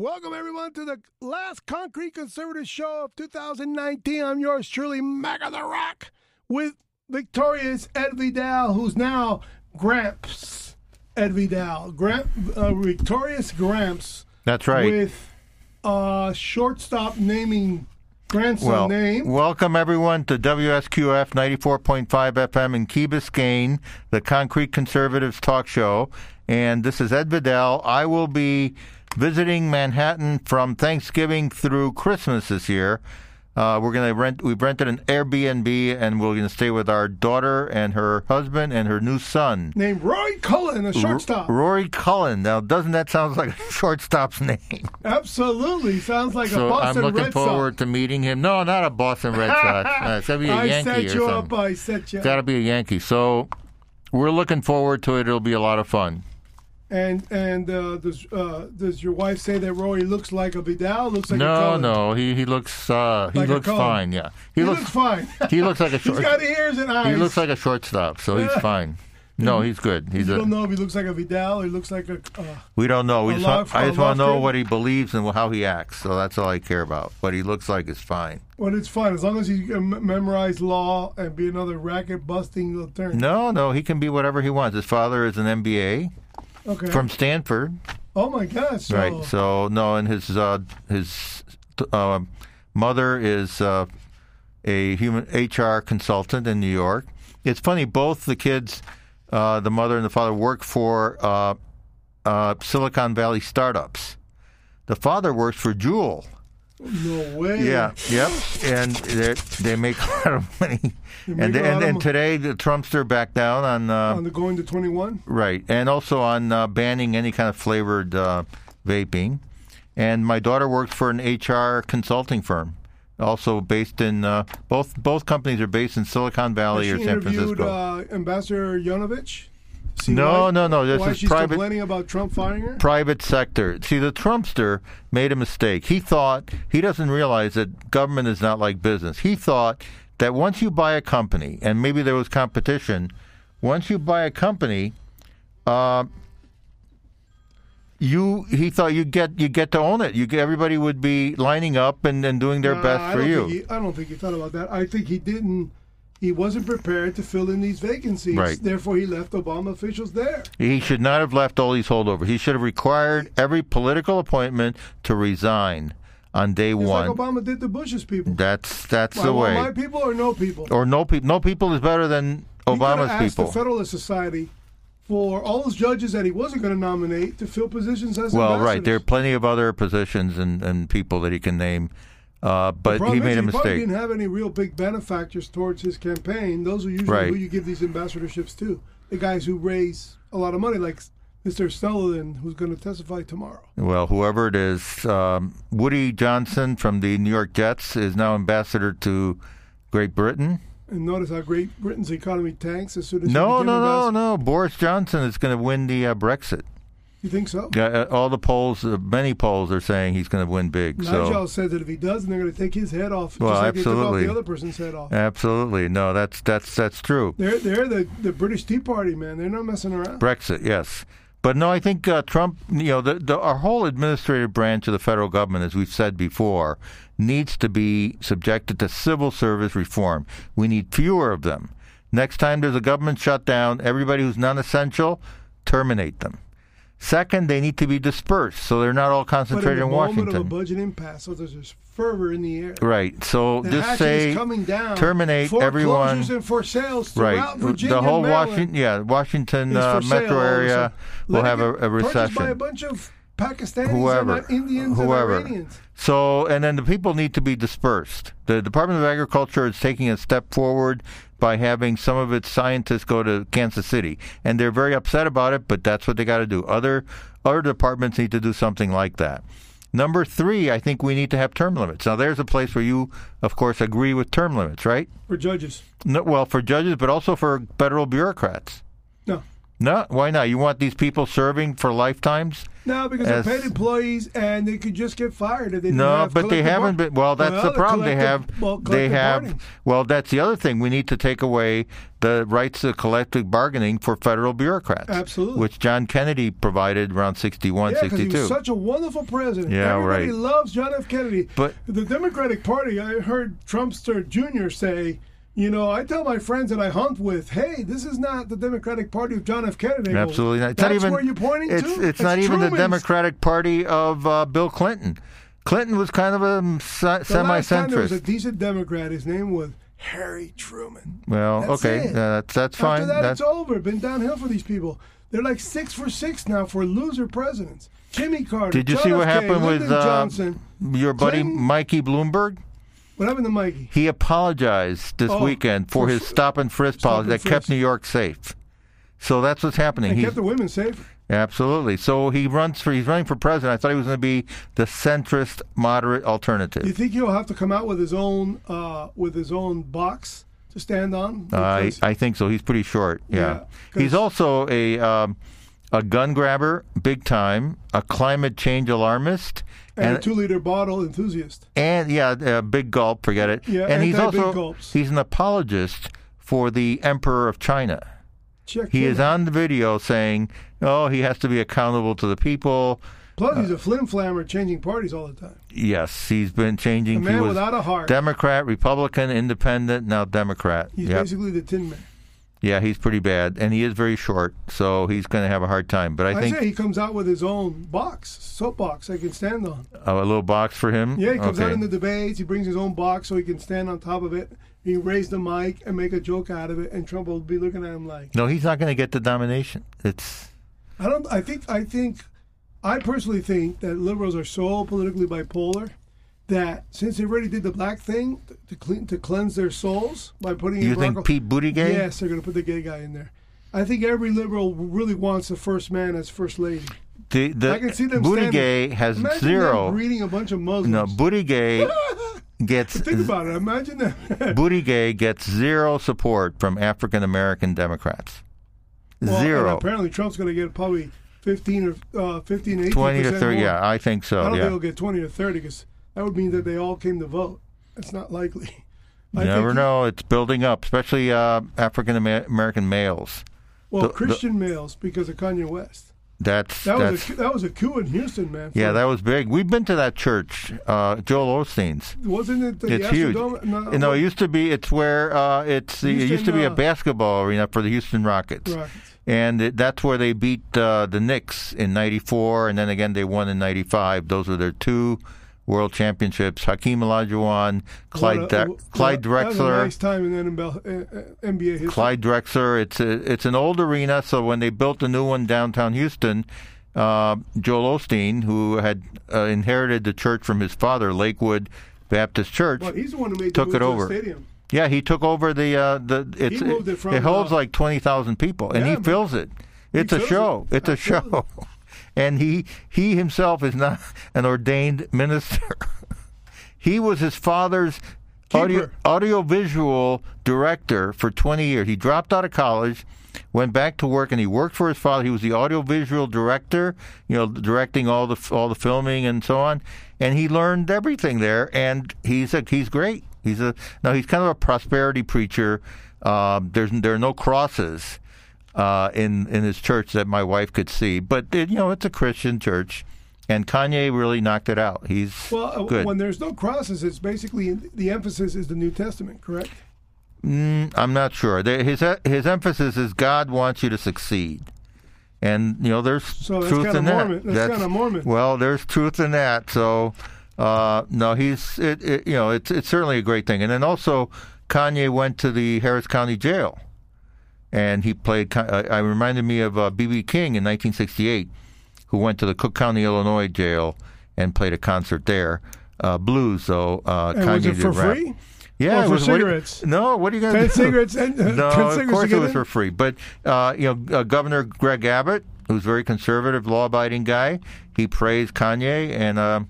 Welcome, everyone, to the last Concrete Conservative show of 2019. I'm yours truly, Mac of the Rock, with victorious Ed Vidal, who's now Gramps Ed Vidal. Gramp, uh, victorious Gramps. That's right. With uh, shortstop naming grandson well, name. welcome everyone to WSQF 94.5 FM in Key Biscayne, the Concrete Conservatives talk show. And this is Ed Vidal. I will be visiting Manhattan from Thanksgiving through Christmas this year. Uh, we're gonna rent. We've rented an Airbnb, and we're gonna stay with our daughter and her husband and her new son. Named Rory Cullen, a shortstop. R- Rory Cullen. Now, doesn't that sound like a shortstop's name? Absolutely, sounds like so a Boston Red Sox. I'm looking Red forward Sox. to meeting him. No, not a Boston Red Sox. Uh, it's gotta be a I Yankee set or you up. I set you Got to be a Yankee. So we're looking forward to it. It'll be a lot of fun. And and uh, does uh, does your wife say that Rory looks like a Vidal? Looks like no, Cullen? no, he he looks uh, he Like a looks fine. Yeah, He, looks, fine. he looks like a He's short. got ears and eyes. he looks like a shortstop, so he's fine. No, he's good. He's You a. don't know if he looks like a Vidal or he looks like a. Uh, We don't know. We A just log want, for I a just want to know what he believes and how he acts. So that's all I care about. What he looks like is fine. well, it's fine as long as he can memorize law and be another racket busting attorney. No, no, he can be whatever he wants. His father is an MBA Okay. from Stanford. oh my gosh. So, Right. So no, and his uh, his uh, mother is uh, a human HR consultant in New York. It's funny. Both the kids, uh, the mother and the father, work for uh, uh, Silicon Valley startups. The father works for Juul. No way. Yeah. Yep. And they they make a lot of money. And a and, and today the Trumpster backed down on. Uh, On the going to 21. Right, and also on uh, banning any kind of flavored uh, vaping. And my daughter works for an HR consulting firm, also based in uh, both both companies are based in Silicon Valley or San Francisco. uh, Ambassador Yovanovitch? See No, why- no, no, this why is she's private- complaining about Trump firing her? Private sector. See, the Trumpster made a mistake. He thought he doesn't realize that government is not like business. He thought that once you buy a company, and maybe there was competition, once you buy a company, uh, you he thought you get you get to own it. You get, everybody would be lining up and, and doing their Nah, best I for you. he- I don't think he thought about that. I think he didn't. He wasn't prepared to fill in these vacancies. Right. Therefore, he left Obama officials there. He should not have left all these holdovers. He should have required every political appointment to resign on day It's one. like Obama did to Bush's people. That's that's I the way. my people or no people. or no people. No people is better than He Obama's asked people. the Federalist Society for all those judges that he wasn't going to nominate to fill positions as well, right. There are plenty of other positions and, and people that he can name, uh, but he made a mistake. didn't have any real big benefactors towards his campaign. Those are usually Right. who you give these ambassadorships to. The guys who raise a lot of money, like Mr. Sullivan, who's going to testify tomorrow. Well, whoever it is, um, Woody Johnson from the New York Jets is now ambassador to Great Britain. And notice how Great Britain's economy tanks as soon as No, no, no, no. Boris Johnson is going to win the uh, Brexit. You think so? Yeah, uh, all the polls, uh, many polls are saying he's going to win big. Nigel So says that if he does, they're going to take his head off, Well, just like absolutely. the other person's head off. absolutely, no, that's that's that's true. They're they're the, the British Tea Party, man. They're not messing around. Brexit, yes. But no, I think uh, Trump, you know, the, the, our whole administrative branch of the federal government, as we've said before, needs to be subjected to civil service reform. We need fewer of them. Next time there's a government shutdown, everybody who's non essential, terminate them. Second, they need to be dispersed so they're not all concentrated the in Washington. of a budget impasse, so there's fervor in the air. Right. So The just say down. terminate everyone. And for sales Right. Virginia the whole Maryland Washington, yeah, Washington uh, metro all of a area will have a, a recession. by a bunch of Pakistanis whoever, Indians whoever. and Iranians. So, and then the people need to be dispersed. The Department of Agriculture is taking a step forward by having some of its scientists go to Kansas City, and they're very upset about it. But that's what they got to do. Other other departments need to do something like that. Number three, I think we need to have term limits. Now, there's a place where you, of course, agree with term limits, right? For judges. No, well, for judges, but also for federal bureaucrats. No. No, why not? You want these people serving for lifetimes? No, because As- they're paid employees and they could just get fired if they No, but they haven't been. Well, that's the problem. They have. well, they have. bargaining. Well, that's the other thing. We need to take away the rights of collective bargaining for federal bureaucrats. Absolutely. Which John Kennedy provided around 61, Yeah, because he 62. was such a wonderful president. Yeah, Everybody right. loves John F. Kennedy. But- the Democratic Party, I heard Trumpster Jr. say, you know, I tell my friends that I hunt with, hey, this is not the Democratic Party of John F. Kennedy. Absolutely not. It's That's not even. where you're pointing it's, to. It's not even the Democratic Party of uh, Bill Clinton. Clinton was kind of a um, se- The last time there was a semi-centrist. decent Democrat, his name was Harry Truman. Well, That's okay, uh, that's that's fine. After that, That's- it's over. Been downhill for these people. They're like six for six now for loser presidents. Jimmy Carter. Did you John see what F. K, happened with uh, Johnson? your buddy Clinton? Mikey Bloomberg? What happened to Mikey? He apologized this Oh, weekend for for his stop and frisk stop policy and that kept. New York safe. So that's what's happening. He kept the women safe. absolutely. So he runs for. He's running for president. I thought he was going to be the centrist, moderate alternative. You think he'll have to come out with his own uh, with his own box to stand on? I Because- I think so. He's pretty short. Yeah. Yeah, He's also a um, a gun grabber, big time, a climate change alarmist, and, a two liter bottle enthusiast. and yeah, a uh, big gulp. Forget it. Yeah, and he's also gulps. he's an apologist for the Emperor of China. Check He is out. on the video saying, "Oh, he has to be accountable to the people." Plus, he's uh, a flim flammer, changing parties all the time. Yes, he's been A changing. man he was without a heart. Democrat, Republican, Independent, now Democrat. he's Yep. basically the Tin Man. Yeah, he's pretty bad, and he is very short, so he's going to have a hard time. But I, I, think say he comes out with his own box, soapbox, I can stand on. a little box for him. Yeah, he comes okay. out in the debates. He brings his own box so he can stand on top of it. He raise the mic and make a joke out of it, and Trump will be looking at him like, no, he's not going to get the nomination. It's I don't. I think. I think. I personally think that liberals are so politically bipolar that since they already did the black thing to clean to cleanse their souls by putting you in think Barack- Pete Buttigieg? Yes, they're going to put the gay guy in there. I think every liberal really wants the first man as first lady. The, the I can see them Buttigieg has Imagine zero. them breeding a bunch of Muslims. No, Buttigieg gets Think about it. Imagine that. Buttigieg gets zero support from African American Democrats. Well, zero. apparently, Trump's going to get probably 15 or uh, 15, 18 20 to percent 30. more. Yeah, I think so. I don't yeah. think he'll get 20 or 30 because that would mean that they all came to vote. It's not likely. You I never know. It's building up, especially uh, African American males. Well, The- the- Christian males because of Kanye West. That's That that's was a, that was a coup in Houston, man. yeah, that was big. We've been to that church, uh, Joel Osteen's. wasn't it. The It's huge. No, You know, it used to be. It's where uh, it's. The, it used to be a uh, basketball arena for the Houston Rockets, Rockets. and it, that's where they beat uh, the Knicks in '94, and then again they won in '95. Those were their two world championships. Hakeem Olajuwon, Clyde, What a- Da- Clyde a Drexler. nice time in NBA, uh, history. Clyde Drexler. It's a, it's an old arena, so when they built a new one downtown Houston, uh, Joel Osteen, who had uh, inherited the church from his father, Lakewood Baptist Church, Well, he's the one who made Took the it over. the stadium. yeah, he took over the uh, the. It's, it from, holds uh, like twenty thousand people, and Yeah, he man. fills it. It's a show. it. It's a Absolutely. show, and he he himself is not an ordained minister. he was his father's audio audiovisual director for 20 years. He dropped out of college, went back to work, and he worked for his father. He was the audiovisual director, you know, directing all the all the filming and so on. And he learned everything there. And he's a, he's great. He's a now he's kind of a prosperity preacher. Um, there's there are no crosses uh, in in his church that my wife could see, but you know it's a Christian church. And Kanye really knocked it out. He's Well, uh, good. when there's no crosses, it's basically the emphasis is the New Testament, correct? Mm, I'm not sure. His his emphasis is God wants you to succeed, and you know there's So that's truth in that. Mormon. That's kinda Mormon. Well, there's truth in that. So uh, no, he's it, it, you know it's it's certainly a great thing. And then also Kanye went to the Harris County Jail, and he played. I, I reminded me of uh, B.B. King in 1968, who went to the Cook County, Illinois jail and played a concert there. Uh, blues, though. Uh, was it for rap. free? Yeah, Oh, it for was what- cigarettes. no, what are you going to do? cigarettes and uh, No, ten of cigarettes course it was in? for free. But uh, you know, uh, Governor Greg Abbott, who's a very conservative, law-abiding guy, he praised Kanye, and uh,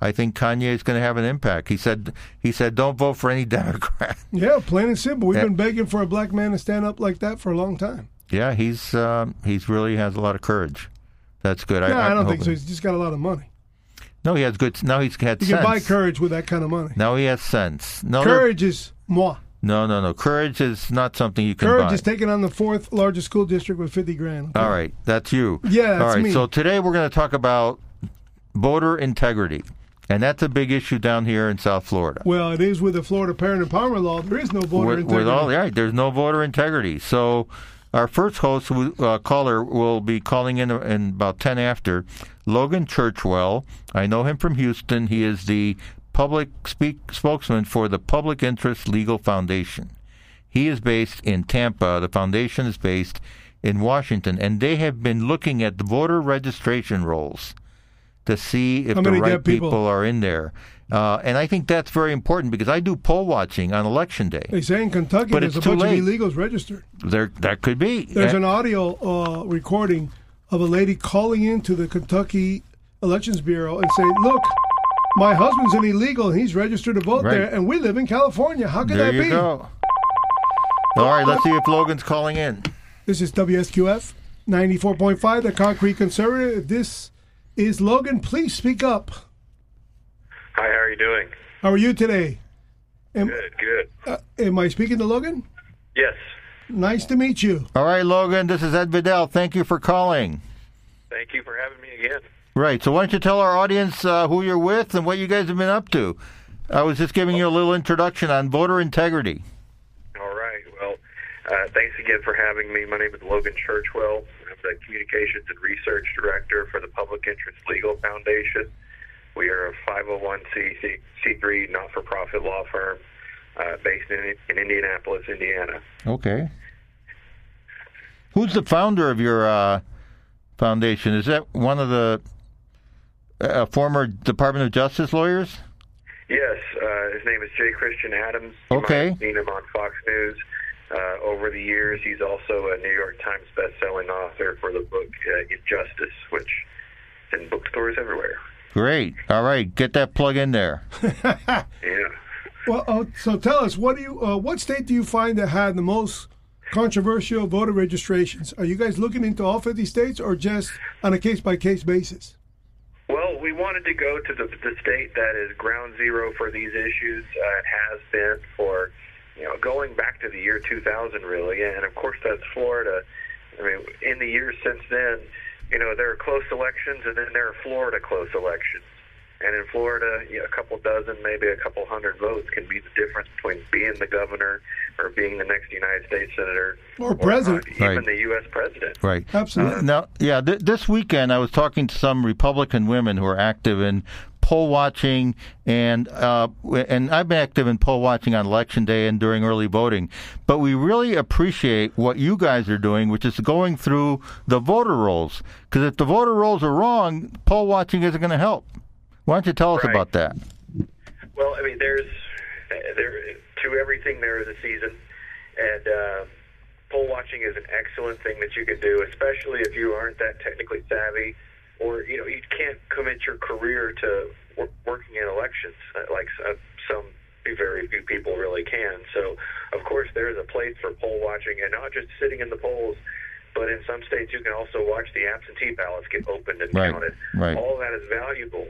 I think Kanye is going to have an impact. He said, he said, don't vote for any Democrat. Yeah, plain and simple. We've Yeah. been begging for a black man to stand up like that for a long time. Yeah, he's um, he's really has a lot of courage. That's good. No, I, I'm don't think so. He's just got a lot of money. No, he has good. Now he's had You sense. can buy courage with that kind of money. Now he has sense. No, Courage is moi. no, no, no. Courage is not something you can Courage buy. is taking on the fourth largest school district with 50 grand. All right, that's you. Yeah, that's All right. me. So today we're going to talk about voter integrity, and that's a big issue down here in South Florida. Well, it is with the Florida Parent and Empowerment Law. There is no voter with, integrity. with all right, there's no voter integrity. So our first host uh, caller will be calling in in about ten after. Logan Churchwell. I know him from Houston. He is the public speak, spokesman for the Public Interest Legal Foundation. He is based in Tampa. The foundation is based in Washington, and they have been looking at the voter registration rolls to see if the right dead people? are in there. Uh, and I think that's very important because I do poll watching on election day. They say in Kentucky But there's a it's too bunch late. of illegals registered. There, that could be. There's Uh, an audio uh, recording of a lady calling into the Kentucky Elections Bureau and saying, "Look, my husband's an illegal and he's registered to vote Right. there, and we live in California. How could there that you be?" go. All right, let's see if Logan's calling in. This is WSQF 94.5, the Concrete Conservative. This is Logan. Please speak up. Hi, how are you doing? How are you today? Am, Good, good. uh, am I speaking to Logan? Yes. Nice to meet you. All right, Logan, this is Ed Vidal. Thank you for calling. Thank you for having me again. Right, so why don't you tell our audience uh, who you're with and what you guys have been up to? I was just giving you a little introduction on voter integrity. All right. Well, uh, thanks again for having me. My name is Logan Churchwell. I'm the Communications and Research Director for the Public Interest Legal Foundation. We are a 501c3 not-for-profit law firm uh, based in, in Indianapolis, Indiana. Okay. Who's the founder of your uh, foundation? Is that one of the uh, former Department of Justice lawyers? Yes, uh, his name is J. Christian Adams. You Okay. seen him on Fox News. Uh, over the years, he's also a New York Times best-selling author for the book uh, Injustice, which is in bookstores everywhere. Great. All right, get that plug in there. Yeah. Well, uh, so tell us, what do you, uh, what state do you find that had the most controversial voter registrations? Are you guys looking into all 50 states or just on a case by case basis? Well, we wanted to go to the, the state that is ground zero for these issues. Uh, it has been for, you know, going back to the year 2000, really. And of course, that's Florida. I mean, in the years since then, you know, there are close elections and then there are Florida close elections. And in Florida, you know, a couple dozen, maybe a couple hundred votes can be the difference between being the governor or being the next United States senator Or president. uh, even Right. the U.S. president. Right. Absolutely. Now, yeah, th- this weekend I was talking to some Republican women who are active in poll watching, and uh, and I've been active in poll watching on election day and during early voting. But we really appreciate what you guys are doing, which is going through the voter rolls. Because if the voter rolls are wrong, poll watching isn't going to help. Why don't you tell us Right. about that? Well, I mean, there's there to everything there is a season, and uh, poll watching is an excellent thing that you can do, especially if you aren't that technically savvy, or you know you can't commit your career to wor- working in elections uh, like uh, some very few people really can. So, of course, there's a place for poll watching, and not just sitting in the polls. But in some states, you can also watch the absentee ballots get opened and Right, counted. right. All that is valuable.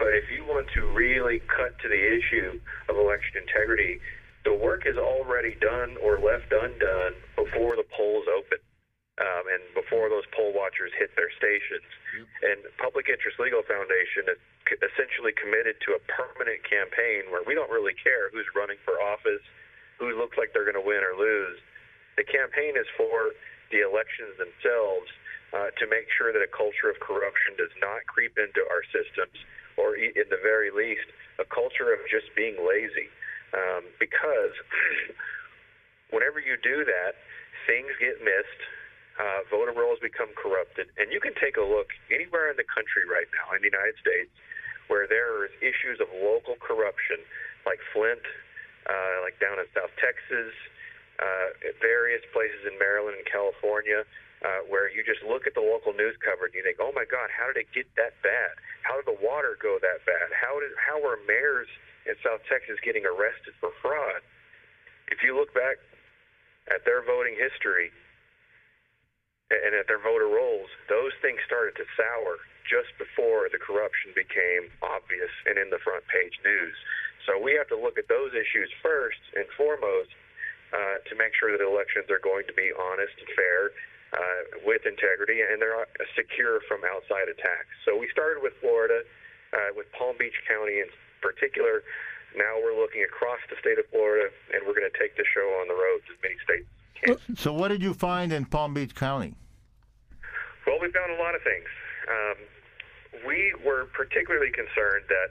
But if you want to really cut to the issue of election integrity, the work is already done or left undone before the polls open um, and before those poll watchers hit their stations. And Public Interest Legal Foundation is essentially committed to a permanent campaign where we don't really care who's running for office, who looks like they're going to win or lose. The campaign is for the elections themselves uh, to make sure that a culture of corruption does not creep into our systems, or in the very least, a culture of just being lazy. Um, because whenever you do that, things get missed. Uh, voter rolls become corrupted, and you can take a look anywhere in the country right now in the United States where there are issues of local corruption, like Flint, uh, like down in South Texas, uh, various places in Maryland and California, uh, where you just look at the local news coverage and you think, "Oh my God, how did it get that bad? How did the water go that bad? How did how are mayors in South Texas getting arrested for fraud?" If you look back at their voting history, and at their voter rolls, those things started to sour just before the corruption became obvious and in the front page news. So we have to look at those issues first and foremost uh, to make sure that elections are going to be honest and fair, uh, with integrity, and they're uh, secure from outside attacks. So we started with Florida, uh, with Palm Beach County in particular. Now we're looking across the state of Florida, and we're going to take the show on the road to as many states. can. So, what did you find in Palm Beach County? Well, we found a lot of things. Um, we were particularly concerned that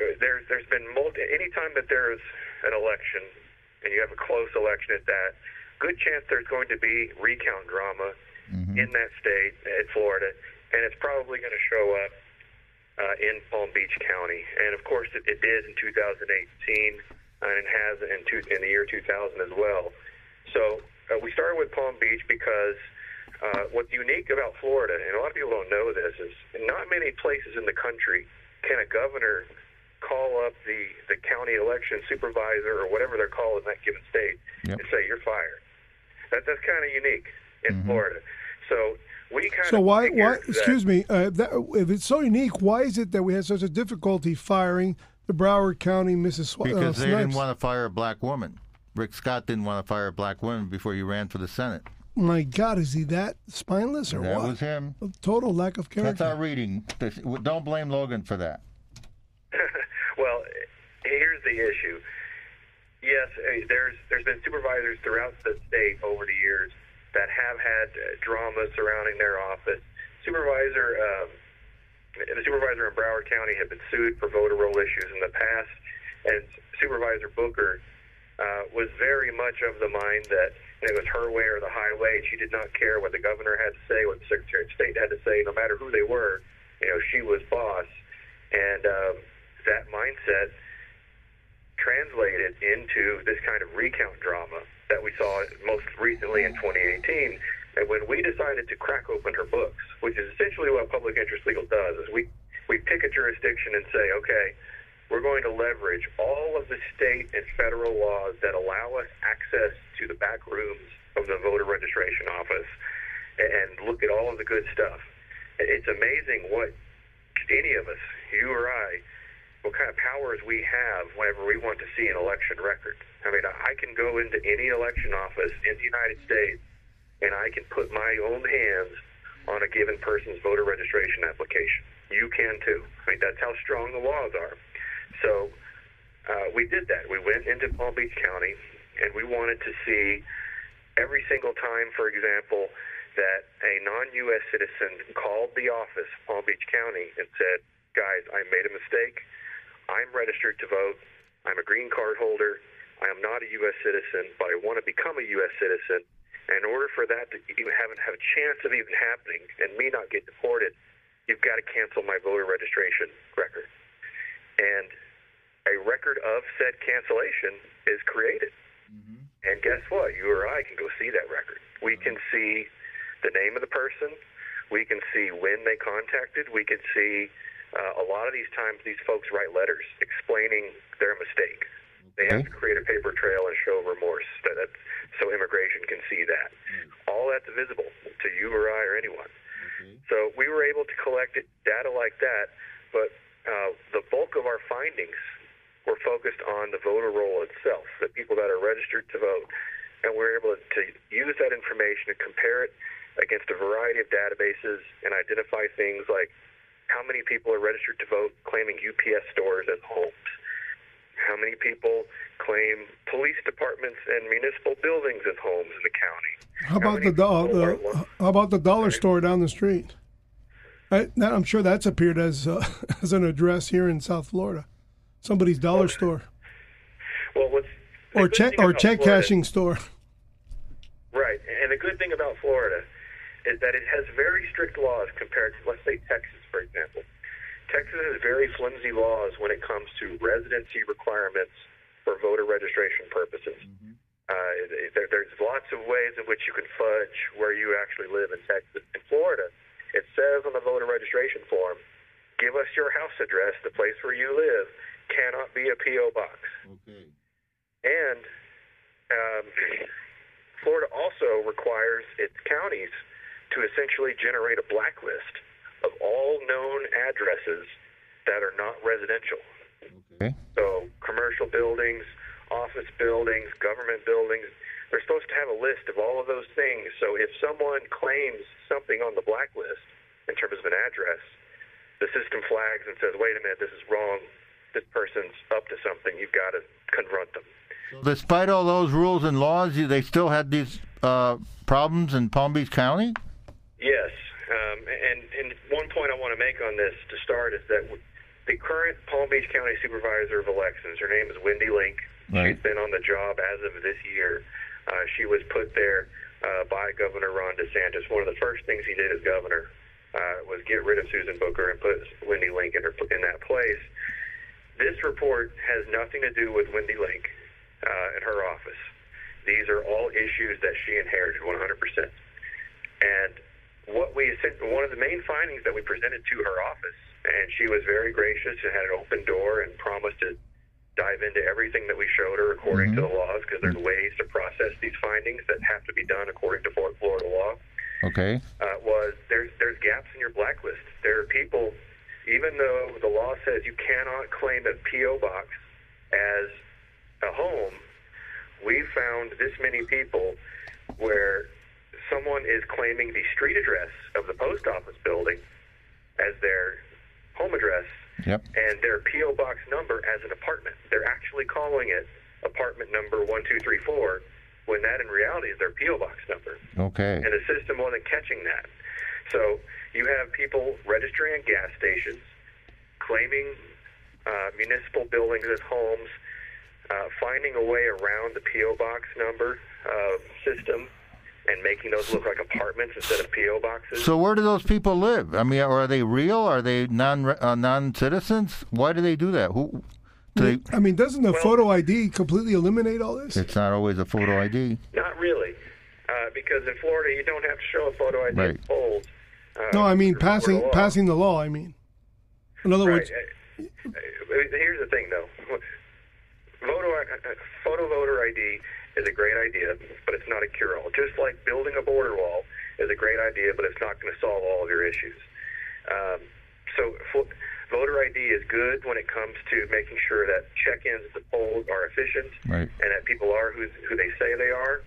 uh, there's there's been multi anytime that there's an election and you have a close election at that, good chance there's going to be recount drama in that state in Florida, and it's probably going to show up uh, in Palm Beach County. And of course, it, it did in 2018, and it has in, two, in the year 2000 as well. So uh, we started with Palm Beach because uh, what's unique about Florida, and a lot of people don't know this, is not many places in the country can a governor call up the, the county election supervisor or whatever they're called in that given state Yep. and say you're fired. That, that's kind of unique in Florida. So we kind So of why? Why? that- Excuse me. Uh, that, if it's so unique, why is it that we had such a difficulty firing the Broward County Mrs. Sw- Because uh, they didn't Snipes? want to fire a black woman. Rick Scott didn't want to fire a black woman before he ran for the Senate. My God, is he that spineless or That what? was him. A total lack of character. That's our reading. Don't blame Logan for that. well, here's the issue. Yes, there's there's been supervisors throughout the state over the years that have had uh, drama surrounding their office. Supervisor, um, the supervisor in Broward County had been sued for voter roll issues in the past, and Supervisor Bucher uh, was very much of the mind that it was her way or the highway. She did not care what the governor had to say, what the Secretary of State had to say, no matter who they were. You know, she was boss, and um, that mindset translated into this kind of recount drama that we saw most recently in 2018. And when we decided to crack open her books, which is essentially what public interest legal does, is we we pick a jurisdiction and say, okay, we're going to leverage all of the state and federal laws that allow us access to the back rooms of the voter registration office and look at all of the good stuff. It's amazing what any of us, you or I, what kind of powers we have whenever we want to see an election record. I mean, I can go into any election office in the United States and I can put my own hands on a given person's voter registration application. You can too. I mean, that's how strong the laws are. So uh, we did that. We went into Palm Beach County and we wanted to see every single time, for example, that a non-U.S. citizen called the office, Palm Beach County, and said, "Guys, I made a mistake. I'm registered to vote. I'm a green card holder. I am not a U.S. citizen, but I want to become a U.S. citizen. And in order for that to even have, have a chance of even happening and me not get deported, you've got to cancel my voter registration record. And a record of said cancellation is created. Mm-hmm. And guess what? You or I can go see that record. We can uh-huh. see the name of the person. We can see when they contacted. We can see uh, a lot of these times these folks write letters explaining their mistake. They have to create a paper trail and show remorse that, that so immigration can see that. All that's visible to you or I or anyone. So we were able to collect data like that, but uh, the bulk of our findings were focused on the voter roll itself, the people that are registered to vote. And we were able to use that information and compare it against a variety of databases and identify things like how many people are registered to vote claiming UPS stores as homes, how many people claim police departments and municipal buildings as homes in the county. How about the, do- the how about the dollar store down the street? I, I'm sure that's appeared as uh, as an address here in South Florida, somebody's dollar store well, what's or check or check Florida- cashing store. Right. And the good thing about Florida is that it has very strict laws compared to, let's say, Texas, for example. Texas has very flimsy laws when it comes to residency requirements for voter registration purposes. Uh, there, there's lots of ways in which you can fudge where you actually live in Texas. In Florida, it says on the voter registration form, give us your house address, the place where you live, cannot be a P.O. box. Okay. And um, Florida also requires its counties to essentially generate a blacklist of all known addresses that are not residential. Okay. So commercial buildings, office buildings, government buildings, they're supposed to have a list of all of those things. So if someone claims something on the blacklist in terms of an address, the system flags and says, wait a minute, this is wrong. This person's up to something. You've got to confront them. Despite all those rules and laws, they still had these uh, problems in Palm Beach County. Yes. Um, and, and one point I want to make on this to start is that the current Palm Beach County Supervisor of Elections, her name is Wendy Link. Right. She's been on the job as of this year. Uh, she was put there uh, by Governor Ron DeSantis. One of the first things he did as governor uh, was get rid of Susan Bucher and put Wendy Link in, her, in that place. This report has nothing to do with Wendy Link uh, and her office. These are all issues that she inherited 100%. And what we one of the main findings that we presented to her office, and she was very gracious and had an open door and promised to dive into everything that we showed her according to the laws because there's ways to process these findings that have to be done according to Florida law. Okay. Uh, was there's there's gaps in your blacklist. There are people, even though the law says you cannot claim a PO box as a home, we found this many people where someone is claiming the street address of the post office building as their home address Yep. and their PO box number as an apartment. They're actually calling it apartment number one two three four, when that in reality is their PO box number, Okay. and the system wasn't catching that. So you have people registering at gas stations, claiming uh, municipal buildings as homes, uh, finding a way around the PO box number uh, system. And making those look like apartments instead of PO boxes. So where do those people live? I mean, are they real? Are they non uh, non citizens? Why do they do that? Who? Do they, I mean, doesn't the Well- photo ID completely eliminate all this? it's not always a photo ID. Not really, uh, because in Florida you don't have to show a photo ID Right. at polls. Uh, No, I mean passing law. passing the law. I mean, in other Right. words, Uh, uh, Here's the thing, though. Photo, uh, photo voter ID is a great idea, but it's not a cure-all. Just like building a border wall is a great idea, but it's not going to solve all of your issues. Um, so fo- voter ID is good when it comes to making sure that check-ins at the polls are efficient Right. and that people are who, who they say they are.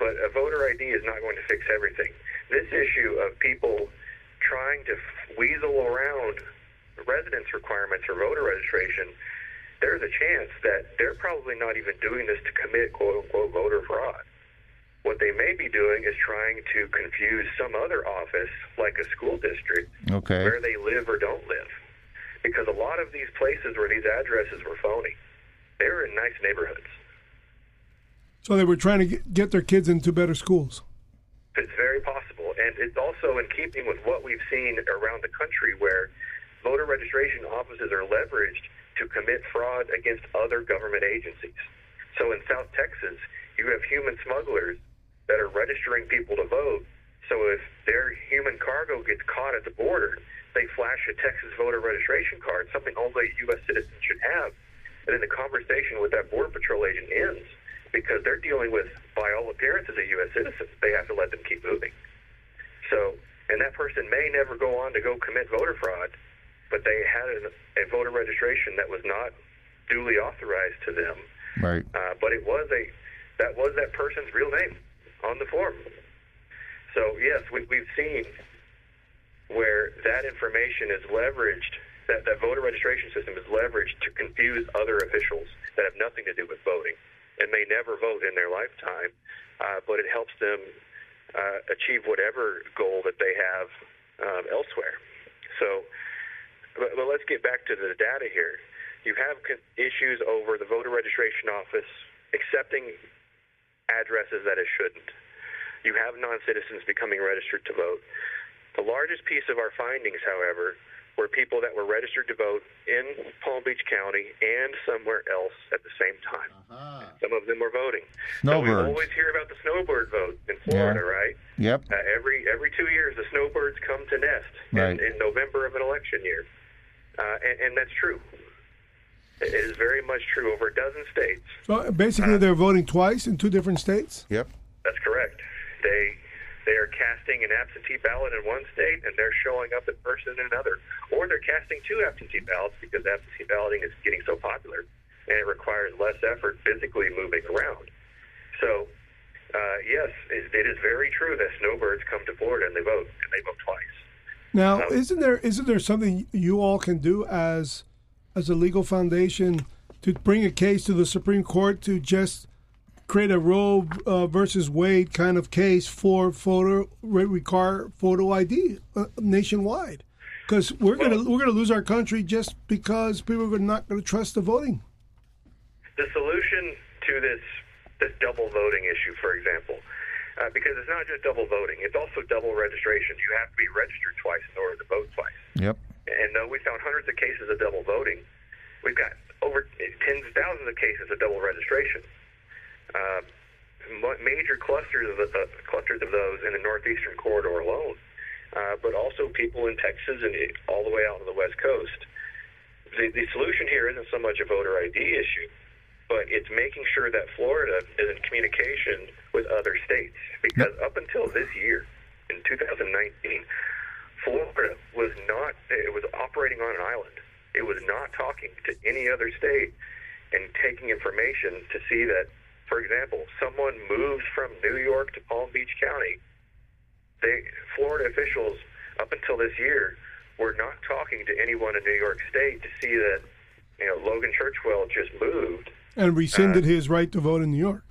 But a voter ID is not going to fix everything. This issue of people trying to weasel around residence requirements or voter registration, there's a chance that they're probably not even doing this to commit quote unquote voter fraud. What they may be doing is trying to confuse some other office, like a school district, Okay. where they live or don't live. Because a lot of these places where these addresses were phony, they were in nice neighborhoods. so they were trying to get, get their kids into better schools. It's very possible. And it's also in keeping with what we've seen around the country where voter registration offices are leveraged to commit fraud against other government agencies. So in South Texas, you have human smugglers that are registering people to vote. So if their human cargo gets caught at the border, they flash a Texas voter registration card, something only U.S. citizens should have. And then the conversation with that Border Patrol agent ends because they're dealing with, by all appearances, a U.S. citizen. They have to let them keep moving. So, and that person may never go on to go commit voter fraud, but they had an, a voter registration that was not duly authorized to them. Right. Uh, but it was a that was that person's real name on the form. So yes, we, we've seen where that information is leveraged. That, that voter registration system is leveraged to confuse other officials that have nothing to do with voting and may never vote in their lifetime, uh, but it helps them uh, achieve whatever goal that they have um, elsewhere. So, but, but let's get back to the data here. You have con- issues over the voter registration office accepting addresses that it shouldn't. You have non-citizens becoming registered to vote. The largest piece of our findings, however, were people that were registered to vote in Palm Beach County and somewhere else at the same time. Some of them were voting. So we always hear about the snowbird vote in Florida, right? Yep. Uh, every every two years, the snowbirds come to nest Right. in, in November of an election year, uh, and, and that's true. It is very much true over a dozen states. So basically, they're voting twice in two different states. Yep. That's correct. They they are casting an absentee ballot in one state and they're showing up in person in another, or they're casting two absentee ballots because absentee balloting is getting so popular and it requires less effort physically moving around. So, uh, yes, it, it is very true that snowbirds come to Florida and they vote, and they vote twice. Now, isn't there isn't there something you all can do as as a legal foundation to bring a case to the Supreme Court to just create a Roe uh, versus Wade kind of case for photo require photo ID uh, nationwide? Because we're gonna we're gonna lose our country just because people are not going to trust the voting. the solution to this this double voting issue, for example, uh, because it's not just double voting; it's also double registration. You have to be registered twice in order to vote twice. Yep. And though we found hundreds of cases of double voting, we've got over tens of thousands of cases of double registration. Uh, major clusters of the, uh, clusters of those in the northeastern corridor alone, uh, but also people in Texas and all the way out on the west coast. The, the solution here isn't so much a voter ID issue, but it's making sure that Florida is in communication with other states. Because up until this year, in 2019, Florida was not, it was operating on an island. It was not talking to any other state and taking information to see that, for example, someone moves from New York to Palm Beach County. They, Florida officials, up until this year, were not talking to anyone in New York State to see that, you know, Logan Churchwell just moved And rescinded his right to vote in New York.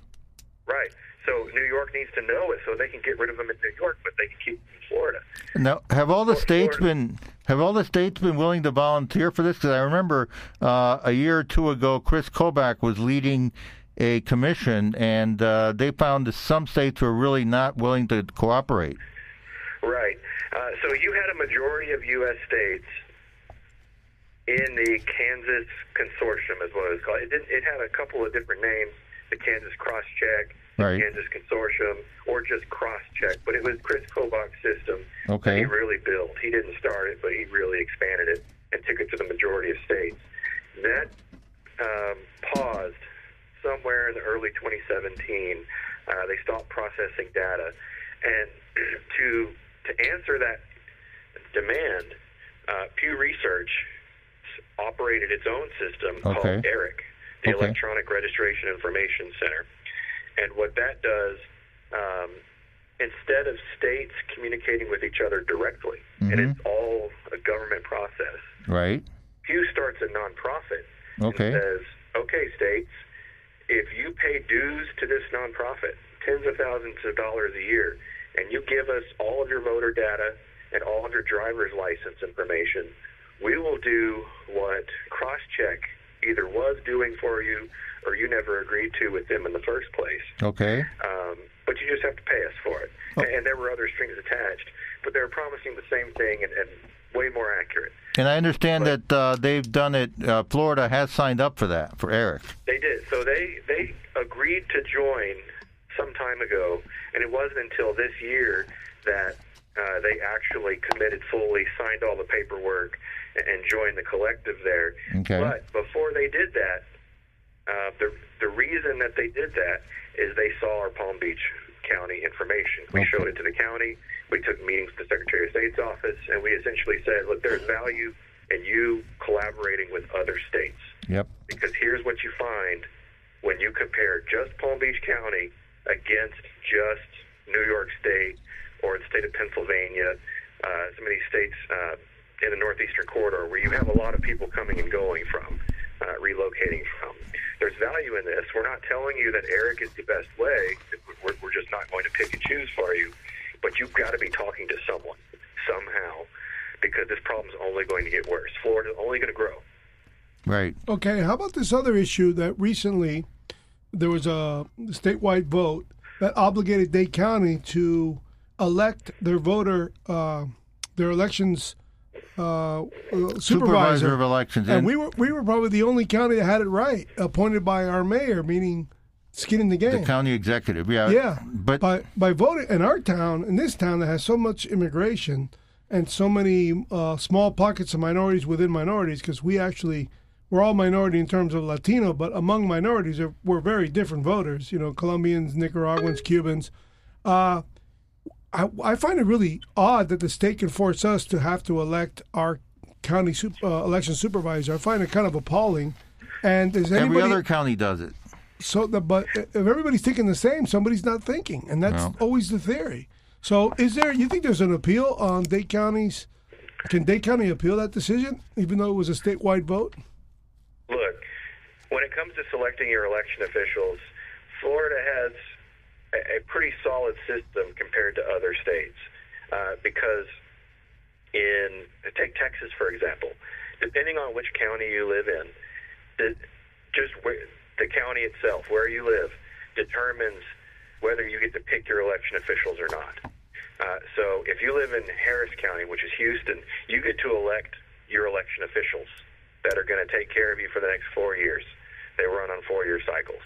Right. So New York needs to know it so they can get rid of him in New York, but they can keep him in Florida. Now, have all the Well, states Florida- been have all the states been willing to volunteer for this? Because I remember uh, a year or two ago, Chris Kobach was leading a commission, and uh, they found that some states were really not willing to cooperate. Right. Uh, so you had a majority of U.S. states in the Kansas Consortium, is what it was called. It, did, it had a couple of different names: the Kansas Cross Check, Right. the Kansas Consortium, or just Cross Check. But it was Chris Kobach's system Okay. that he really built. He didn't start it, but he really expanded it and took it to the majority of states. That um, paused somewhere in the early 2017. Uh, they stopped processing data, and to to answer that demand, uh, Pew Research operated its own system Okay. called ERIC, the Okay. Electronic Registration Information Center. And what that does, um, instead of states communicating with each other directly, and Mhm. it's all a government process, Right. Pew starts a nonprofit Okay. and says, okay, states, if you pay dues to this nonprofit, tens of thousands of dollars a year, and you give us all of your voter data and all of your driver's license information, we will do what CrossCheck either was doing for you or you never agreed to with them in the first place. Okay. Um, but you just have to pay us for it. Oh. And there were other strings attached, but they were promising the same thing and, and way more accurate. And I understand that uh, they've done it. Uh, Florida has signed up for that for ERIC. They did. So they they agreed to join some time ago, and it wasn't until this year that uh, they actually committed fully, signed all the paperwork, and, join the collective there. Okay. But before they did that, uh, the the reason that they did that is they saw our Palm Beach County information. We Okay. showed it to the county. We took meetings with the Secretary of State's office, and we essentially said, "Look, there's value in you collaborating with other states." Yep. because here's what you find when you compare just Palm Beach County against just New York State or the state of Pennsylvania, uh, some of these states uh, in the northeastern corridor where you have a lot of people coming and going from, uh, relocating from. There's value in this. We're not telling you that ERIC is the best way. We're, we're just not going to pick and choose for you. But you've got to be talking to someone somehow because this problem's only going to get worse. Florida's only going to grow. Right. Okay, how about this other issue that recently there was a statewide vote that obligated Dade County to elect their voter, uh, their elections uh, uh, supervisor. Supervisor of elections. and we were we were probably the only county that had it right, appointed by our mayor, meaning skin in the game. the county executive. Yeah. Yeah, But by by voting in our town, in this town that has so much immigration and so many uh, small pockets of minorities within minorities, because we actually we're all minority in terms of Latino, but among minorities we're very different voters. You know, Colombians, Nicaraguans, Cubans. Uh, I, I find it really odd that the state can force us to have to elect our county sup- uh, election supervisor. I find it kind of appalling. And is anybody Every other county does it. so? The, but if everybody's thinking the same, somebody's not thinking, and that's No. always the theory. So, is there? You think there's an appeal on Dade County's? Can Dade County appeal that decision, even though it was a statewide vote? Look, when it comes to selecting your election officials, Florida has a, pretty solid system compared to other states uh, because in take Texas for example, depending on which county you live in, the, just where, the county itself, where you live, determines whether you get to pick your election officials or not. Uh, so if you live in Harris County, which is Houston, you get to elect your election officials that are going to take care of you for the next four years. They run on four-year cycles.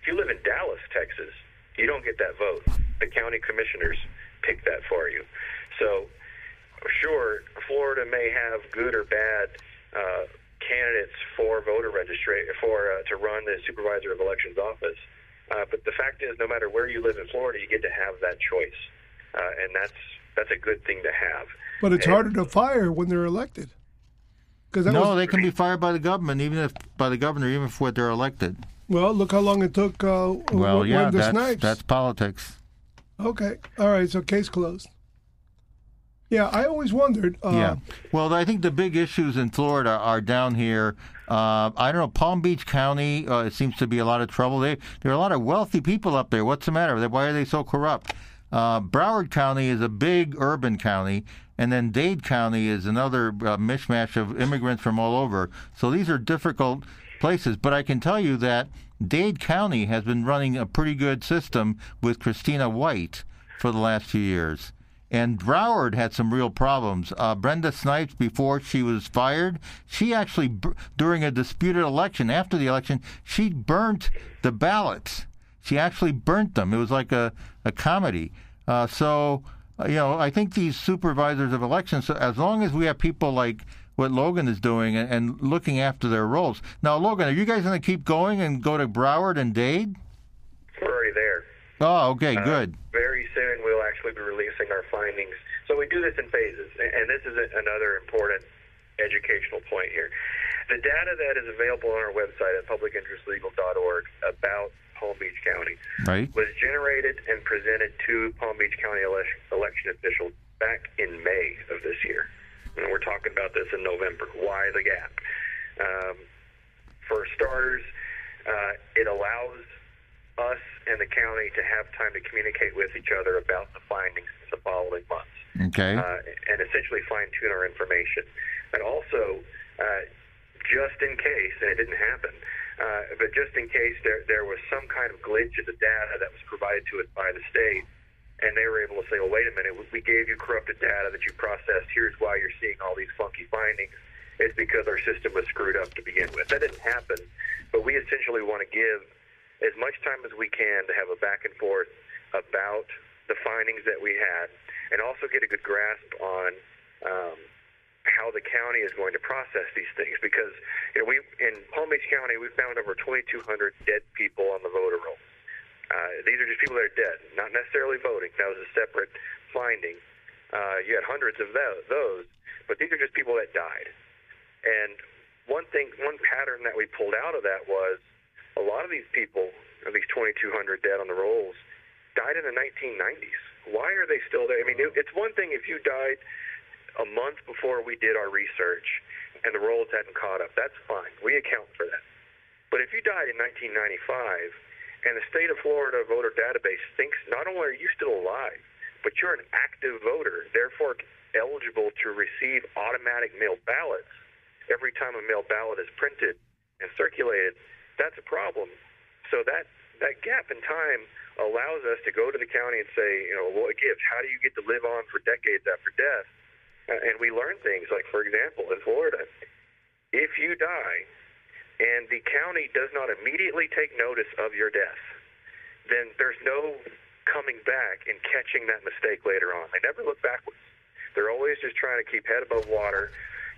If you live in Dallas, Texas, you don't get that vote. The county commissioners pick that for you. So, sure, Florida may have good or bad uh, candidates for voter registration for uh, to run the supervisor of elections office. Uh, but the fact is, no matter where you live in Florida, you get to have that choice, uh, and that's that's a good thing to have. But it's And- harder to fire when they're elected. Because No, was, they can be fired by the government, even if by the governor, even if what they're elected. Well, look how long it took. Uh, Well, when yeah, the that's Snipes. that's politics. Okay. All right. So case closed. Yeah, I always wondered. Uh, Yeah. Well, I think the big issues in Florida are down here. Uh, I don't know. Palm Beach County, uh, it seems to be a lot of trouble. They, there are a lot of wealthy people up there. What's the matter? Why are they so corrupt? Uh, Broward County is a big urban county, and then Dade County is another uh, mishmash of immigrants from all over. So these are difficult places. But I can tell you that Dade County has been running a pretty good system with Christina White for the last few years. And Broward had some real problems. Uh, Brenda Snipes, before she was fired, she actually, during a disputed election, after the election, she burnt the ballots. She actually burnt them. It was like a, a comedy. Uh, so, uh, you know, I think these supervisors of elections, So as long as we have people like what Logan is doing and, and looking after their roles. Now, Logan, are you guys going to keep going and go to Broward and Dade? We're already there. Oh, okay, Uh, good. Very soon, we'll actually be releasing our findings. So we do this in phases, and this is a- another important educational point here. The data that is available on our website at publicinterestlegal.org about Palm Beach County Right? was generated and presented to Palm Beach County elec- election officials back in May of this year. And we're talking about this in November. Why the gap? Um, for starters, uh, it allows us and the county to have time to communicate with each other about the findings of the following months Okay. uh, and essentially fine tune our information. And also, uh, just in case, and it didn't happen, uh, but just in case there, there was some kind of glitch in the data that was provided to us by the state, and they were able to say, well, wait a minute, we gave you corrupted data that you processed. Here's why you're seeing all these funky findings. It's because our system was screwed up to begin with. That didn't happen, but we essentially want to give as much time as we can to have a back and forth about the findings that we had, and also get a good grasp on um, how the county is going to process these things. Because you know, we in Palm Beach County, we found over 2,200 dead people on the voter roll. Uh, these are just people that are dead, not necessarily voting. That was a separate finding. Uh, you had hundreds of those, but these are just people that died. And one thing, one pattern that we pulled out of that was a lot of these people, at least 2,200 dead on the rolls, died in the 1990s. Why are they still there? I mean, it's one thing if you died a month before we did our research and the rolls hadn't caught up. That's fine. We account for that. But if you died in 1995 and the state of Florida voter database thinks not only are you still alive, but you're an active voter, therefore eligible to receive automatic mail ballots every time a mail ballot is printed and circulated, that's a problem. So that that gap in time allows us to go to the county and say, you know, what gives? How do you get to live on for decades after death? And we learn things like, for example, in Florida, if you die and the county does not immediately take notice of your death, then there's no coming back and catching that mistake later on. They never look backwards. They're always just trying to keep head above water.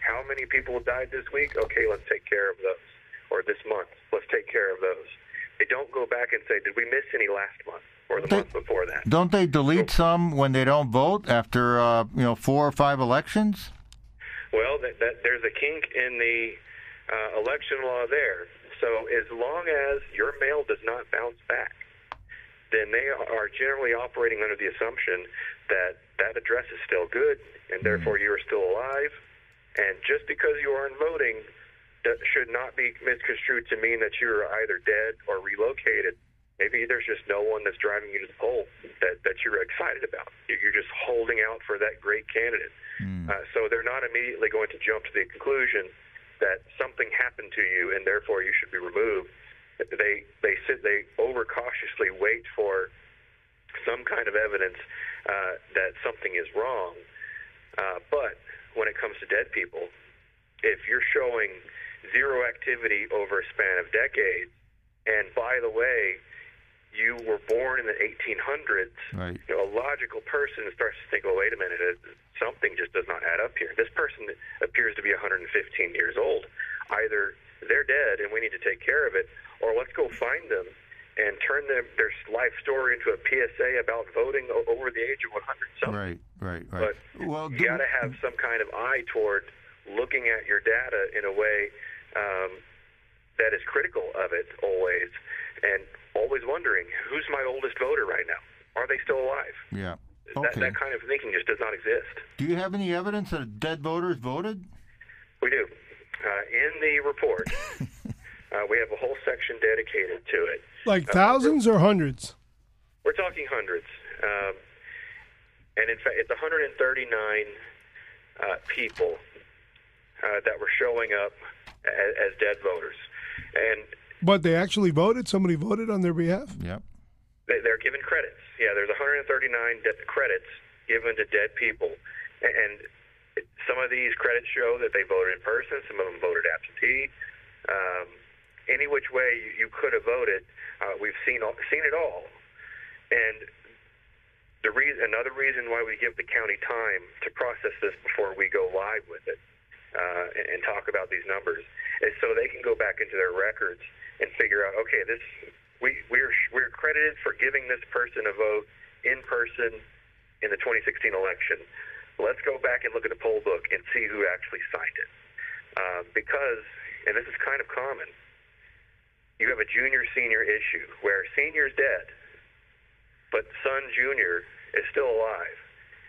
How many people died this week? Okay, let's take care of those. Or this month, let's take care of those. They don't go back and say, did we miss any last month? or the They- month before that. Don't they delete some when they don't vote after uh, you know four or five elections? Well, that, that there's a kink in the uh, election law there. So as long as your mail does not bounce back, then they are generally operating under the assumption that that address is still good, and therefore you are still alive. And just because you aren't voting, that should not be misconstrued to mean that you're either dead or relocated. Maybe there's just no one that's driving you to the poll that, that you're excited about. You- You're just holding out for that great candidate. Uh, so they're not immediately going to jump to the conclusion that something happened to you and therefore you should be removed. They they sit they overcautiously wait for some kind of evidence uh, that something is wrong. Uh, but when it comes to dead people, if you're showing zero activity over a span of decades, and by the way, you were born in the 1800s, Right. you know, a logical person starts to think, well, wait a minute, something just does not add up here. This person appears to be 115 years old. Either they're dead and we need to take care of it, or let's go find them and turn them, their life story into a PSA about voting over the age of 100 something. Right. Right. Right. But well, you got to have some kind of eye toward looking at your data in a way um, that is critical of it always, and always wondering who's my oldest voter right now. Are they still alive? yeah. That, Okay. that kind of thinking just does not exist. Do you have any evidence that dead voters voted? We do. Uh, in the report, uh, we have a whole section dedicated to it. Like thousands or hundreds? We're talking hundreds. Um, and in fact, it's 139 uh, people uh, that were showing up as, as dead voters. And But they actually voted? Somebody voted on their behalf? Yep. they, they're given credits. Yeah, there's 139 de- credits given to dead people. And, and some of these credits show that they voted in person, some of them voted absentee. Um, any which way you, you could have voted, uh, we've seen all, seen it all. And the reason, another reason why we give the county time to process this before we go live with it uh, and, and talk about these numbers is so they can go back into their records and figure out, okay, this we we're we're credited for giving this person a vote in person in the 2016 election. Let's go back and look at the poll book and see who actually signed it, uh, because and this is kind of common. You have a junior senior issue where senior's dead, but son junior is still alive,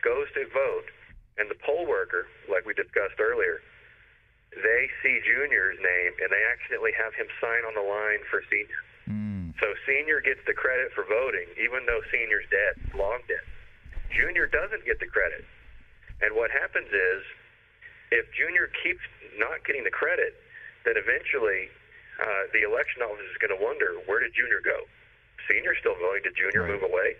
goes to vote, and the poll worker, like we discussed earlier, they see junior's name and they accidentally have him sign on the line for senior. Mm. So senior gets the credit for voting, even though senior's dead, long dead. Junior doesn't get the credit. And what happens is, if junior keeps not getting the credit, then eventually uh, the election office is going to wonder where did junior go? Senior's still voting. Did junior Right. move away?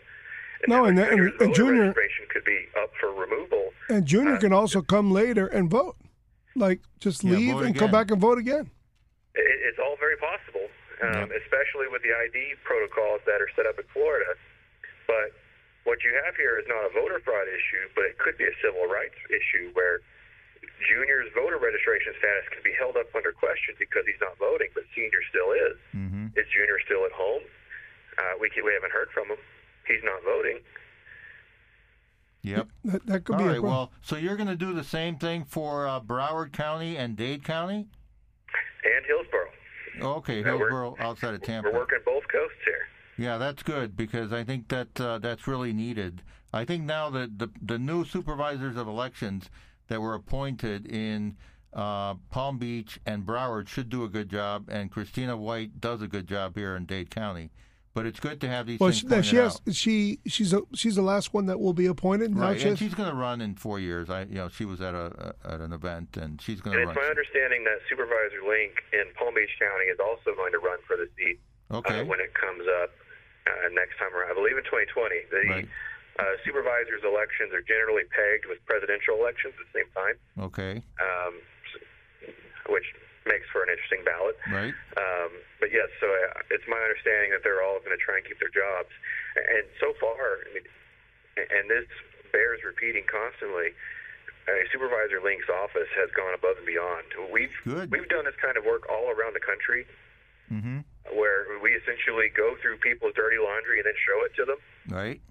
No, and and- and junior- registration could be up for removal. And Junior Uh, can also come later and vote. Like, just Yeah, leave vote and come back and vote again. It's all very possible, um, Yep. especially with the ID protocols that are set up in Florida. But what you have here is not a voter fraud issue, but it could be a civil rights issue where junior's voter registration status can be held up under question because he's not voting, but senior still is. hmm Is junior still at home? Uh, we can, we haven't heard from him. He's not voting. Yep. That, that could All be a problem. Well, so you're going to do the same thing for uh, Broward County and Dade County? And Hillsborough. Okay, Hillsborough outside of Tampa. We're working both coasts here. Yeah, that's good because I think that uh, that's really needed. I think now that the the new supervisors of elections that were appointed in uh, Palm Beach and Broward should do a good job, and Christina White does a good job here in Dade County. But it's good to have these well, things she, pointed she has out. she she's a, she's the last one that will be appointed. Right, and has- she's going to run in four years. I, you know, she was at a at an event, and she's going to. And to it's my understanding that Supervisor Link in Palm Beach County is also going to run for the seat Okay, uh, when it comes up uh, next time around. I believe in 2020. The Right. uh, supervisors' elections are generally pegged with presidential elections at the same time, okay, um, which makes for an interesting ballot. right, Um, but yes, so uh, it's my understanding that they're all going to try and keep their jobs. And so far, I mean, and this bears repeating constantly. Uh, Supervisor Link's office has gone above and beyond. We've Good. we've done this kind of work all around the country mm-hmm. where we essentially go through people's dirty laundry and then show it to them. Right.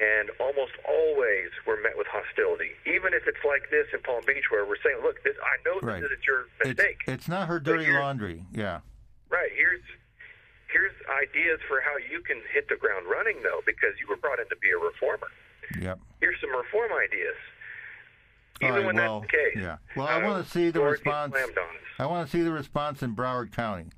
And almost always we're met with hostility, even if it's like this in Palm Beach, where we're saying, "Look, this I know Right. this isn't your It's, mistake. it's not her dirty laundry. Yeah. Right. Here's here's ideas for how you can hit the ground running, though, because you were brought in to be a reformer. Yep. Here's some reform ideas. Even right, when well, that's the case. yeah. Well, I want to see the response. I want to see the response in Broward County.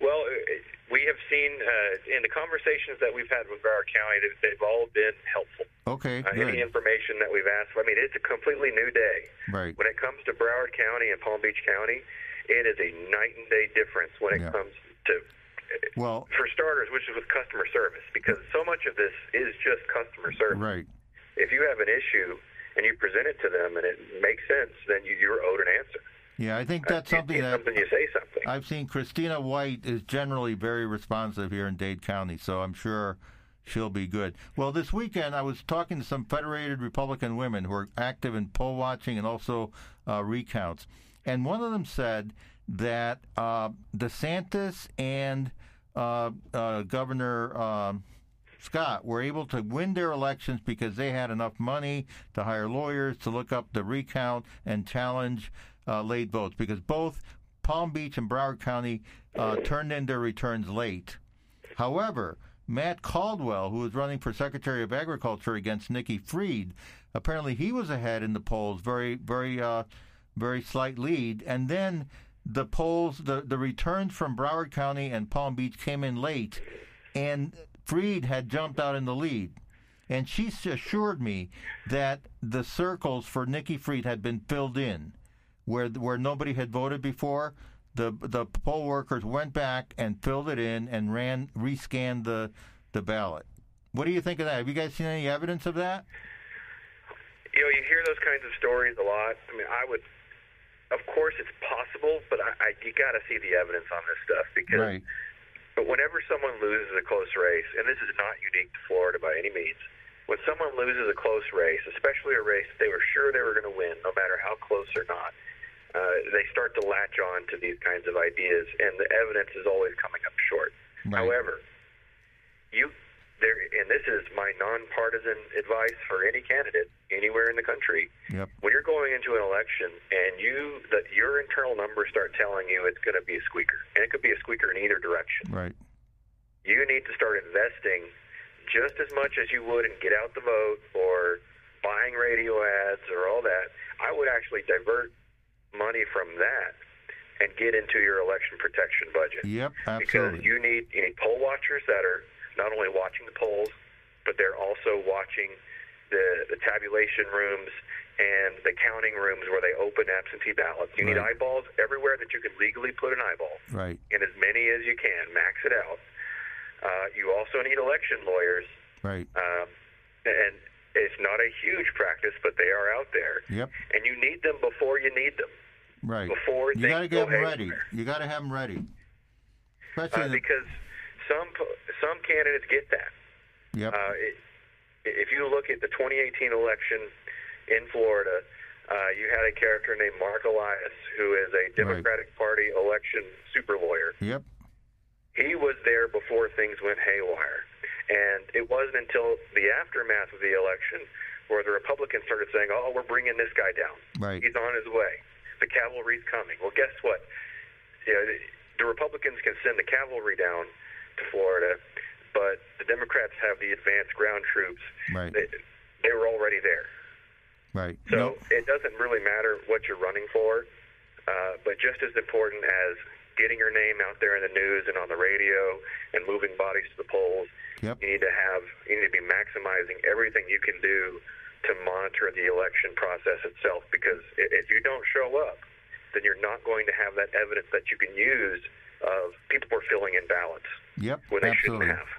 Well, uh, we have seen uh, in the conversations that we've had with Broward County, they've, they've all been helpful. Okay, Uh, any information that we've asked for, I mean, it's a completely new day. Right. When it comes to Broward County and Palm Beach County, it is a night and day difference when it Yeah. comes to, Well, for starters, which is with customer service, because so much of this is just customer service. right. If you have an issue and you present it to them and it makes sense, then you, you're owed an answer. Yeah, I think that's something you- that something you say something. I've seen Christina White is generally very responsive here in Dade County, so I'm sure she'll be good. Well, this weekend I was talking to some Federated Republican women who are active in poll watching and also uh, recounts, and one of them said that uh, DeSantis and uh, uh, Governor. um Scott were able to win their elections because they had enough money to hire lawyers to look up the recount and challenge uh, late votes because both Palm Beach and Broward County uh, turned in their returns late. However, Matt Caldwell, who was running for Secretary of Agriculture against Nikki Fried, apparently he was ahead in the polls, very, very, uh, very slight lead. And then the polls, the, the returns from Broward County and Palm Beach came in late, and Fried had jumped out in the lead. And she assured me that the circles for Nikki Fried had been filled in, where where nobody had voted before. The the poll workers went back and filled it in and ran rescanned the the ballot. What do you think of that? Have you guys seen any evidence of that? you know, you hear those kinds of stories a lot. I mean, I would, of course, it's possible, but I, I you got to see the evidence on this stuff because. Right. But whenever someone loses a close race, and this is not unique to Florida by any means, when someone loses a close race, especially a race that they were sure they were going to win, no matter how close or not, uh, they start to latch on to these kinds of ideas, and the evidence is always coming up short. Right. However, you there, and this is my nonpartisan advice for any candidate anywhere in the country. Yep. When you're going into an election and you that your internal numbers start telling you it's going to be a squeaker, and it could be a squeaker in either direction, Right. you need to start investing just as much as you would in get out the vote or buying radio ads or all that. I would actually divert money from that and get into your election protection budget Yep. absolutely. because you need you need poll watchers that are not only watching the polls, but they're also watching the the tabulation rooms and the counting rooms where they open absentee ballots. You need eyeballs everywhere that you can legally put an eyeball, Right. and as many as you can, max it out. Uh, you also need election lawyers, Right. um, and it's not a huge practice, but they are out there, Yep. and you need them before you need them. Right. Before you got to go them ready. haywire. You got to have them ready. Especially Uh, the, because some some candidates get that. yep. Uh, it, if you look at the 2018 election in Florida, uh, you had a character named Marc Elias, who is a Democratic Party election super lawyer. yep. He was there before things went haywire. And it wasn't until the aftermath of the election where the Republicans started saying, oh, we're bringing this guy down. Right. He's on his way. The cavalry's coming. Well, guess what? You know, the- the Republicans can send the cavalry down to Florida, but the Democrats have the advanced ground troops. Right. They, they were already there. Right. So No- it doesn't really matter what you're running for, uh, but just as important as getting your name out there in the news and on the radio and moving bodies to the polls, Yep. you need to have you need to be maximizing everything you can do to monitor the election process itself. Because if you don't show up, then you're not going to have that evidence that you can use of people were filling in ballots Yep. when they Absolutely. shouldn't have.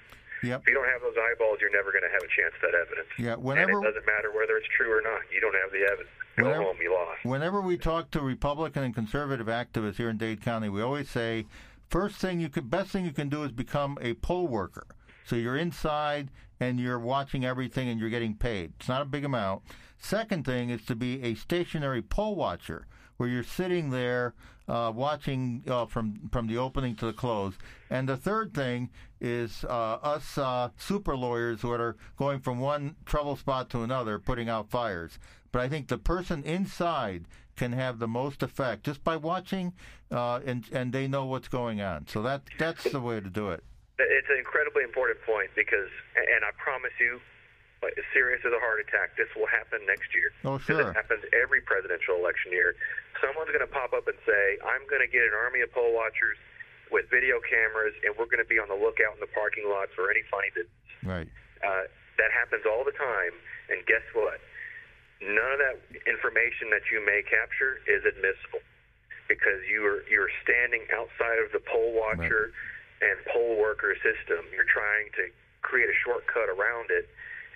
Yep. If you don't have those eyeballs, you're never going to have a chance at that evidence. Yeah, and whenever- it doesn't matter whether it's true or not. You don't have the evidence. Go Whenever- home, you lost. Whenever we talk to Republican and conservative activists here in Dade County, we always say, first thing you can, best thing you can do is become a poll worker. So you're inside and you're watching everything and you're getting paid. It's not a big amount. Second thing is to be a stationary poll watcher, where you're sitting there uh, watching uh, from from the opening to the close. And the third thing is uh, us uh, super lawyers who are going from one trouble spot to another, putting out fires. But I think the person inside can have the most effect just by watching, uh, and and they know what's going on. So that that's the way to do it. It's an incredibly important point because, and I promise you, like, as serious as a heart attack, this will happen next year. Oh, sure. It happens every presidential election year. Someone's going to pop up and say, I'm going to get an army of poll watchers with video cameras, and we're going to be on the lookout in the parking lots for any funny business. Right. Uh, that happens all the time, and guess what? None of that information that you may capture is admissible because you're you're standing outside of the poll watcher and poll worker system. You're trying to create a shortcut around it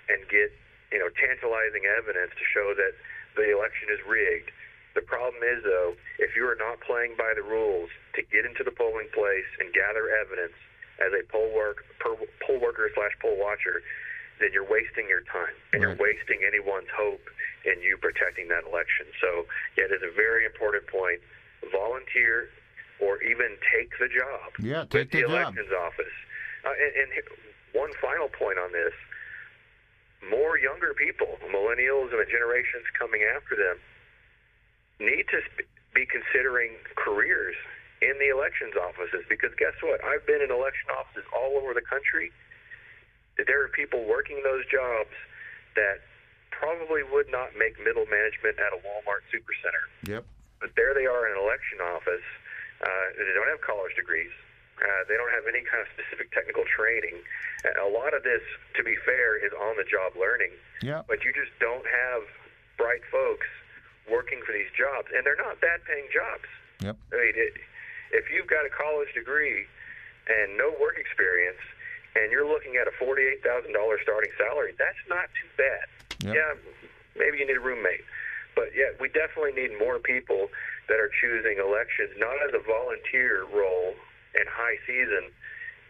and get you know tantalizing evidence to show that the election is rigged. The problem is though, if you are not playing by the rules to get into the polling place and gather evidence as a poll work per, poll worker slash poll watcher, then you're wasting your time and Right. you're wasting anyone's hope in you protecting that election. So yeah, it is a very important point. Volunteer or even take the job Yeah, take the the job. elections office. Uh, and, and one final point on this: more younger people, millennials, and the generations coming after them, need to be considering careers in the elections offices. Because guess what? I've been in election offices all over the country. There are people working those jobs that probably would not make middle management at a Walmart supercenter Yep. but there they are in an election office. Uh, they don't have college degrees. Uh, they don't have any kind of specific technical training. A lot of this, to be fair, is on the job learning. Yeah. But you just don't have bright folks working for these jobs, and they're not bad paying jobs. Yep. I mean, it, if you've got a college degree and no work experience, and you're looking at a forty-eight thousand dollars starting salary, that's not too bad. Yep. Yeah, maybe you need a roommate, but yeah, we definitely need more people that are choosing elections not as a volunteer role in high season,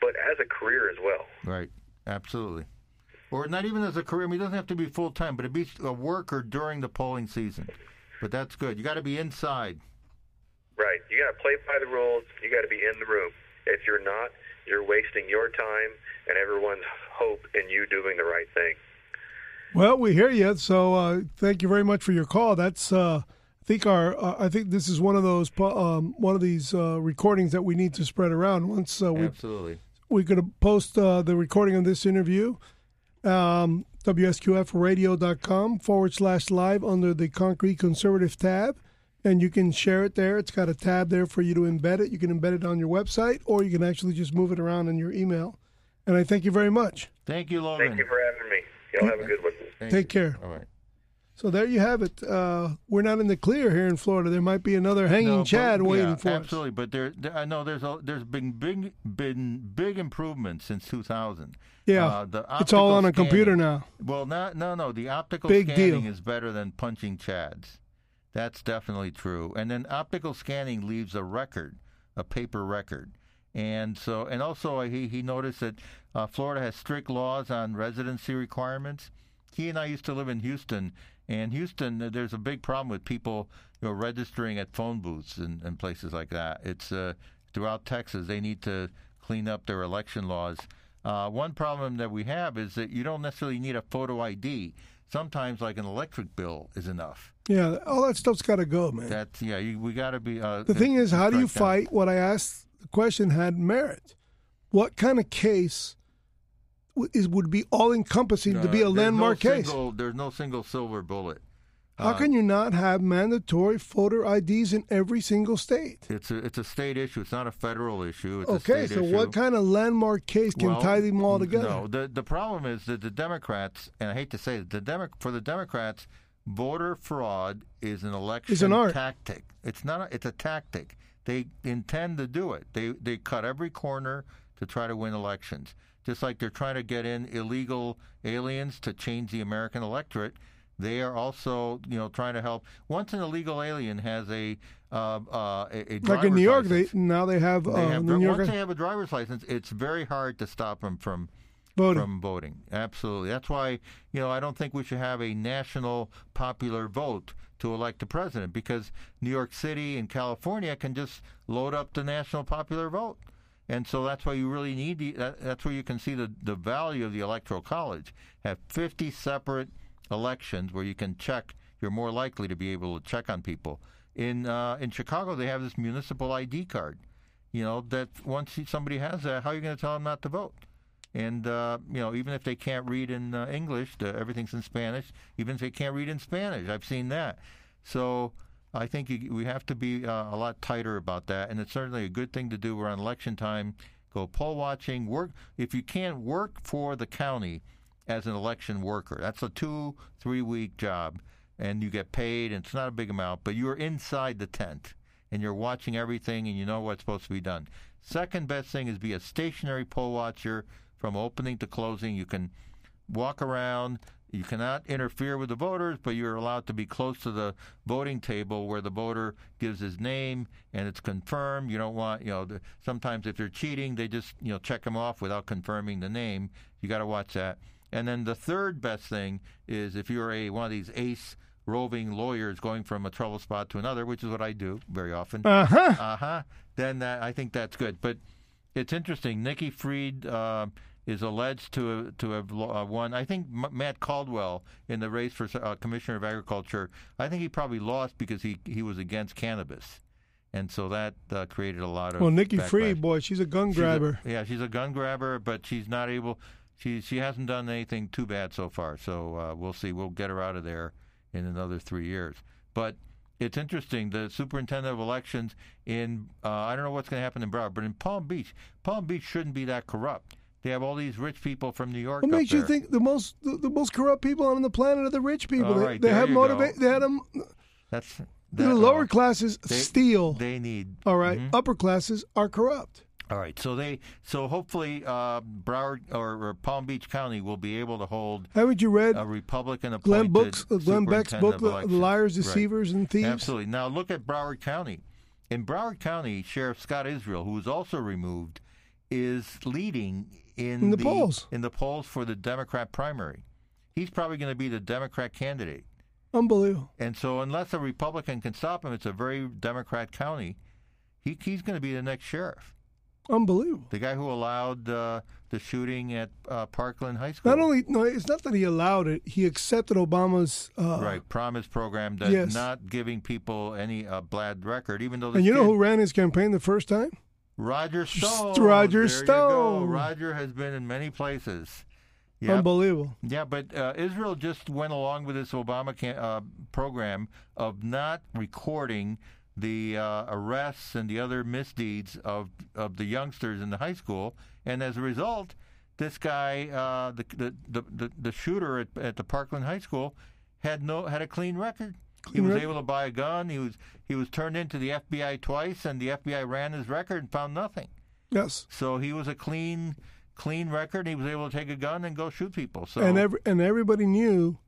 but as a career as well. Right. Absolutely. Or not even as a career. I mean, it doesn't have to be full time, but it be a worker during the polling season. But that's good. You got to be inside. Right. You got to play by the rules. You got to be in the room. If you're not, you're wasting your time and everyone's hope in you doing the right thing. Well, we hear you. So uh, thank you very much for your call. That's uh, I think our uh, I think this is one of those um, one of these uh, recordings that we need to spread around. Once uh, we Absolutely. we could post uh, the recording of this interview. Um, WSQFradio.com forward slash live under the Concrete Conservative tab. And you can share it there. It's got a tab there for you to embed it. You can embed it on your website or you can actually just move it around in your email. And I thank you very much. Thank you, Logan. Thank you for having me. Y'all have a good one. Thank Take you. care. All right. So there you have it. Uh, we're not in the clear here in Florida. There might be another hanging No, but- Chad waiting yeah, for us. absolutely. But there, there, I know there's a, there's been big been big improvements since 2000. Yeah, Uh, the it's all on a computer now. Well, no, no, no. The optical Big scanning deal. is better than punching chads. That's definitely true. And then optical scanning leaves a record, a paper record. And so, and also, uh, he he noticed that uh, Florida has strict laws on residency requirements. He and I used to live in Houston, and Houston, uh, there's a big problem with people you know, registering at phone booths and, and places like that. It's uh, throughout Texas, they need to clean up their election laws. Uh, one problem that we have is that you don't necessarily need a photo ID. Sometimes, like an electric bill, is enough. Yeah, all that stuff's got to go, man. That's yeah. You, we got to be. Uh, the thing is, how do you down. fight? What I asked, the question had merit. What kind of case is would be all encompassing to be a Uh, landmark no case? Single, there's no single silver bullet. How Uh, can you not have mandatory voter IDs in every single state? It's a it's a state issue. It's not a federal issue. It's Okay, a state so issue. what kind of landmark case can Well, tie them all together? No, the the problem is that the Democrats, and I hate to say it, the Demo- for the Democrats, voter fraud is an election It's an art. tactic. It's not. A, it's a tactic. They intend to do it. They they cut every corner to try to win elections. Just like they're trying to get in illegal aliens to change the American electorate. They are also, you know, trying to help. Once an illegal alien has a uh, uh, a, a like in New York, license, they now they have, they uh, have New York once they have a driver's license, it's very hard to stop them from voting. from voting. Absolutely. That's why you know I don't think we should have a national popular vote to elect the president because New York City and California can just load up the national popular vote. And so that's why you really need the, that, that's where you can see the, the value of the electoral college. Have 50 separate elections where you can check. You're more likely to be able to check on people. In uh, in Chicago, they have this municipal ID card. You know that once somebody has that, how are you going to tell them not to vote? And uh, you know, even if they can't read in uh, English, everything's in Spanish. Even if they can't read in Spanish, I've seen that. So I think you, we have to be uh, a lot tighter about that, and it's certainly a good thing to do around election time. Go poll watching. Work if you can't work for the county as an election worker. That's a two three week job, and you get paid. And it's not a big amount, but you're inside the tent and you're watching everything, and you know what's supposed to be done. Second best thing is be a stationary poll watcher from opening to closing. You can walk around. You cannot interfere with the voters, but you're allowed to be close to the voting table where the voter gives his name and it's confirmed. You don't want, you know, the, sometimes if they're cheating, they just, you know, check them off without confirming the name. You got to watch that. And then the third best thing is if you're a one of these ace roving lawyers going from a trouble spot to another, which is what I do very often. Uh huh. Uh huh. Then that, I think that's good. But it's interesting. Nikki Fried uh, is alleged to to have uh, won. I think Matt Caldwell in the race for uh, Commissioner of Agriculture. I think he probably lost because he he was against cannabis. And so that uh, created a lot of. Well, Nikki backlash. Fried, boy, she's a gun She's a- grabber. yeah, she's a gun grabber, but she's not able. She she hasn't done anything too bad so far. So uh, we'll see. We'll get her out of there in another three years. But it's interesting. The superintendent of elections in uh, I don't know what's going to happen in Broward, but in Palm Beach, Palm Beach shouldn't be that corrupt. They have all these rich people from New York. What makes you think the most the, the most corrupt people on the planet are the rich people? All they right, they there have motivate. They had them. that's The lower uh, classes they- steal. They need all right? Mhm. upper classes are corrupt. All right, so they so hopefully uh, Broward or, or Palm Beach County will be able to hold Haven't you read a Republican Glenn appointed Book's uh, Glenn Beck's book, The. Liars, Right. Deceivers, and Thieves? Absolutely. Now look at Broward County. In Broward County, Sheriff Scott Israel, who was also removed, is leading in, In the polls. in the polls for the Democrat primary. He's probably going to be the Democrat candidate. Unbelievable. And so, unless a Republican can stop him, it's a very Democrat county. He, he's going to be the next sheriff. Unbelievable. The guy who allowed uh, the shooting at uh, Parkland High School. Not only no, it's not that he allowed it; he accepted Obama's. Uh, right, promise program that's Yes. not giving people any uh, bad record, even though. And you know who ran his campaign the first time? Roger Stone. Roger There you go. Stone. Roger has been in many places. Yep. Unbelievable. Yeah, but uh, Israel just went along with this Obama can, uh, program of not recording the uh, arrests and the other misdeeds of of the youngsters in the high school, and as a result, this guy, uh, the, the the the the shooter at, at the Parkland High School, had no had a clean record. He was able to buy a gun. He was he was turned into the FBI twice, and the FBI ran his record and found nothing. Yes. So he was a clean clean record. He was able to take a gun and go shoot people. So and every and everybody knew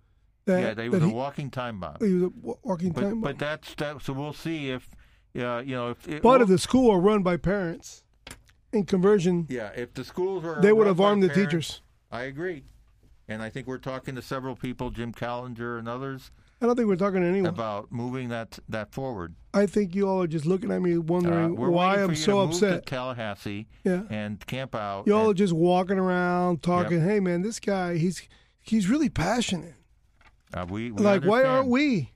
that, yeah, they that was a he, walking time bomb. he was a walking But time bomb. but that's that. So we'll see if uh, you know if it, But well, if the school are run by parents, in conversion, yeah if the schools are they would have armed the parents, teachers. I agree, and I think we're talking to several people, Jim Callinger and others, I don't think we're talking to anyone. about moving that that forward. I think you all are just looking at me Uh, wondering we're why I'm you so upset. to Tallahassee Yeah. and camp out. Y'all are just walking around talking, "Hey man, this guy, he's he's really passionate. uh, we, we like, why aren't we?"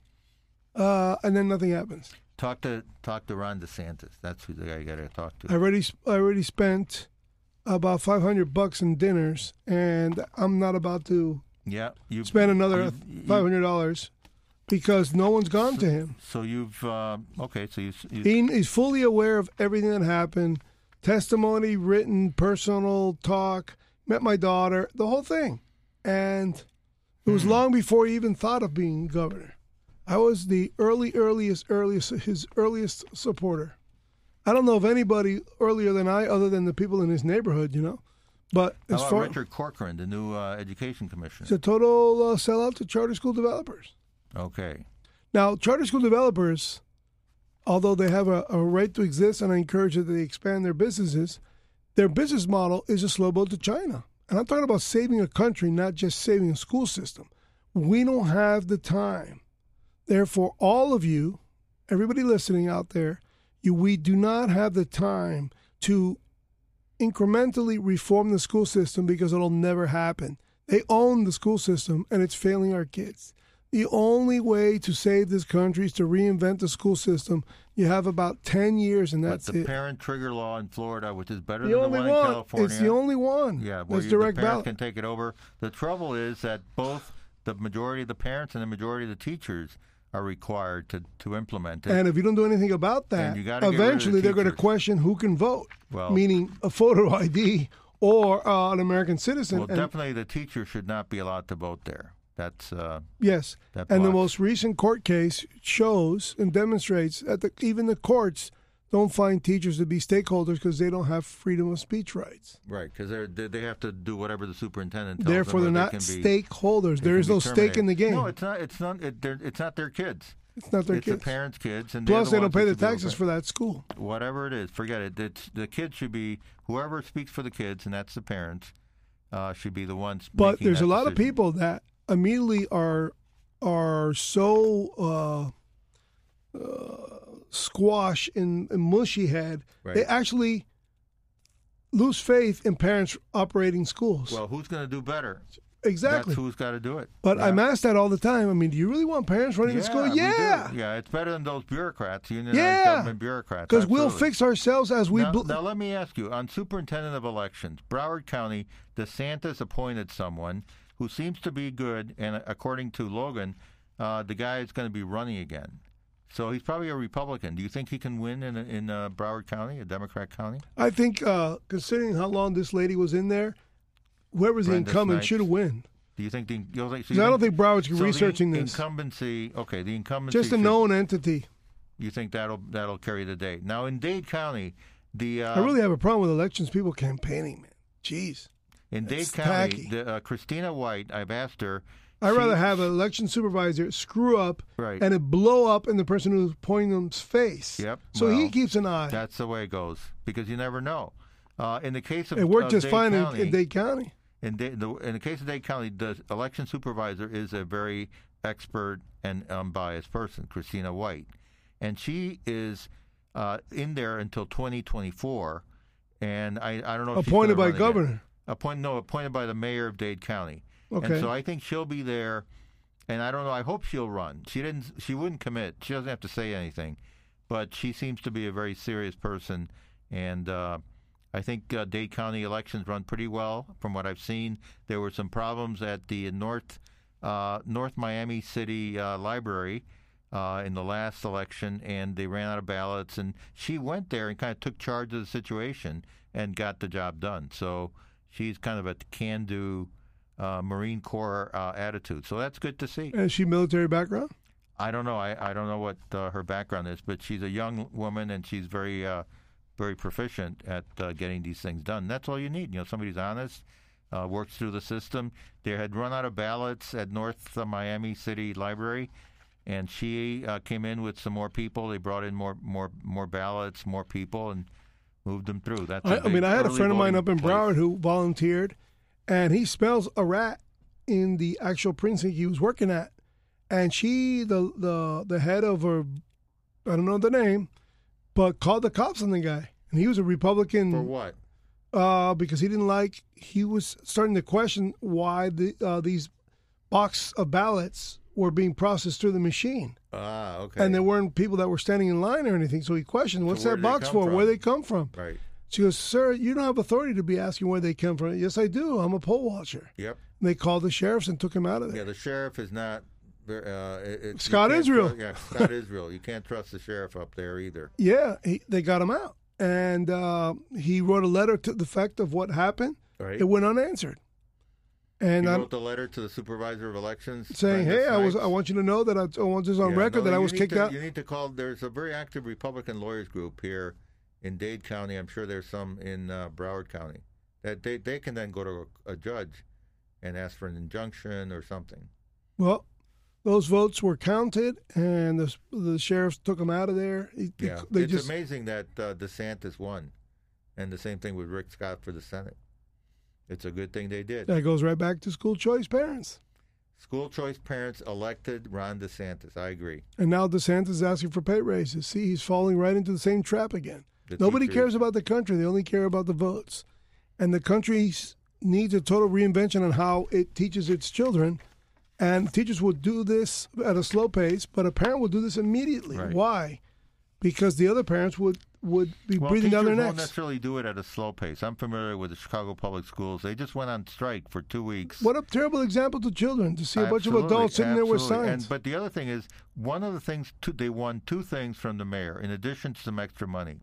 Uh, and then nothing happens. Talk to talk to Ron DeSantis. That's who the guy you got to talk to. I already I already spent about 500 bucks in dinners, and I'm not about to yeah, you spend another you- you- 500 dollars because no one's gone to him. So you've uh, okay. So you, you He is fully aware of everything that happened. Testimony, written, personal talk. Met my daughter, the whole thing, and it was long before he even thought of being governor. I was the early, earliest, earliest, his earliest supporter. I don't know of anybody earlier than I, other than the people in his neighborhood, you know. But as far Richard Corcoran, the new uh, education commissioner? it's a total uh, sellout to charter school developers. Okay. Now, charter school developers, although they have a, a right to exist, and I encourage that they expand their businesses, their business model is a slow boat to China. And I'm talking about saving a country, not just saving a school system. We don't have the time. Therefore, all of you, everybody listening out there, you, we do not have the time to incrementally reform the school system because it'll never happen. They own the school system and it's failing our kids. The only way to save this country is to reinvent the school system. You have about 10 years and that's it. but the it. parent trigger law in Florida, which is better The than only the one, in. California. It's the only one. Yeah, where you, direct the parents ballot. can take it over. The trouble is that both the majority of the parents and the majority of the teachers are required to, to implement it. And if you don't do anything about that, And you gotta get rid of the eventually they're going to question who can vote, Well- meaning a photo ID or uh, an American citizen. well, and, definitely the teacher should not be allowed to vote there. That's uh, yes, that and the most recent court case shows and demonstrates that the, even the courts don't find teachers to be stakeholders because they don't have freedom of speech rights. right because they they have to do whatever the superintendent tells Therefore, them. they're or not they be, stakeholders. There is no stake in the game. No, it's not. It's not. It, it's not their kids. it's not their kids. it's kids. the parents' kids, and they're Plus, the they don't pay the taxes for that school. whatever it is, forget it. It's, the kids should be whoever speaks for the kids, and that's the parents. Uh, should be the ones. But there's a lot of people that immediately are are so uh, uh, squash and, in mushy head. They actually lose faith in parents operating schools. Well, who's going to do better? exactly. That's who's got to do it. But yeah. I'm asked that all the time. I mean, do you really want parents running the school? we do. Yeah, yeah, it's better than those bureaucrats, unionized Yeah. government bureaucrats. because we'll fix ourselves as we. now, bl- now, let me ask you: on superintendent of elections, Broward County, DeSantis appointed someone who seems to be good, and according to Logan, uh, the guy is going to be running again. So he's probably a Republican. Do you think he can win in in uh, Broward County, a Democrat county? I think, uh, considering how long this lady was in there, whoever's the Brenda incumbent should have win. Do you think the you think, so you I don't think Broward's so the researching in- this. incumbency? Okay, the incumbency. Just a should- known entity. You think that'll that'll carry the day? Now in Dade County, the uh, I really have a problem with elections people campaigning, man. Jeez. In Dade County, the, uh, Christina White. I've asked her. I'd she- rather have an election supervisor screw up Right. and it blow up in the person who's pointing them's face. Yep, So well, he keeps an eye. That's the way it goes because you never know. Uh, in the case of It worked of just Dade fine in, County, in Dade County. in, Dade, the, in the case of Dade County, the election supervisor is a very expert and unbiased person, Christina White, and she is uh, in there until 2024. And I, I don't know if Appointed by governor. Appointed no, appointed by the mayor of Dade County. Okay. And so I think she'll be there, and I don't know. I hope she'll run. She didn't. She wouldn't commit. She doesn't have to say anything, but she seems to be a very serious person, and uh, I think uh, Dade County elections run pretty well from what I've seen. There were some problems at the North uh, North Miami City uh, Library. Uh, in the last election, and they ran out of ballots, and she went there and kind of took charge of the situation and got the job done. So she's kind of a can-do uh, Marine Corps uh, attitude. So that's good to see. Is she military background? I don't know. I, I don't know what uh, her background is, but she's a young woman and she's very uh, very proficient at uh, getting these things done. That's all you need. You know, somebody's honest, uh, works through the system. They had run out of ballots at North uh, Miami City Library, and she uh, came in with some more people. They brought in more more more ballots, more people, and moved them through. That's. a I, I big mean, I had a friend of mine up in place. Broward who volunteered, and he smells a rat in the actual precinct he was working at. And she, the the the head of her, I don't know the name, but called the cops on the guy, and he was a Republican. For what? uh, because he didn't like he was starting to question why the uh, these box of ballots were being processed through the machine, Ah, okay. and there weren't people that were standing in line or anything. So he questioned, "What's where that box for? from?" Where they come from?" right. She goes, "Sir, you don't have authority to be asking where they come from." Yes, I do. I'm a poll watcher. Yep. And they called the sheriffs and took him out of there. Yeah, the sheriff is not. Uh, it, it- Scott Israel. yeah, Scott Israel. You can't trust the sheriff up there either. Yeah, he, they got him out, and uh, he wrote a letter to the effect of what happened. Right. It went unanswered, and he I'm wrote the letter to the supervisor of elections saying, "Hey, I was. I want you to know that I, I want this on Yeah, record no, that I was kicked to- out." You need to call. There's a very active Republican lawyers group here in Dade County. I'm sure there's some in uh, Broward County. That they they can then go to a, a judge and ask for an injunction or something. Well, those votes were counted, and the the sheriffs took them out of there. He- he- Yeah, it's just amazing that uh, DeSantis won, and the same thing with Rick Scott for the Senate. It's a good thing they did. that goes right back to school choice parents. School choice parents elected Ron DeSantis. I agree. And now DeSantis is asking for pay raises. See, he's falling right into the same trap again. The Nobody teachers- cares about the country. They only care about the votes. And the country needs a total reinvention on how it teaches its children. And teachers will do this at a slow pace, but a parent will do this immediately. Right. Why? Because the other parents would, would be Well, breathing down their teachers won't necks. necessarily do it at a slow pace. I'm familiar with the Chicago Public Schools. They just went on strike for two weeks. What a terrible example to children to see a bunch of adults sitting there with absolutely. signs. And, but the other thing is, one of the things they won two things from the mayor, in addition to some extra money.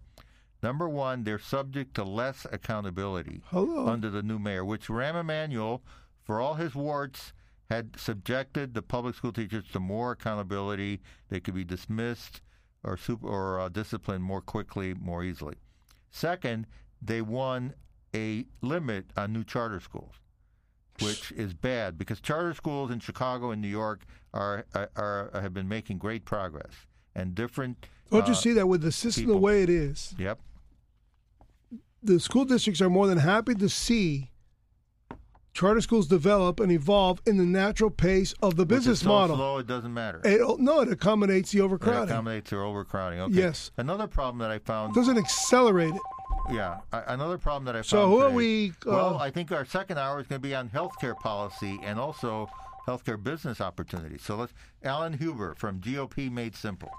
Number one, they're subject to less accountability Hello. under the new mayor, which Rahm Emanuel, for all his warts, had subjected the public school teachers to more accountability. They could be dismissed or super, or uh, disciplined more quickly, more easily. Second, they won a limit on new charter schools, which is bad because charter schools in Chicago and New York are are, are have been making great progress and different. Don't you uh, see that with the system the way it is? Yep. the school districts are more than happy to see charter schools develop and evolve in the natural pace of the business so model. slow, it doesn't matter. It, no, it accommodates the It overcrowding. accommodates their overcrowding. Okay. Yes. Another problem that I found. It doesn't accelerate it. Yeah, a- another problem that I found. So who are we, uh, well, I think our second hour is going to be on healthcare policy and also healthcare business opportunities. So let's. Alan Huber from GOP Made Simple.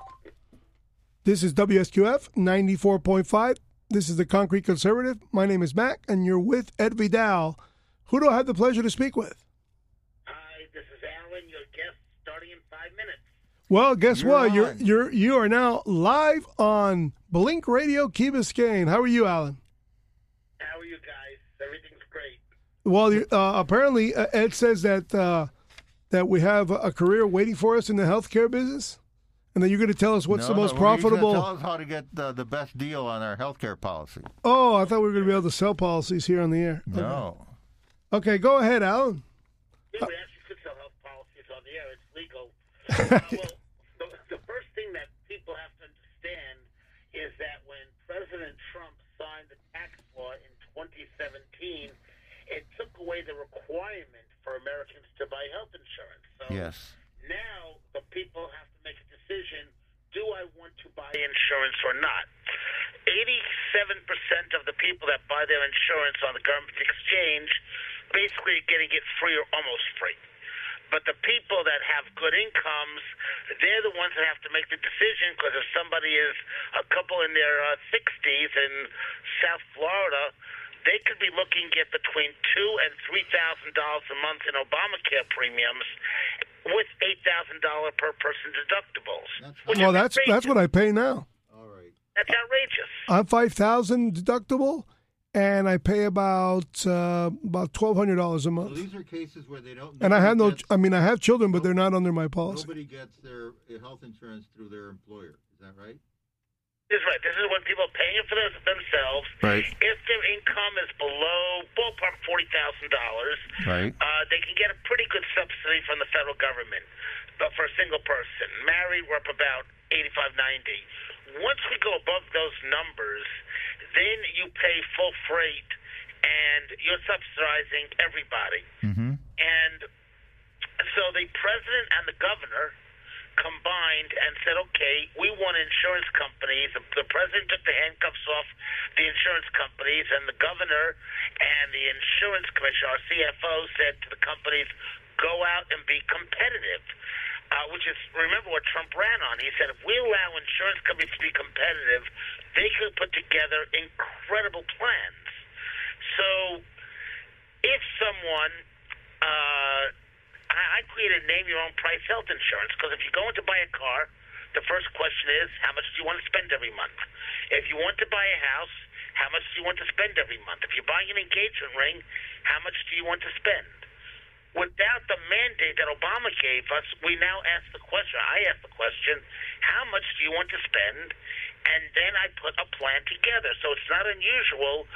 This is WSQF 94.5. This is the Concrete Conservative. My name is Mac, and you're with Ed Vidal. Who do I have the pleasure to speak with? Hi, this is Alan, your guest, starting in five minutes. Well, guess You're what? You're you're you are now live on Blink Radio Key Biscayne. How are you, Alan? How are you guys? Everything's great. Well, you- uh, apparently uh, Ed says that uh, that we have a career waiting for us in the healthcare business, and that you're going to tell us what's No, the most no, profitable. Tell us how to get the, the best deal on our healthcare policy. Oh, I thought we were going to be able to sell policies here on the air. No. Okay, go ahead, Alan. Yeah, we actually could sell health policies on the air. It's legal. uh, well, the, the first thing that people have to understand is that when President Trump signed the tax law in 2017, it took away the requirement for Americans to buy health insurance. So Yes. now the people have to make a decision do I want to buy insurance or not? 87% of the people that buy their insurance on the government exchange basically getting it free or almost free. But the people that have good incomes, they're the ones that have to make the decision because if somebody is a couple in their uh, 60s in South Florida, they could be looking at between two and three thousand dollars a month in Obamacare premiums, with eight thousand dollar per person deductibles. That's Well, is that's that's what I pay now. All right. That's outrageous. I'm five thousand deductible, and I pay about uh, about twelve hundred dollars a So month. these are cases where they don't. And I have no. nobody I mean, I have children, but they're not under my policy. Nobody gets their health insurance through their employer. Is that right? This is right. This is when people are paying for this themselves. Right. If their income is below ballpark forty thousand dollars, Right. uh, they can get a pretty good subsidy from the federal government. But for a single person, married, we're up about eighty-five, ninety. Once we go above those numbers, then you pay full freight, and you're subsidizing everybody. Mm-hmm. And so the president and the governor combined and said, okay, we want insurance companies. The, the president took the handcuffs off the insurance companies, and the governor and the insurance commissioner, our CFO, said to the companies, go out and be competitive. Uh, which is, remember what Trump ran on. He said if we allow insurance companies to be competitive, they could put together incredible plans. So if someone uh, I, I created name your own price health insurance because if you're going to buy a car, the first question is how much do you want to spend every month? If you want to buy a house, how much do you want to spend every month? If you're buying an engagement ring, how much do you want to spend? Without the mandate that Obama gave us, we now ask the question. I ask the question: How much do you want to spend? And then I put a plan together. So it's not unusual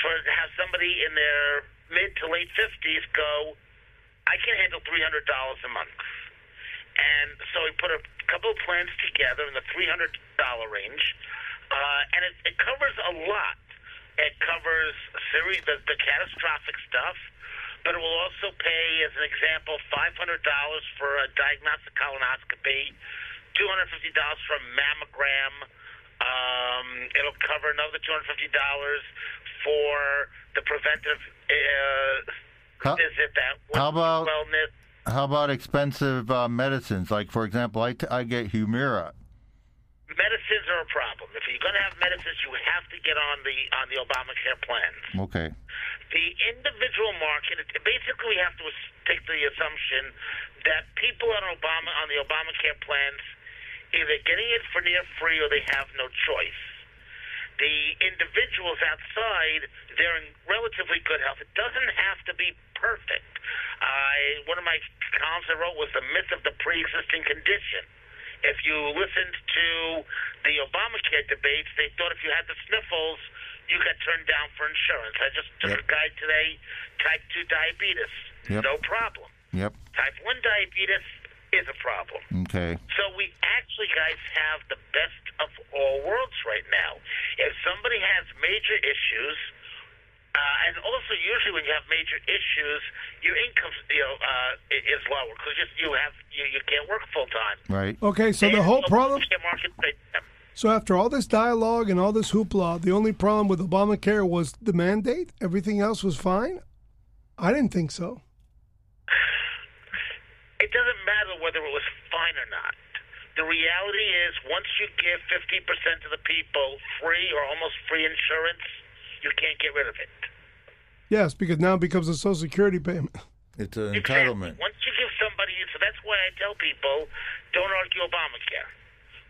for to have somebody in their mid to late fifties go, I can handle three hundred dollars a month. And so we put a couple of plans together in the three hundred dollar range, uh, and it, it covers a lot. It covers series the, the catastrophic stuff, but it will also pay, as an example, $500 for a diagnostic colonoscopy, $250 for a mammogram. Um, it'll cover another $250 for the preventive uh, How- visit that how about- wellness. How about expensive uh, medicines? Like, for example, I, t- I get Humira. Medicines are a problem. If you're going to have medicines, you have to get on the on the Obamacare plans. Okay. The individual market, basically, we have to take the assumption that people on Obama on the Obamacare plans either getting it for near free or they have no choice. The individuals outside, they're in relatively good health. It doesn't have to be perfect. I one of my columns I wrote was the myth of the pre-existing condition. If you listened to the Obamacare debates, they thought if you had the sniffles, you got turned down for insurance. I just took Yep. a guy today, type 2 diabetes. Yep. No problem. Yep. Type 1 diabetes is a problem. Okay. So we actually, guys, have the best of all worlds right now. If somebody has major issues, uh, and also usually when you have major issues, your income, you know, uh, is lower because just you have you, you can't work full time. Right. Okay, so the whole problem. Market, So after all this dialogue and all this hoopla, the only problem with Obamacare was the mandate. Everything else was fine. I didn't think so. it doesn't matter whether it was fine or not. The reality is, once you give 50% of the people free or almost free insurance, you can't get rid of it. Yes, because now it becomes a Social Security payment. It's an Exactly. entitlement. Once you give somebody, so that's why I tell people, don't argue Obamacare.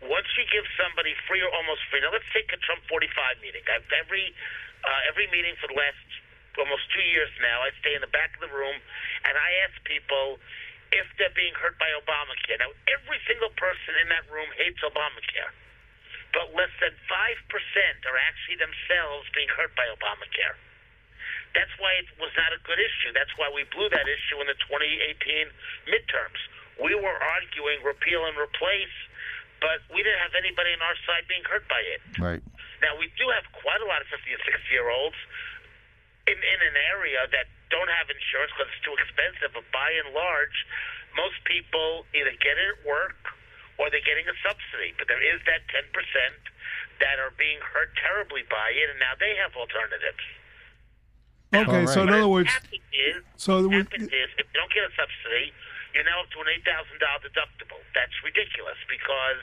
Once you give somebody free or almost free, now let's take a Trump 45 meeting. I've every uh, every meeting for the last almost two years now. I stay in the back of the room and I ask people if they're being hurt by Obamacare. Now, every single person in that room hates Obamacare, but less than five percent are actually themselves being hurt by Obamacare. That's why it was not a good issue. That's why we blew that issue in the 2018 midterms. We were arguing repeal and replace, but we didn't have anybody on our side being hurt by it. Right. Now, we do have quite a lot of 50 and 60 year olds in, in an area that don't have insurance because it's too expensive, but by and large, most people either get it at work or they're getting a subsidy. But there is that 10% that are being hurt terribly by it, and now they have alternatives. Okay, so in other words, What happens is, so what we- happens is if you don't get a subsidy, you're now up to an eight thousand dollar deductible. That's ridiculous because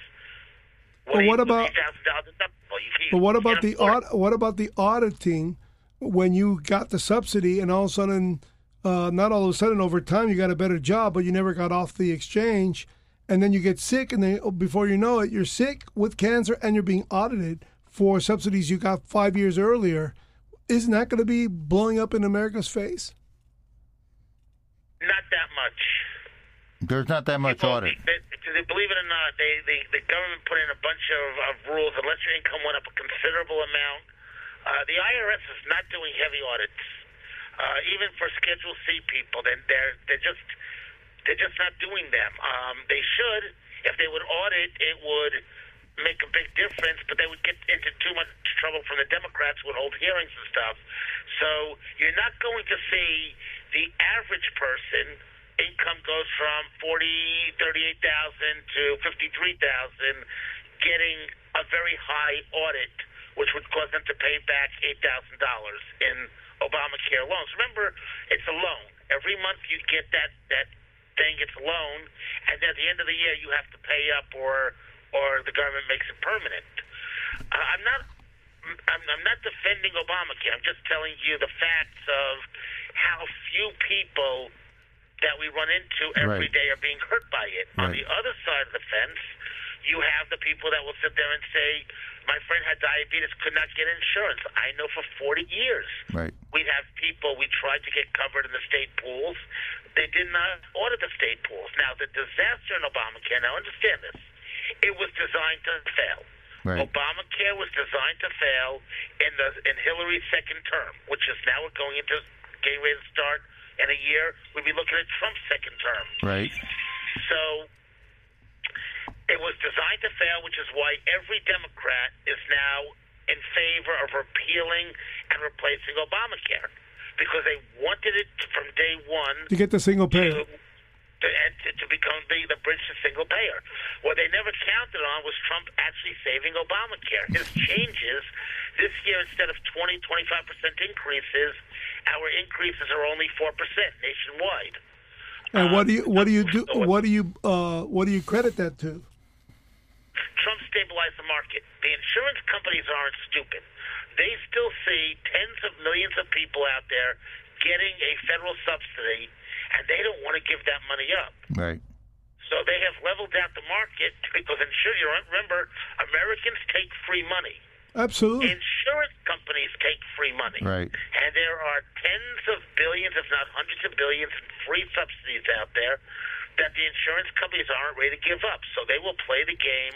But what about- eight thousand dollar deductible? You can't, but what about the aud- what about the auditing when you got the subsidy and all of a sudden, uh, not all of a sudden over time you got a better job, but you never got off the exchange, and then you get sick, and then oh, before you know it, you're sick with cancer and you're being audited for subsidies you got five years earlier. Isn't that going to be blowing up in America's face? Not that much. There's not that much People, audit. They, they, believe it or not, they, they, the government put in a bunch of, of rules. Unless your income went up a considerable amount, uh, the IRS is not doing heavy audits. Uh, even for Schedule C people, then they're they're just they're just not doing them. Um, they should. If they would audit, it would make a big difference, but they would get into too much trouble from the Democrats who would hold hearings and stuff. So you're not going to see the average person income goes from forty, thirty-eight thousand to fifty-three thousand, getting a very high audit, which would cause them to pay back eight thousand dollars in Obamacare loans. Remember, it's a loan. Every month you get that that thing, it's a loan, and at the end of the year you have to pay up, or or the government makes it permanent. Uh, I'm not. I'm, I'm not defending Obamacare. I'm just telling you the facts of how few people that we run into every Right. day are being hurt by it. On the other side of the fence, you have the people that will sit there and say, "My friend had diabetes, could not get insurance." I know for 40 years Right. we'd have people we tried to get covered in the state pools. They did not audit the state pools. Now, the disaster in Obamacare, now understand this, it was designed to fail. Right. Obamacare was designed to fail in the in Hillary's second term, which is now going into getting ready to start in a year. We'll be looking at Trump's second term. Right. So it was designed to fail, which is why every Democrat is now in favor of repealing and replacing Obamacare. because they wanted it from day one To get the single payer. to, to, to become the, the bridge to single payer. What they never counted on was Trump actually saving Obamacare. His changes this year, instead of 20, 25% increases, our increases are only 4% nationwide. And what do you what do you do what do you uh what do you credit that to? Trump stabilized the market. The insurance companies aren't stupid. They still see tens of millions of people out there getting a federal subsidy, and they don't want to give that money up. Right. So they have leveled out the market because insurance. Remember, Americans take free money. Absolutely. Insurance companies take free money. Right. And there are tens of billions, if not hundreds of billions, in free subsidies out there that the insurance companies aren't ready to give up. So they will play the game.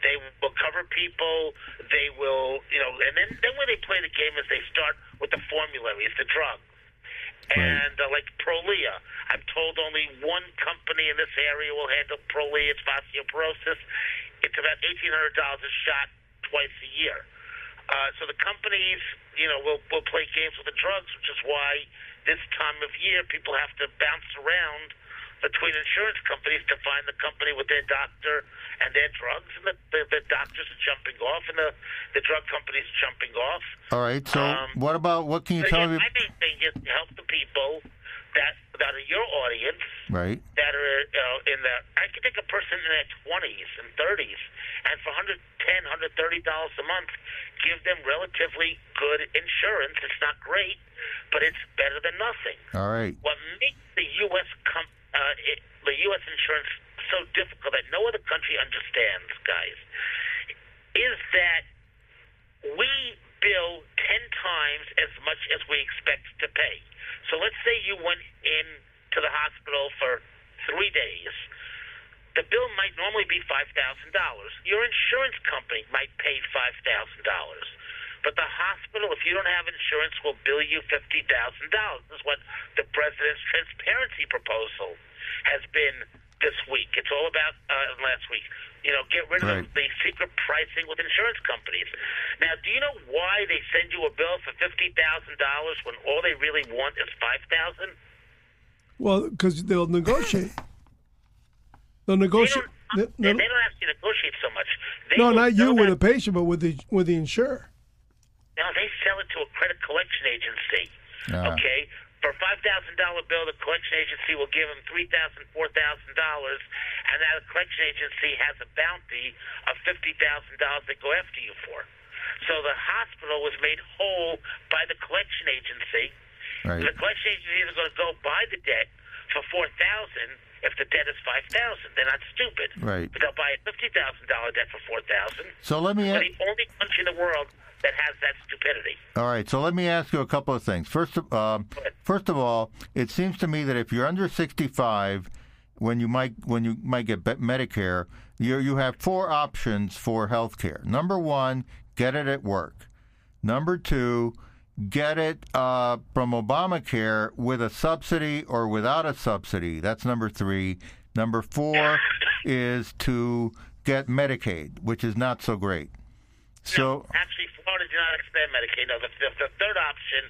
They will cover people. They will, you know, and then, then when they play the game is they start with the formularies, the drugs. And uh, like Prolia, I'm told only one company in this area will handle Prolia. It's osteoporosis. It's about eighteen hundred dollars a shot twice a year. Uh, so the companies, you know, will will play games with the drugs, which is why this time of year people have to bounce around between insurance companies to find the company with their doctor and their drugs, and the, the, the doctors are jumping off, and the the drug companies are jumping off. All right. So Um, what about what can you So, tell yeah, me? my main thing is to help the people that that are your audience Right. that are you know, in the. I could take a person in their twenties and thirties, and for 110 130 dollars a month, give them relatively good insurance. It's not great, but it's better than nothing. All right. What makes the U.S. Com- uh, it, the U.S. insurance so difficult that no other country understands, guys, is that we bill ten times as much as we expect to pay. So let's say you went in to the hospital for three days. The bill might normally be five thousand dollars. Your insurance company might pay five thousand dollars. But the hospital, if you don't have insurance, will bill you fifty thousand dollars. This is what the president's transparency proposal has been this week. It's all about uh, last week. You know, get rid of Right. the secret pricing with insurance companies. Now, do you know why they send you a bill for fifty thousand dollars when all they really want is five thousand? Well, because they'll negotiate. They'll negotiate. They don't. they- They, they- don't actually negotiate so much. They no, not you with that- the patient, but with the with the insurer. No, they sell it to a credit collection agency. Ah. Okay, for a five thousand dollar bill, the collection agency will give them three thousand, four thousand dollars, and that collection agency has a bounty of fifty thousand dollars they go after you for. So the hospital was made whole by the collection agency. Right. The collection agency is going to go buy the debt for four thousand if the debt is five thousand. They're not stupid. Right. But they'll buy a fifty thousand dollar debt for four thousand. So let me. We're a- the only country in the world that has that stupidity. All right, so let me ask you a couple of things. First, of- um, first of all, it seems to me that if you're under 65, when you might when you might get Medicare, you you have four options for health care. Number one, get it at work. Number two, get it uh, from Obamacare with a subsidy or without a subsidy. That's number three. Number four is to get Medicaid, which is not so great. So. Actually, Did not expand Medicaid. No, the, the, the third option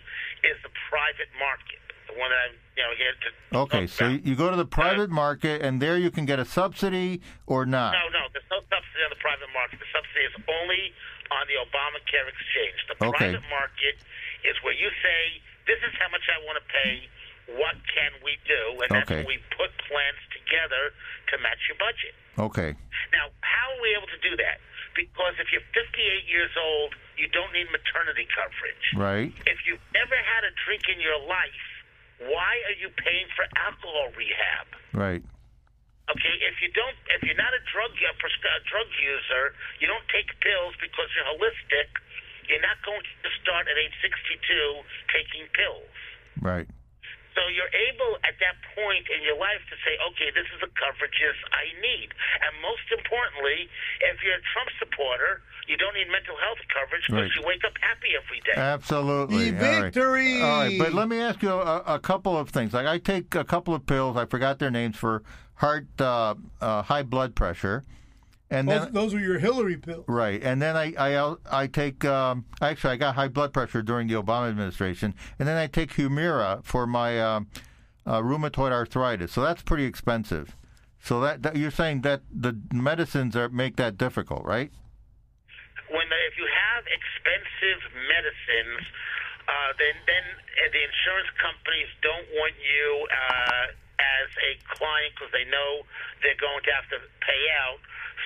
is the private market, the one that I'm, you know, here to. Okay, so about. you go to the uh, private market, and there you can get a subsidy or not. No, no, there's no subsidy on the private market. The subsidy is only on the Obamacare exchange. The Okay. private market is where you say, "This is how much I want to pay. What can we do?" And that's Okay. when we put plans together to match your budget. Okay, Now, how are we able to do that? Because if you're 58 years old, you don't need maternity coverage. right, If you've never had a drink in your life, why are you paying for alcohol rehab? right, Okay, if you don't, if you're not a drug a drug user, you don't take pills because you're holistic. You're not going to start at age 62 taking pills. right. So you're able at that point in your life to say, okay, this is the coverages I need. And most importantly, if you're a Trump supporter, you don't need mental health coverage because Right. you wake up happy every day. Absolutely. The All right. victory! All right, but let me ask you a, a couple of things. Like I take a couple of pills. I forgot their names for heart, uh, uh, high blood pressure, and Those, then those were your Hillary pills. right, and then I I I take um, actually I got high blood pressure during the Obama administration, and then I take Humira for my um, uh, rheumatoid arthritis. So that's pretty expensive. So that, that you're saying that the medicines are make that difficult, right? when the, if you have expensive medicines, uh, then then uh, the insurance companies don't want you uh, as a client because they know they're going to have to pay out.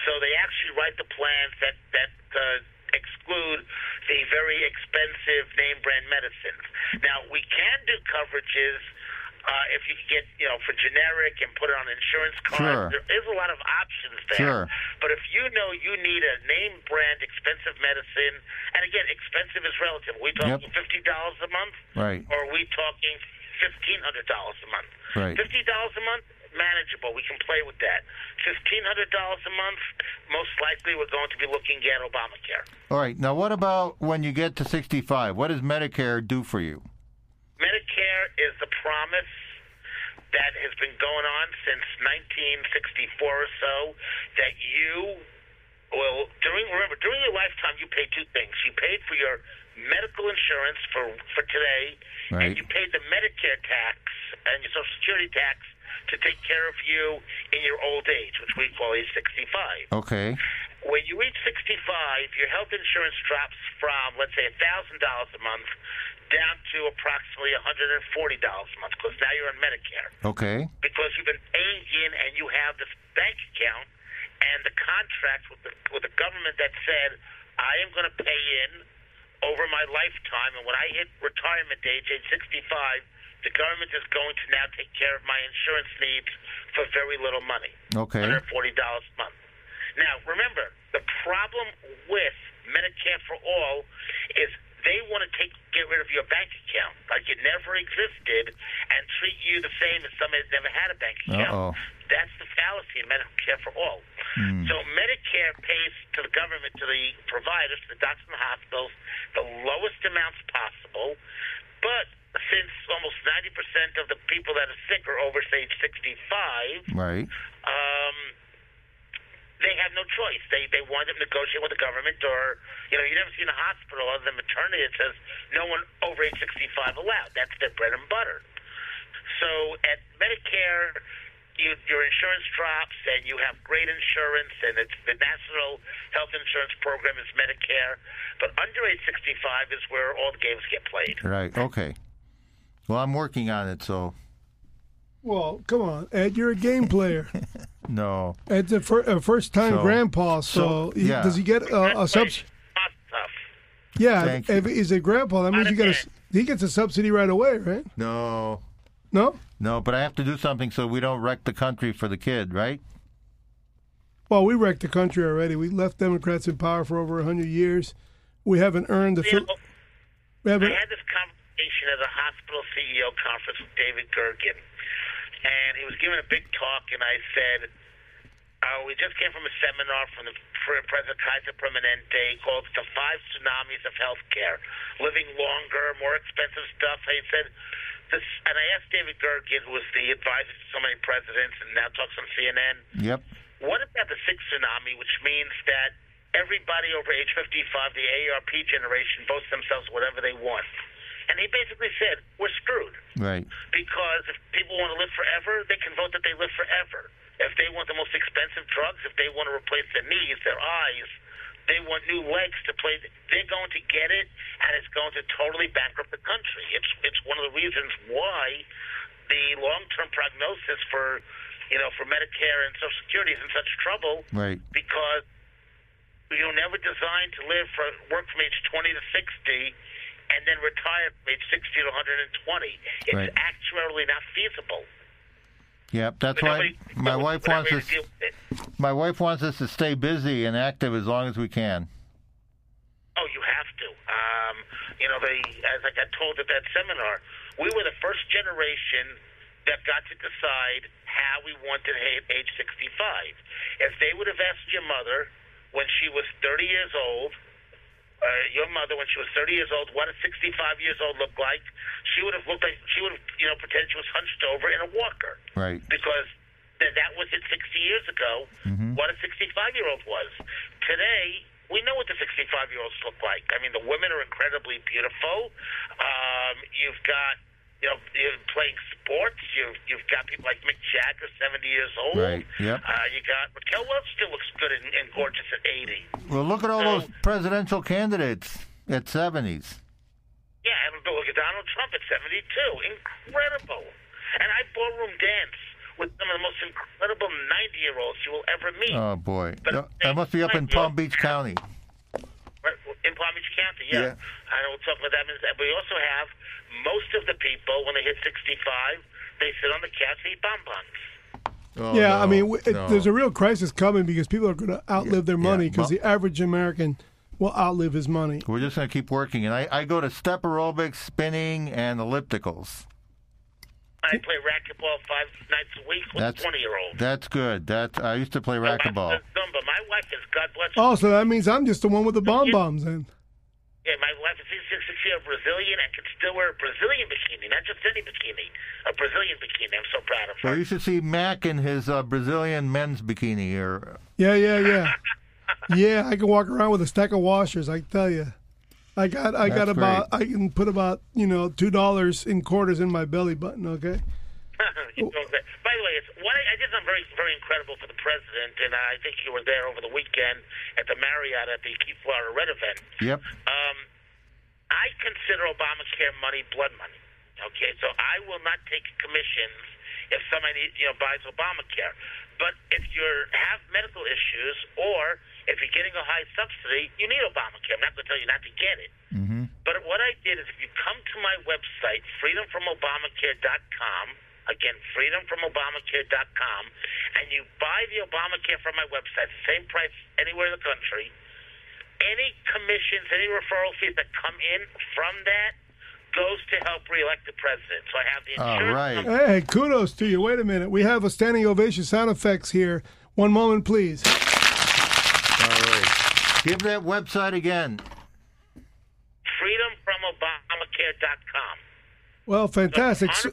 So they actually write the plans that that uh, exclude the very expensive name brand medicines. Now we can do coverages. Uh, if you get, you know, for generic and put it on insurance cards, Sure. there is a lot of options there. Sure. But if you know you need a name brand expensive medicine, and again, expensive is relative. Are we talking Yep. fifty dollars a month, Right. or are we talking fifteen hundred dollars a month? Right. Fifty dollars a month, manageable. We can play with that. Fifteen hundred dollars a month, most likely we're going to be looking at Obamacare. All right. Now, what about when you get to 65? What does Medicare do for you? Medicare is the promise that has been going on since 1964 or so that you will during remember during your lifetime you paid two things you paid for your medical insurance for for today Right. and you paid the Medicare tax and your Social Security tax to take care of you in your old age which we call age 65 Okay. when you reach 65, your health insurance drops from, let's say, $1,000 a month down to approximately $140 a month because now you're on Medicare. Okay. Because you've been paying in and you have this bank account and the contract with the, with the government that said, I am going to pay in over my lifetime, and when I hit retirement age, age 65, the government is going to now take care of my insurance needs for very little money. Okay. $140 a month. Now, remember, the problem with Medicare for All is they want to take get rid of your bank account like it never existed and treat you the same as somebody that never had a bank account. Uh-oh. That's the fallacy in Medicare for All. So Medicare pays to the government, to the providers, to the doctors and the hospitals, the lowest amounts possible. But since almost 90% of the people that are sick are over age 65, Right. um, they have no choice. They they wind up negotiating with the government, or you know, you never see in a hospital other than maternity that says no one over age 65 allowed. That's their bread and butter. So at Medicare, you, your insurance drops, and you have great insurance, and it's the national health insurance program is Medicare. But under age 65 is where all the games get played. Right. Okay. Well, I'm working on it, so Well, come on, Ed, you're a game player. no. It's a, fir- uh, a first-time So- grandpa, so, so, he- yeah. does he get a, a subsidy? Yeah, Thank if you. he's a grandpa, that means you get a, s- he gets a subsidy right away, right? No. No? No, but I have to do something so we don't wreck the country for the kid, right? Well, we wrecked the country already. We left Democrats in power for over 100 years. We haven't earned the... You Fil- know, we I haven't, had this conversation at a hospital CEO conference with David Gergen, and he was giving a big talk, and I said, uh, we just came from a seminar from the President Kaiser Permanente called The Five Tsunamis of Healthcare. Living longer, more expensive stuff. He said, this, and I asked David Gergen, who was the advisor to so many presidents and now talks on CNN, Yep. what about the sixth tsunami, which means that everybody over age 55, the AARP generation, votes themselves whatever they want? And he basically said, we're screwed. Right. Because if people want to live forever, they can vote that they live forever. If they want the most expensive drugs, if they want to replace their knees, their eyes, they want new legs to play, they're going to get it, and it's going to totally bankrupt the country. It's it's one of the reasons why the long-term prognosis for you know for Medicare and Social Security is in such trouble Right. because you were never designed to live for work from age 20 to 60 and then retire from age 60 to 120. It's Right. actually not feasible. Yep. That's why my wife wants us. to deal with it. My wife wants us to stay busy and active as long as we can. Oh, you have to. Um, you know, they, as I got told at that seminar, we were the first generation that got to decide how we wanted to age 65. If they would have asked your mother when she was 30 years old, uh, your mother when she was 30 years old, what a 65 years old looked like, she would have looked like she would have, you know, pretended she was hunched over in a walker Right. because that that was it 60 years ago. What a 65 year old was. Today, we know what the 65 year olds look like. I mean, the women are incredibly beautiful. Um, you've got you know, you're playing sports. You've you've got people like Mick Jagger, seventy years old. Right, yep. Uh, you got Raquel Welch still looks good and, and gorgeous at eighty. Well, look at all those presidential candidates at 70s. Yeah, and look at Donald Trump at seventy-two. Incredible. And I ballroom dance with some of the most incredible ninety-year-olds you will ever meet. Oh, boy. But- That must be up in Palm Beach County. Right, in Palm Beach County, yeah. Yeah. And we'll talk about that. But. We also have most of the people when they hit 65, they sit on the couch and eat bonbons. Oh, yeah, I mean, it, no. there's a real crisis coming because people are going to outlive their money because well- the average American will outlive his money. We're just going to keep working. And I, I go to step aerobics, spinning, and ellipticals. I play racquetball five nights a week with That's 20 year olds. That's good. That I used to play oh, racquetball. Zumba. My wife is, God bless oh, her. Oh, so that means I'm just the one with the bomb bombs then. Yeah, my wife is 66 year Brazilian and can still wear a Brazilian bikini, not just any bikini, a Brazilian bikini. I'm so proud of her. Well, you should see Mac in his uh, Brazilian men's bikini. here. Yeah, yeah, yeah. yeah, I can walk around with a stack of washers, I tell you. I got I got That's about I can put about, you know, 2 dollars in quarters in my belly button, okay? You know that. By the way, it's what I, I did something very, very incredible for the president, and I think you were there over the weekend at the Marriott at the Keep Florida Red event. yep. Um, I consider Obamacare money blood money. Okay, so I will not take commissions if somebody you know buys Obamacare. But if you have medical issues or if you're getting a high subsidy, you need Obamacare. I'm not going to tell you not to get it. hmm But what I did is if you come to my website, freedomfromobamacare.com, again, freedomfromobamacare.com, and you buy the Obamacare from my website, same price anywhere in the country, any commissions, any referral fees that come in from that goes to help reelect the president. So I have the insurance right. company- Hey, kudos to you. Wait a minute. We have a standing ovation sound effects here. One moment, please. All right. Give that website again. freedomfromobamacare.com. Well, fantastic. So-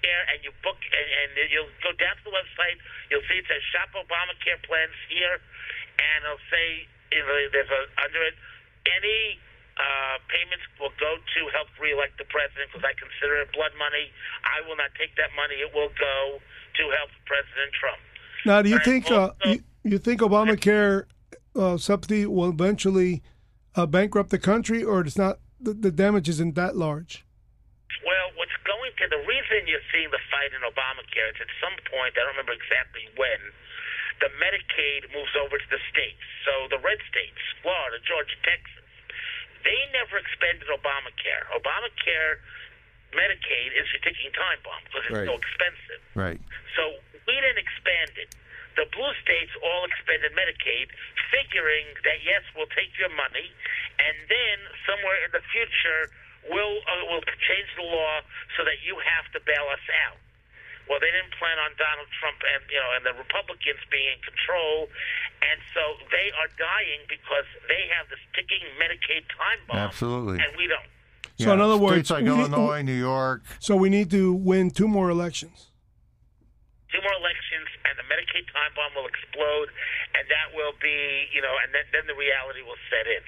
Obamacare, and you book, and, and you'll go down to the website. You'll see it says "Shop Obamacare plans here," and it'll say you know, there's a under it any uh, payments will go to help reelect the president because I consider it blood money. I will not take that money. It will go to help President Trump. Now, do you Right, think uh, you, you think Obamacare uh, subsidy will eventually uh, bankrupt the country, or it's not? The, the damage isn't that large. Well, what's going to the reason you're seeing the fight in Obamacare is at some point, I don't remember exactly when, the Medicaid moves over to the states. So the red states, Florida, Georgia, Texas, they never expanded Obamacare. Obamacare, Medicaid is your ticking time bomb because it's Right. so expensive. Right. So we didn't expand it. The blue states all expanded Medicaid, figuring that yes, we'll take your money, and then somewhere in the future we'll uh, we'll change the law so that you have to bail us out. Well, they didn't plan on Donald Trump and you know and the Republicans being in control, and so they are dying because they have this ticking Medicaid time bomb, Absolutely. and we don't. So, in other words, states like we- Illinois, New York. So we need to win two more elections. two more elections and the Medicaid time bomb will explode, and that will be, you know, and then, then the reality will set in.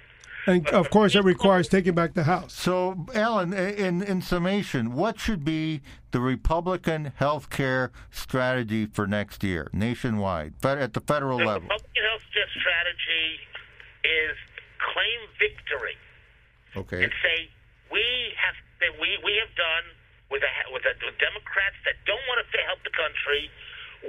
And of course, it requires taking back the House. So, Alan, in in summation, what should be the Republican health care strategy for next year, nationwide, fed- at the federal The level? Republican health care strategy is claim victory Okay. and say we have that we we have done with the with the with Democrats that don't want to help the country.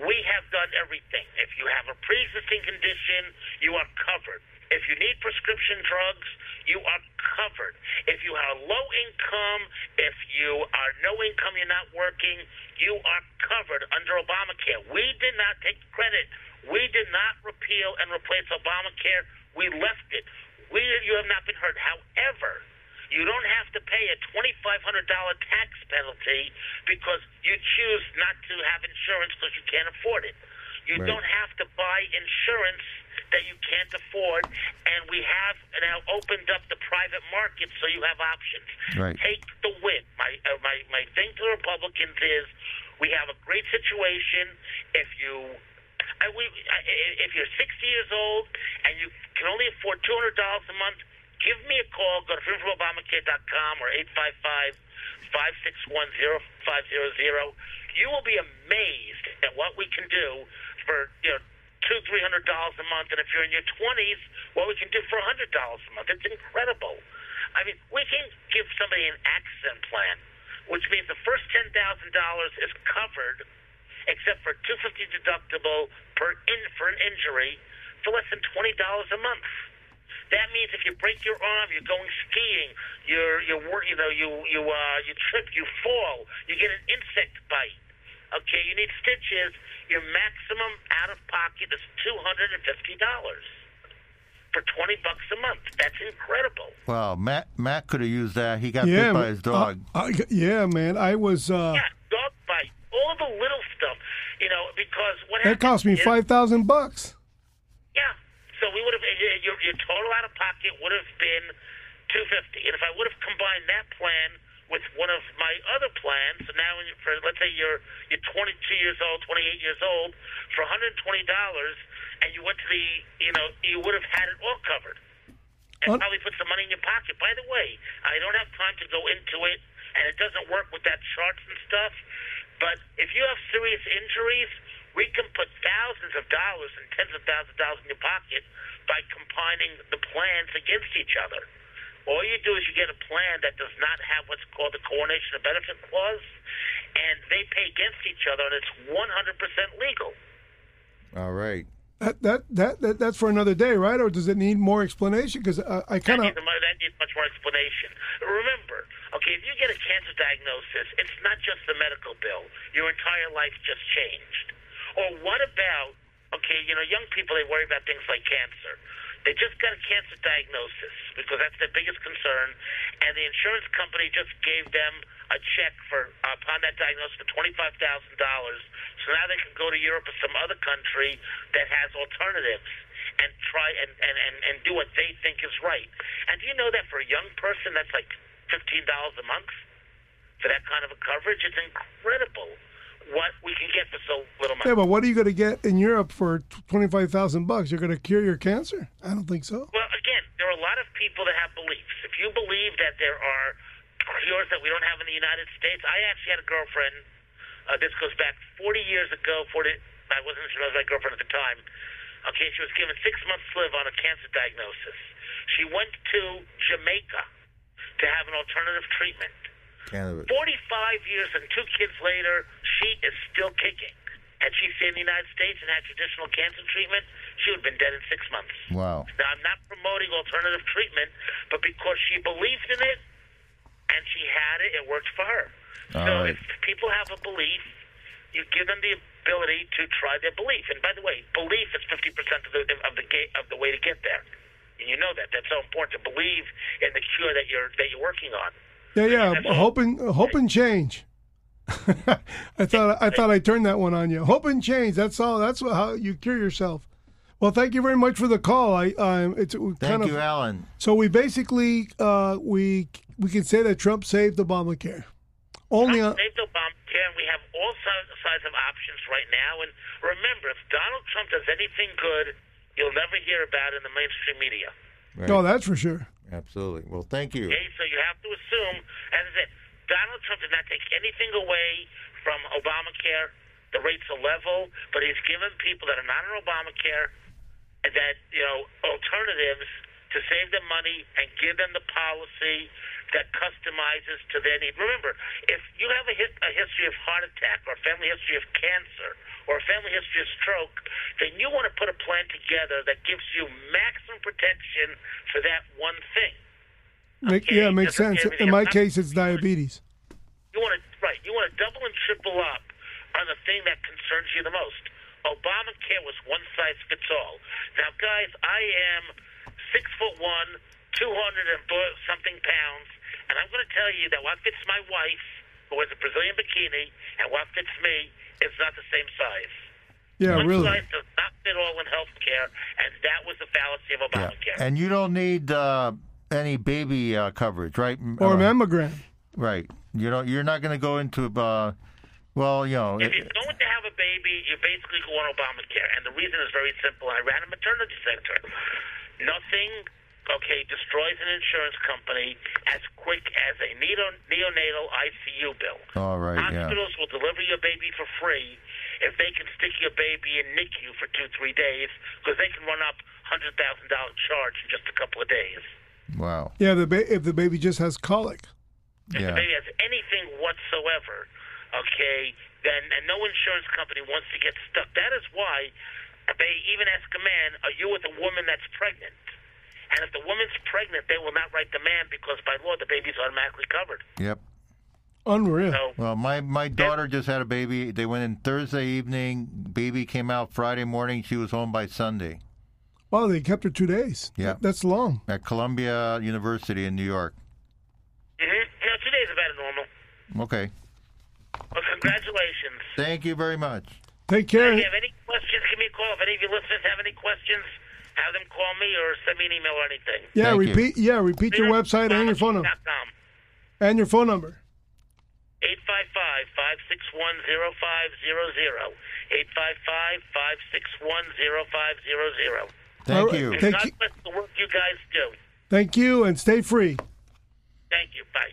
We have done everything. If you have a pre-existing condition, you are covered. If you need prescription drugs, you are covered. If you are low income, if you are no income, you're not working, you are covered under Obamacare. We did not take credit. We did not repeal and replace Obamacare. We left it. We, you have not been heard. However, you don't have to pay a $2,500 tax penalty because you choose not to have insurance because you can't afford it. You Right. don't have to buy insurance that you can't afford, and we have now opened up the private market so you have options. Right. Take the win. My uh, my my thing to the Republicans is We have a great situation. If you I, we, I, if you're 60 years old and you can only afford $200 a month, give me a call. Go to freedomfromobamacare.com or 855 561 0500. You will be amazed at what we can do for, you know, two, three hundred dollars a month, and if you're in your twenties, what we can do for a hundred dollars a month. It's incredible. I mean, we can give somebody an accident plan, which means the first ten thousand dollars is covered, except for two fifty deductible per in for an injury, for less than twenty dollars a month. That means if you break your arm, you're going skiing, you're you're you know you you uh you trip, you fall, you get an insect bite. Okay, you need stitches. Your maximum out of pocket is two hundred and fifty dollars for twenty bucks a month. That's incredible. Wow, Matt Matt could have used that. He got yeah, bit by his dog. uh, I- yeah, man. I was. Uh, Yeah, dog bite, all the little stuff. You know, because what that happens cost me is- five thousand bucks. Yeah. So we would have your your total out of pocket would have been two fifty, and if I would have combined that plan with one of my other plans, so now for let's say you're you're 22 years old, 28 years old, for 120 dollars, and you went to the you know you would have had it all covered, and Un- probably put some money in your pocket. By the way, I don't have time to go into it, and it doesn't work with that charts and stuff. But if you have serious injuries, we can put thousands of dollars and tens of thousands of dollars in your pocket by combining the plans against each other. All you do is you get a plan that does not have what's called the coordination of benefit clause, and they pay against each other, and it's 100% legal. All right. That, that that that that's for another day, right? Or does it need more explanation? Because uh, I kind of That that needs much more explanation. Remember, okay, if you get a cancer diagnosis, it's not just the medical bill. Your entire life just changed. Or what about, okay, you know, young people, they worry about things like cancer. They just got a cancer diagnosis because that's their biggest concern, and the insurance company just gave them a check for upon that diagnosis for twenty five thousand dollars. So now they can go to Europe or some other country that has alternatives and try and, and, and, and do what they think is right. And do you know that for a young person that's like fifteen dollars a month for that kind of a coverage? It's incredible what we can get for so little money. yeah. But what are you going to get in Europe for twenty five thousand bucks? You're going to cure your cancer? I don't think so. Well, again, there are a lot of people that have beliefs. If you believe that there are cures that we don't have in the United States, I actually had a girlfriend. Uh, this goes back 40 years ago. 40, I wasn't sure I was my girlfriend at the time. Okay, she was given six months to live on a cancer diagnosis. She went to Jamaica to have an alternative treatment. Cannabis. 45 years and two kids later, she is still kicking. Had she stayed in the United States and had traditional cancer treatment, she would have been dead in six months. Wow. Now, I'm not promoting alternative treatment, but because she believed in it and she had it, it worked for her. All so right. if people have a belief, you give them the ability to try their belief. And by the way, belief is 50% of the of the ga- of the way to get there. And you know that. That's so important to believe in the cure that you're that you're working on. Yeah, yeah. That's all. Hope and hope and change. I thought I thought I turned that one on you. Hope and change. That's all. That's how you cure yourself. Well, thank you very much for the call. I um, it's Thank kind you, of Alan. so we basically uh, we we can say that Trump saved Obamacare. Only on, Saved Obamacare, and we have all sides, sides of options right now. And remember, if Donald Trump does anything good, you'll never hear about it in the mainstream media. Right. oh, that's for sure. Absolutely. Well, thank you. Okay, so you have to assume, as I said, Donald Trump did not take anything away from Obamacare. The rates are level, but he's given people that are not on Obamacare that you know alternatives to save them money and give them the policy that customizes to their need. Remember, if you have a, his, a history of heart attack or a family history of cancer or a family history of stroke, then you want to put a plan together that gives you maximum protection for that one thing. Make, Okay, yeah, it makes doesn't sense. In my case, it's diabetes. You want to right. You want to double and triple up on the thing that concerns you the most. Obamacare was one size fits all. Now, guys, I am six foot one, two hundred and something pounds, and I'm going to tell you that what fits my wife, who wears a Brazilian bikini, and what fits me is not the same size. Yeah, one really. size does not fit all in healthcare, and that was the fallacy of Obamacare. Yeah. Obamacare. And you don't need uh, any baby uh, coverage, right? Or Uh, mammogram. Right. You know, you're not going to go into uh, Well, you know, If you're going to have a baby, you're basically go on Obamacare, and the reason is very simple. I ran a maternity center. Nothing, okay, destroys an insurance company as quick as a neonatal ICU bill. all right, yeah. Hospitals will deliver your baby for free if they can stick your baby in NICU for two, three days, because they can run up hundred thousand dollar charge in just a couple of days. Wow. Yeah, the ba- if the baby just has colic. If Yeah. the baby has anything whatsoever, okay, then and no insurance company wants to get stuck. That is why they even ask a man, "Are you with a woman that's pregnant?" And if the woman's pregnant, they will not write the man because by law the baby's automatically covered. Yep. Unreal. So Well, my my daughter just had a baby. They went in Thursday evening. Baby came out Friday morning. She was home by Sunday Well, they kept her two days. Yeah. That's long. at Columbia University in New York. hmm no, two days is about normal. Okay. Well, congratulations. Thank you very much. Take care. If you have any questions, give me a call. If any of your listeners have any questions, have them call me or send me an email or anything. Yeah, Thank you. repeat. Yeah, repeat your website and your phone number. And your phone number. 855-561-0500. 855-561-0500. Thank All right. you. Thank God you. bless the work you guys do. Thank you, and stay free. Thank you. Bye.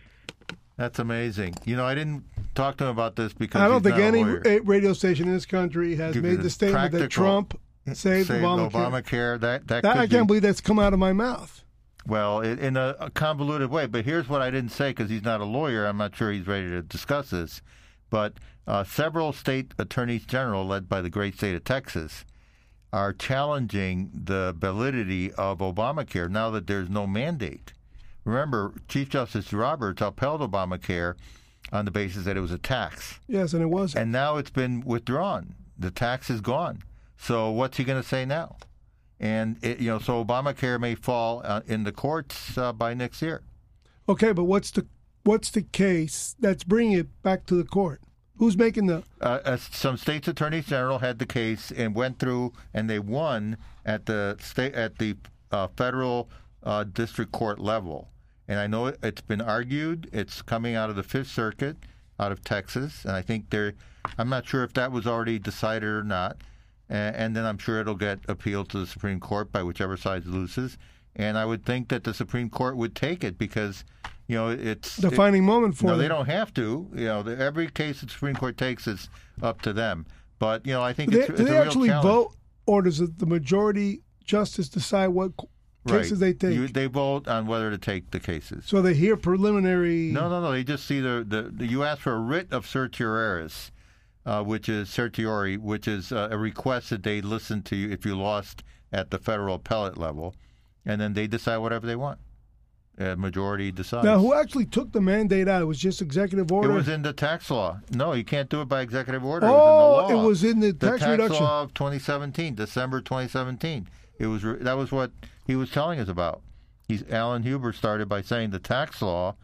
That's amazing. You know, I didn't talk to him about this because I don't think any radio station in this country has Because made the statement that. Trump saved, Saved Obamacare. Obamacare. That that, That I can't believe that's come out of my mouth. Well, in a, a convoluted way. But here's what I didn't say because he's not a lawyer. I'm not sure he's ready to discuss this. But uh, several state attorneys general, led by the great state of Texas, are challenging the validity of Obamacare now that there's no mandate. Remember, Chief Justice Roberts upheld Obamacare on the basis that it was a tax. Yes, and it was. And now it's been withdrawn. The tax is gone. So what's he going to say now? And it, you know, so Obamacare may fall uh, in the courts uh, by next year. Okay, but what's the what's the case that's bringing it back to the court? Who's making the? Uh, uh, some states' attorneys general had the case and went through, and they won at the state at the uh, federal uh, district court level. And I know it, it's been argued. It's coming out of the Fifth Circuit, out of Texas, and I think they're. I'm not sure if that was already decided or not. And, and then I'm sure it'll get appealed to the Supreme Court by whichever side loses. And I would think that the Supreme Court would take it because, you know, it's it- Defining moment for no, them. they don't have to. You know, the, every case the Supreme Court takes is up to them. But you know, I think Do they, it's, do it's they actually challenge. vote, or does the majority justice decide what Right. cases they take? You, they vote on whether to take the cases. so they hear preliminary. No, no, no. They just see the, the, the you ask for a writ of certioraris, uh, which is certiorari, which is uh, a request that they listen to you if you lost at the federal appellate level, and then they decide whatever they want. Uh, majority decides. Now, who actually took the mandate out? It was just executive order. It was in the tax law. No, you can't do it by executive order. Oh, it was in the law. it was in the tax reduction. law of 2017, December 2017. It was re- that was what he was telling us about. He's Alan Bucher started by saying the tax law.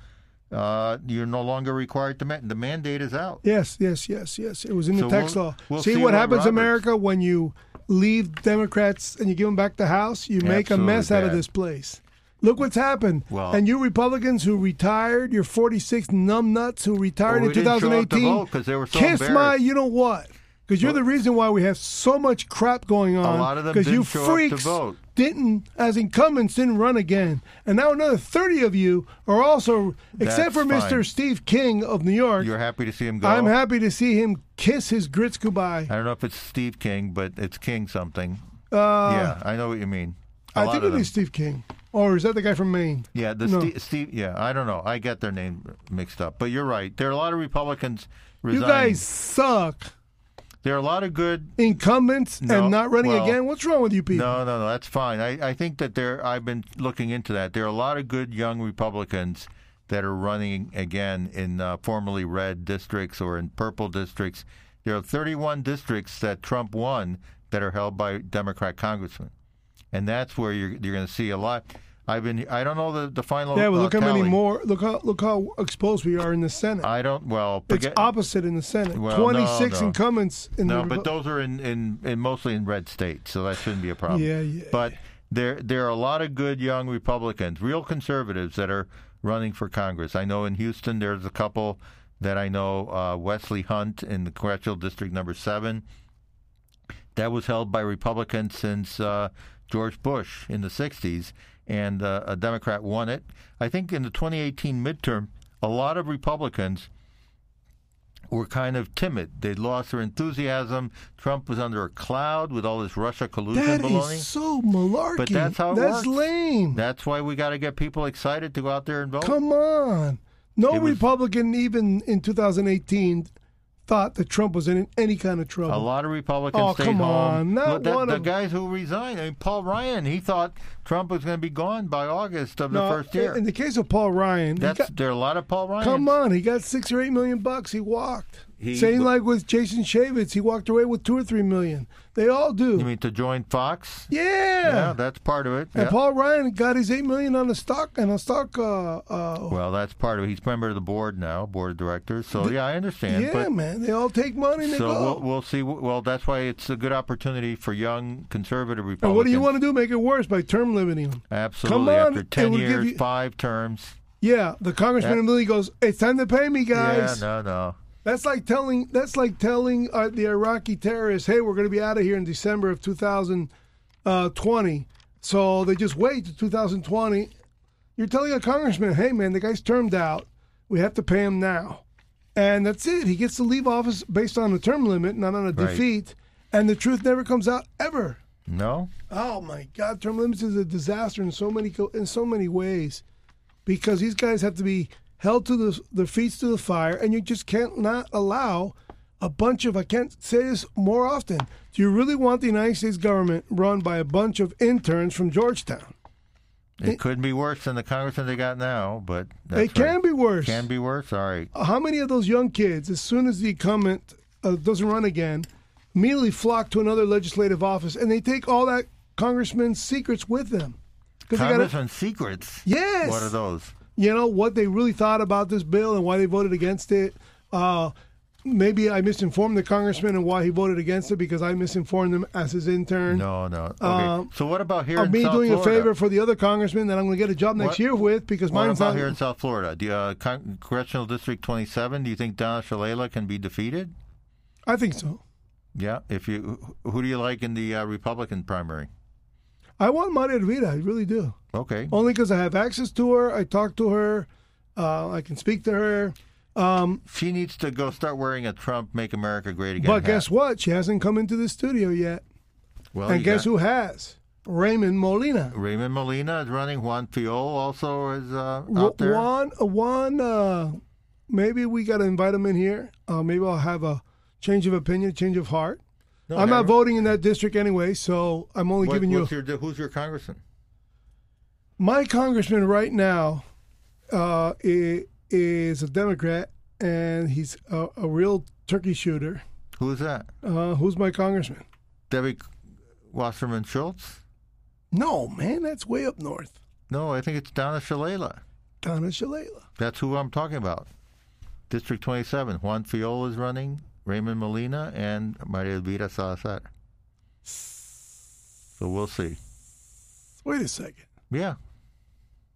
Uh, you're no longer required to ma- the mandate is out. Yes, yes, yes, yes. It was in the So tax we'll- law. we'll see, see what what happens, Roberts- America, when you leave Democrats and you give them back the House? You make a Absolutely mess out of this place. Look what's happened. Well- and you Republicans who retired, your 46 numbnuts who retired Well, in we didn't to 2018, vote 'cause they were so kiss my, you know what? Because you're the reason why we have so much crap going on. A lot of them Because you didn't show up to vote. Didn't, as incumbents, didn't run again. And now another 30 of you are also, except for That's Mr. Steve King of New York. You're happy to see him go. I'm happy to see him kiss his grits goodbye. I don't know if it's Steve King, but it's King something. Uh, yeah, I know what you mean. A I think it is Steve King. Or is that the guy from Maine? Yeah, the No. Steve, Steve. Yeah, I don't know. I get their name mixed up, but you're right. There are a lot of Republicans You guys suck. There are a lot of good. Incumbents No, and not running well, again. What's wrong with you people? No, no, no. That's fine. I, I think that there. I've been looking into that. There are a lot of good young Republicans that are running again in uh, formerly red districts or in purple districts. There are 31 districts that Trump won that are held by Democrat congressmen, and that's where you're you're going to see a lot. I've been. I don't know the the final. Yeah, but uh, look how many more. Look how look how exposed we are in the Senate. I don't. Well, it's opposite in the Senate. Well, no, 26 no. incumbents in No, the. but those are in, in, in mostly in red states, so that shouldn't be a problem. Yeah, yeah, But there there are a lot of good young Republicans, real conservatives that are running for Congress. I know in Houston there's a couple that I know uh, Wesley Hunt in the congressional district number seven. That was held by Republicans since uh, George Bush in the 60s, and uh, a Democrat won it. I think in the 2018 midterm, a lot of Republicans were kind of timid. They lost their enthusiasm. Trump was under a cloud with all this Russia collusion That baloney. is so malarkey. But that's how it That's works. lame. That's why we got to get people excited to go out there and vote. Come on. No It was- Republican, even in 2018, thought that Trump was in any kind of trouble. A lot of Republicans Oh, stayed come home. on. Not that- one the of- guys who resigned. I mean, Paul Ryan, he thought Trump was going to be gone by August of the first year. In the case of Paul Ryan, That's got- there are a lot of Paul Ryans. come on, he got six or eight million bucks. He walked. He- Same like with Jason Chaffetz, he walked away with two or three million. They all do. You mean to join Fox? yeah. Yeah, that's part of it. and yeah. Paul Ryan got his eight million on the stock and a stock. Uh, uh, well, that's part of it. He's a member of the board now, board of directors. So yeah, I understand. yeah, but man, they all take money so we'll, we'll see. Well, that's why it's a good opportunity for young conservative Republicans. and what do you want to do? Make it worse by term limiting them? Absolutely. Come on, After ten give years, you- five terms. Yeah, the congressman Yeah. immediately goes, "It's time to pay me, guys." Yeah, no, no. That's like telling that's like telling uh, the Iraqi terrorists, "Hey, we're going to be out of here in December of 2020." So they just wait to 2020. You're telling a congressman, "Hey, man, the guy's termed out. We have to pay him now," and that's it. He gets to leave office based on a term limit, not on a Right. defeat, and the truth never comes out ever. No? Oh my God, term limits is a disaster in so many in so many ways, because these guys have to be held to the their feet to the fire, and you just can't not allow a bunch of I can't say this more often. Do you really want the United States government run by a bunch of interns from Georgetown? It, could be worse than the congressman they got now, but it can right. be worse. Can be worse. All right. How many of those young kids, as soon as the incumbent uh, doesn't run again, immediately flock to another legislative office, and they take all that congressman's secrets with them? 'Cause they gotta- Congressman secrets. Yes. What are those? You know what they really thought about this bill and why they voted against it. Uh, maybe I misinformed the congressman and why he voted against it because I misinformed him as his intern. No, no. Okay. Um, so what about here in me South doing Florida? a favor for the other congressman that I'm going to get a job next What- year with because What mine's about not. here in South Florida? Do you, uh, Con- Congressional District 27, do you think Donna Shalala can be defeated? I think so. Yeah. If you, who do you like in the uh, Republican primary? I want Maria Elvira. I really do. Okay. Only because I have access to her. I talk to her. Uh, I can speak to her. Um, She needs to go start wearing a Trump "Make America Great Again." but hat. guess what? She hasn't come into the studio yet. Well, and guess got- who has? Raymond Molina. Raymond Molina is running. Juan Fiol also is uh, out there. Juan, uh, Juan, uh, maybe we got to invite him in here. Uh, maybe I'll have a change of opinion, change of heart. No, I'm not voting in that district anyway, so I'm only What- giving you what's your, who's your congressman? my congressman right now. Uh, is a Democrat, and he's a, a real turkey shooter. Who is that? Uh, who's my congressman? Debbie Wasserman Schultz? No, man, that's way up north. No, I think it's Donna Shalala. Donna Shalala. That's who I'm talking about. District 27. Juan Fiol is running, Raymond Molina, and Maria Elvira Salazar. So we'll see. Wait a second. Yeah.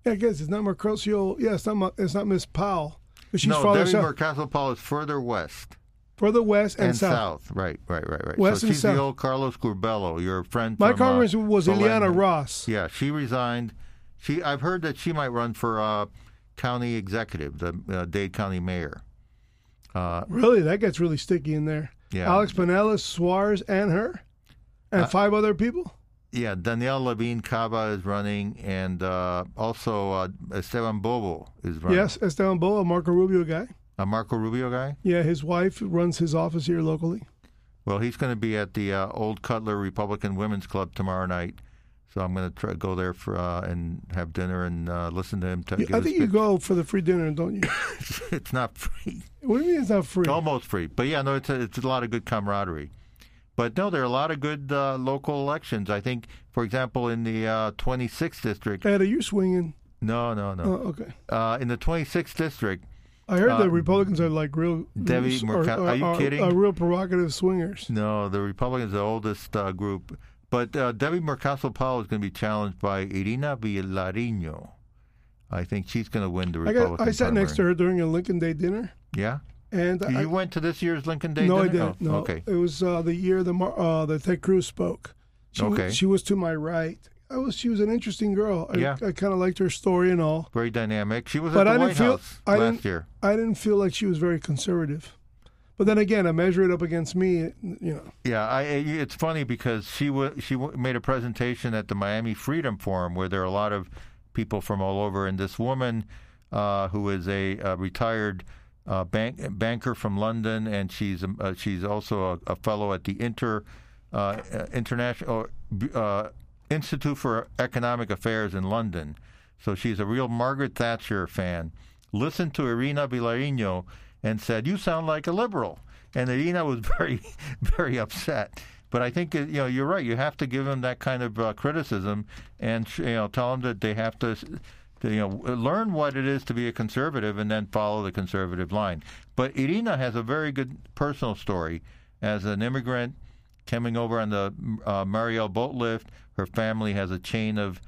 Yeah, I guess it's not Mercosio. Yeah, it's not. It's not Miss Powell. She's no, farther Debbie south, Paul is further west further west and, and, south. south. Right, right, right, right. West so and she's south. the old Carlos Curbelo, your friend. My from, congressman uh, was Belen. Ileana Ros. Yeah, she resigned. She, I've heard that she might run for uh, county executive, the uh, Dade County mayor. Uh, Really, that gets really sticky in there. Yeah. Alex Penelas, Suarez, and her, and Uh, five other people. yeah, Danielle Levine Cava is running, and uh, also uh, Esteban Bovo is running. Yes, Esteban Bovo, Marco Rubio guy. A Marco Rubio guy. Yeah, his wife runs his office here locally. Well, he's going to be at the uh, Old Cutler Republican Women's Club tomorrow night. So I'm going to try go there for uh, and have dinner and uh, listen to him. T- You- give I think you pitch. go for the free dinner, don't you? it's not free. what do you mean it's not free? Almost free, but yeah, no, it's a, it's a lot of good camaraderie. But no, there are a lot of good uh, local elections. I think, for example, in the uh, 26th district. Ed, are you swinging? No, no, no. Oh, okay. Uh, in the 26th district, I heard Uh, the Republicans are like real. Debbie real- Merca- are you kidding? Are real provocative swingers. no, the Republicans, are the oldest uh, group. But uh, Debbie Mucarsel-Powell is going to be challenged by Irina Villarino. I think she's going to win the I Republican got. I sat next to her during a Lincoln Day dinner, Yeah, and I, you went to this year's Lincoln Day. no, I dinner? didn't. Oh, No, Okay. it was uh, the year the Mar- uh, the Ted Cruz spoke. She, was- Okay. she was to my right. I was. She was an interesting girl. I, Yeah. I kind of liked her story and all. Very dynamic. She was But at I the didn't White feel- House I last didn't- year. I didn't feel like she was very conservative. But then again, I measure it up against me. You know, Yeah, I, it's funny because she w- she w- made a presentation at the Miami Freedom Forum where there are a lot of people from all over, and this woman uh, who is a, a retired uh, bank, banker from London, and she's um, uh, she's also a, a fellow at the Inter uh, uh, International uh, Institute for Economic Affairs in London. So she's a real Margaret Thatcher fan. Listen to Irina Villarino and said, "You sound like a liberal." And Irina was very, very upset. But I think uh, you know you're right. You have to give them that kind of uh, criticism, and you know tell them that they have to, to, you know, learn what it is to be a conservative, and then follow the conservative line. But Irina has a very good personal story as an immigrant coming over on the uh, Mariel boat lift. Her family has a chain of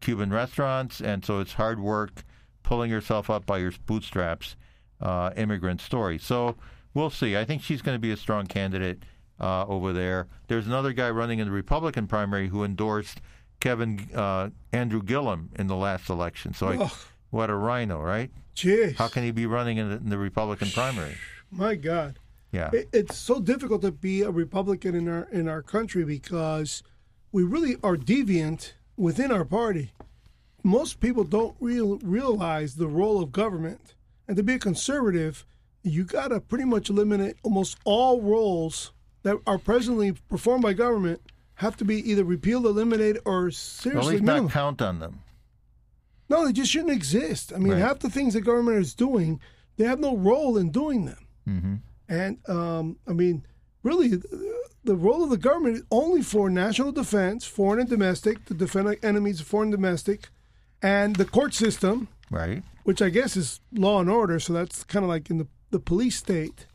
Cuban restaurants, and so it's hard work pulling yourself up by your bootstraps. Uh, immigrant story. So we'll see. I think she's going to be a strong candidate uh, over there. There's another guy running in the Republican primary who endorsed Kevin uh, Andrew Gillum in the last election. So I, what a rhino, right? jeez, How can he be running in the, in the Republican primary? my God. Yeah. It, it's so difficult to be a Republican in our in our country because we really are deviant within our party. Most people don't real, realize the role of government, and to be a conservative, you got to pretty much eliminate almost all roles that are presently performed by government have to be either repealed, eliminated, or seriously least minimum. not count on them. No, they just shouldn't exist. I mean, Right. half the things the government is doing, they have no role in doing them. hmm And um, I mean, really, the, the role of the government is only for national defense, foreign and domestic, to defend enemies, foreign and domestic, and the court system, Right. Which I guess is law and order. So that's kind of like in the, the police state,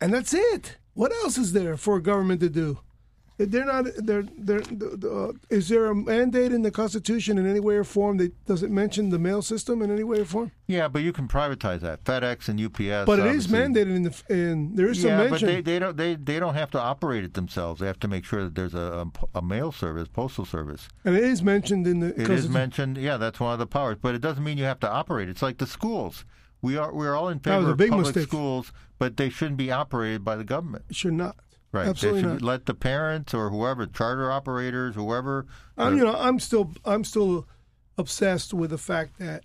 and that's it. What else is there for a government to do? They're not. They're. They're. Uh, is there a mandate in the Constitution in any way or form that does it mention the mail system in any way or form? Yeah, but you can privatize that. FedEx and UPS. But it is obviously. mandated in the. In there is some mention. Yeah, but they, they don't they, they don't have to operate it themselves. They have to make sure that there's a, a, a mail service, postal service. and it is mentioned in the. It is mentioned. Yeah, that's one of the powers. But it doesn't mean you have to operate. It's like the schools. We are we're all in favor of public mistake. schools, but they shouldn't be operated by the government. It should not. Right. Absolutely they not. let the parents or whoever, charter operators, whoever. I'm, uh, you know, I'm still, I'm still obsessed with the fact that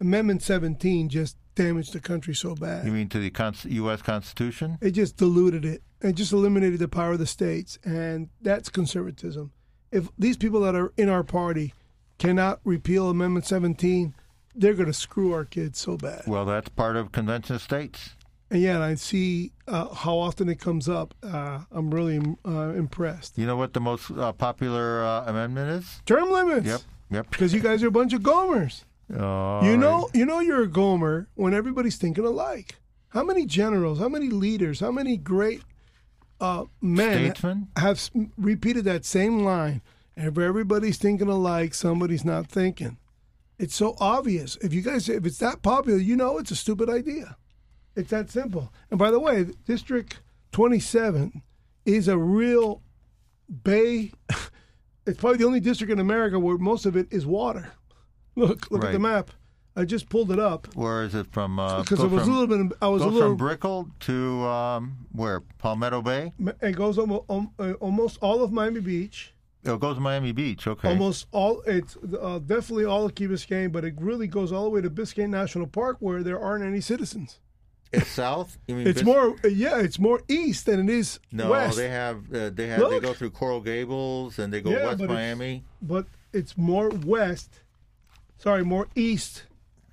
Amendment 17 just damaged the country so bad. you mean to the Const- U.S. Constitution? It just diluted it. It just eliminated the power of the states, and that's conservatism. If these people that are in our party cannot repeal Amendment 17, they're going to screw our kids so bad. Well, that's part of Convention of States. And yeah, and I see uh, how often it comes up. Uh, I'm really uh, impressed. You know what the most uh, popular uh, amendment is? Term limits. Yep. Yep. Because you guys are a bunch of gomers. All You right. know, you know, you're a gomer when everybody's thinking alike. How many generals, how many leaders, how many great uh, men have repeated that same line? If everybody's thinking alike, somebody's not thinking. It's so obvious. If you guys, if it's that popular, you know it's a stupid idea. It's that simple. And by the way, District 27 is a real bay. It's probably the only district in America where most of it is water. Look, look at the map. I just pulled it up Where is it from? Uh, because it was from, a little bit. I was a little. from Brickell to um, where? Palmetto Bay? It goes almost, almost all of Miami Beach. Oh, it goes to Miami Beach. Okay. Almost all. It's uh, definitely all of Key Biscayne, but it really goes all the way to Biscayne National Park, where there aren't any citizens. It's south. You mean It's Bis- more, yeah, it's more east than it is No, west. they have. Uh, they have. They Look. go through Coral Gables and they go Yeah, west but it's- Miami. but it's more west. Sorry, more east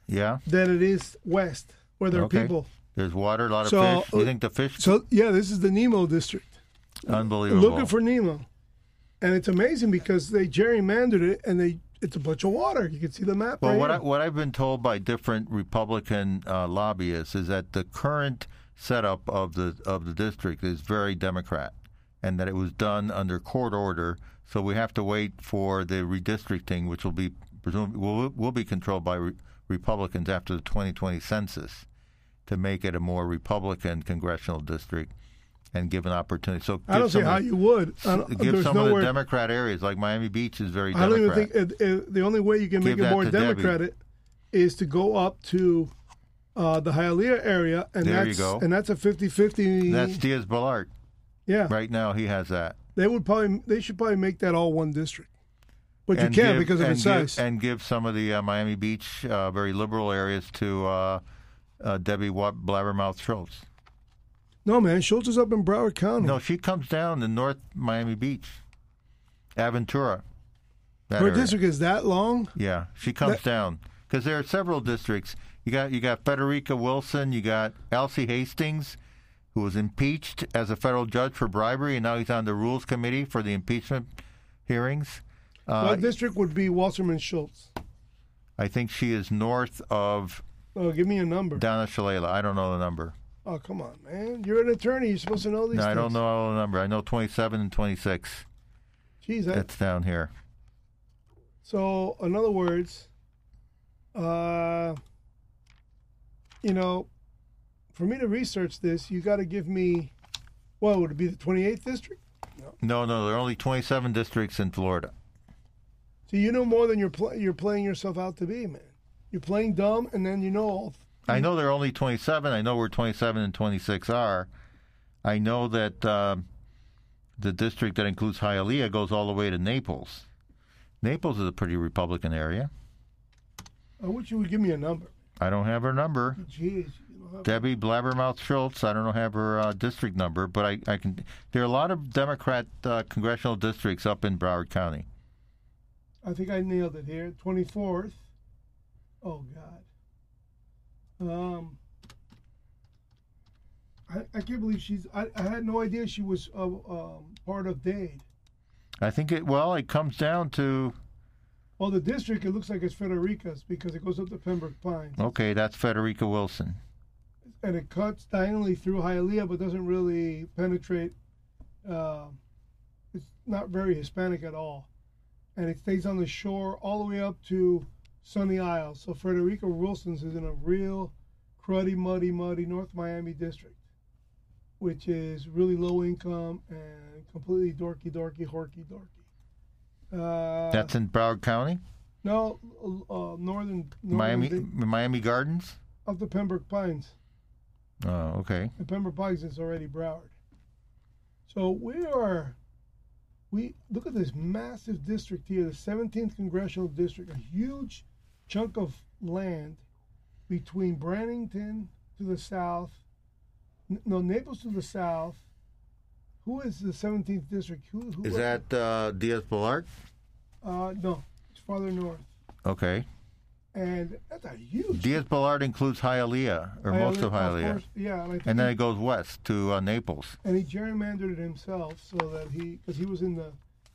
Yeah. than it is west, where there Okay. are people. There's water, a lot of So, fish. You uh, think the fish? So yeah, this is the Nemo district. Unbelievable. looking for Nemo, and it's amazing because they gerrymandered it, and they it's a bunch of water. You can see the map. Well, right what I, what I've been told by different Republican uh, lobbyists is that the current setup of the of the district is very Democrat, and that it was done under court order. So we have to wait for the redistricting, which will be presumably will will be controlled by re- Republicans after the 2020 census to make it a more Republican congressional district and give an opportunity. So I don't give see how the- you would. Give some of the Democrat areas like Miami Beach is very I don't even think it, it, the only way you can Give make it more to Debbie. Democratic is to go up to uh, the Hialeah area, and There you that's go. and that's a 50-50. That's Diaz Balart. yeah, Right now, he has that. they would probably they should probably make that all one district, but And you can't give- because of its give- size. and give some of the uh, Miami Beach uh, very liberal areas to uh, uh, Debbie Blabbermouth Schultz. No, man, Schultz is up in Broward County. No, she comes down to North Miami Beach, Aventura. Her area. district is that long. Yeah, she comes That- down because there are several districts. You got you got Frederica Wilson, you got Alcee Hastings, who was impeached as a federal judge for bribery, and now he's on the Rules Committee for the impeachment hearings. Uh, what district would be Wasserman Schultz? I think she is north of Oh, give me a number. Donna Shalala. I don't know the number. Oh, come on, man. You're an attorney. You're supposed to know these No, things. I don't know all the number. I know 27 and 26. Jeez, that, That's down here. So, in other words, uh, you know, for me to research this, you got to give me, what would it be, the 28th district? No, no, there are only 27 districts in Florida. So you know more than you're pl- you're playing yourself out to be, man. You're playing dumb, and then you know all. I know there are only 27. I know where 27 and 26 are. I know that um, the district that includes Hialeah goes all the way to Naples. Naples is a pretty Republican area. I wish you would give me a number. I don't have her number. Jeez, you don't have. Debbie Blabbermouth Schultz. I don't know have her uh, district number, but I, I can. There are a lot of Democrat uh, congressional districts up in Broward County. I think I nailed it here. 24th. Oh God. Um. I, I can't believe she's. I, I had no idea she was uh, um, part of Dade. I think it. Well, it comes down to Well, the district, it looks like it's Frederica's because it goes up to Pembroke Pines. okay. That's Frederica Wilson. And it cuts diagonally through Hialeah, but doesn't really penetrate. Uh, it's not very Hispanic at all. And it stays on the shore all the way up to Sunny Isle. So Frederica Wilson's is in a real cruddy, muddy, muddy North Miami district, which is really low income and completely dorky, dorky, horky, dorky. Uh, That's in Broward County, no, uh, northern, northern Miami, Miami Gardens. up to Pembroke Pines. Oh, okay. And Pembroke Pines is already Broward. So we are, we look at this massive district here, the 17th congressional district, a huge chunk of land between Brannington to the south, no Naples to the south. Who is the 17th district? Who, who Is that uh, Diaz Balart? Uh, no, it's farther north, Okay. and that's a huge. Diaz Balart includes Hialeah, or most of Hialeah. course, yeah, and And then he- it goes west to uh, Naples. and he gerrymandered it himself so that he, because he was in the,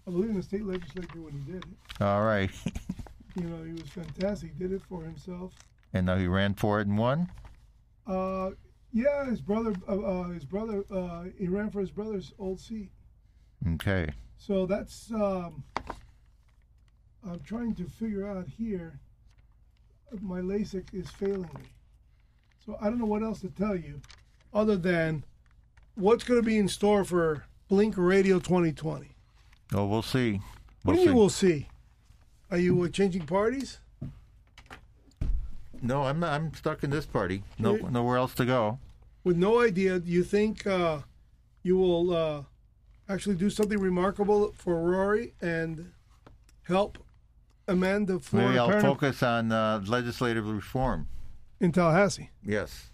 I believe in the state legislature when he did it. All right. You know, he was fantastic. He did it for himself. and now he ran for it and won? Uh, yeah, his brother, uh, uh, his brother, uh, he ran for his brother's old seat. Okay. So that's, um, I'm trying to figure out here. My LASIK is failing me. So I don't know what else to tell you other than what's going to be in store for Blink Radio 2020. Oh, we'll see. We'll do you see. will see? Are you uh, changing parties? No, I'm not, I'm stuck in this party. No, Yeah. nowhere else to go. With no idea, do you think uh, you will uh, actually do something remarkable for Rory and help amend the Florida Maybe I'll focus on uh, legislative reform. in Tallahassee? Yes.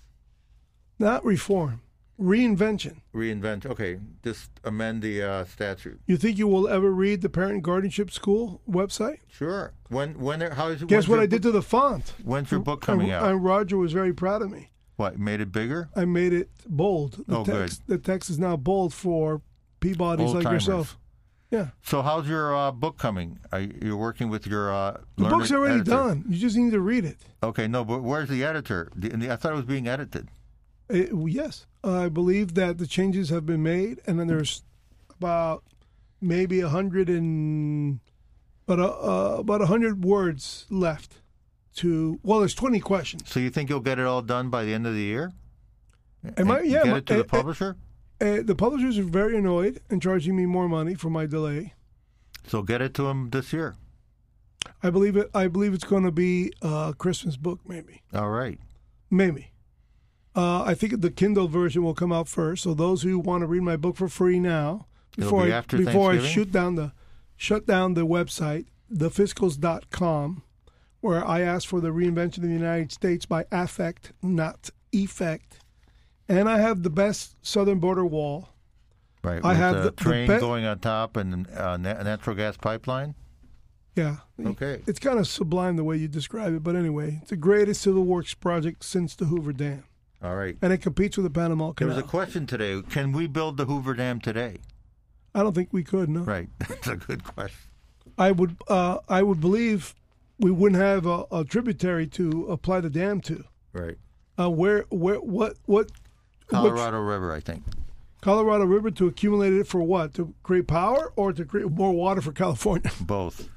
Not reform, reinvention. Reinvent. Okay. Just amend the uh, statute. You think you will ever read the Parent Guardianship School website? Sure. When when how is it? Guess what I did book- to the font? When's your book coming and, out? And Roger was very proud of me. What made it bigger? I made it bold. The Oh, good. text, The text is now bold for Peabodys like yourself. Yeah, So how's your uh, book coming? Are you you're working with your uh, the book's already editor? done. You just need to read it. Okay, no, but where's the editor? The- I thought it was being edited. It- yes, I believe that the changes have been made, and then there's about maybe a hundred and but uh, uh, about a hundred words left to. Well, there's 20 questions. So you think you'll get it all done by the end of the year? Am I? Yeah. Get my- it to uh, the publisher. uh, the publishers are very annoyed and charging me more money for my delay. So get it to them this year. I believe it. I believe it's going to be a Christmas book, maybe. All right. Maybe. Uh, I think the Kindle version will come out first. So those who want to read my book for free now, before be I, before I shoot down the shut down the website, thefiscals.com, where I asked for the reinvention of the United States by affect, not effect, and I have the best southern border wall. Right. I have the- the train be- going on top and uh, natural gas pipeline. Yeah. Okay. It's kind of sublime the way you describe it, but anyway, it's the greatest civil works project since the Hoover Dam, All right. and it competes with the Panama Canal. There was a question today. Can we build the Hoover Dam today? I don't think we could. No. Right. That's a good question. I would uh, I would believe we wouldn't have a, a tributary to apply the dam to. Right. Uh, where where what what Colorado River, I think. Colorado River to accumulate it for what? To create power or to create more water for California? Both.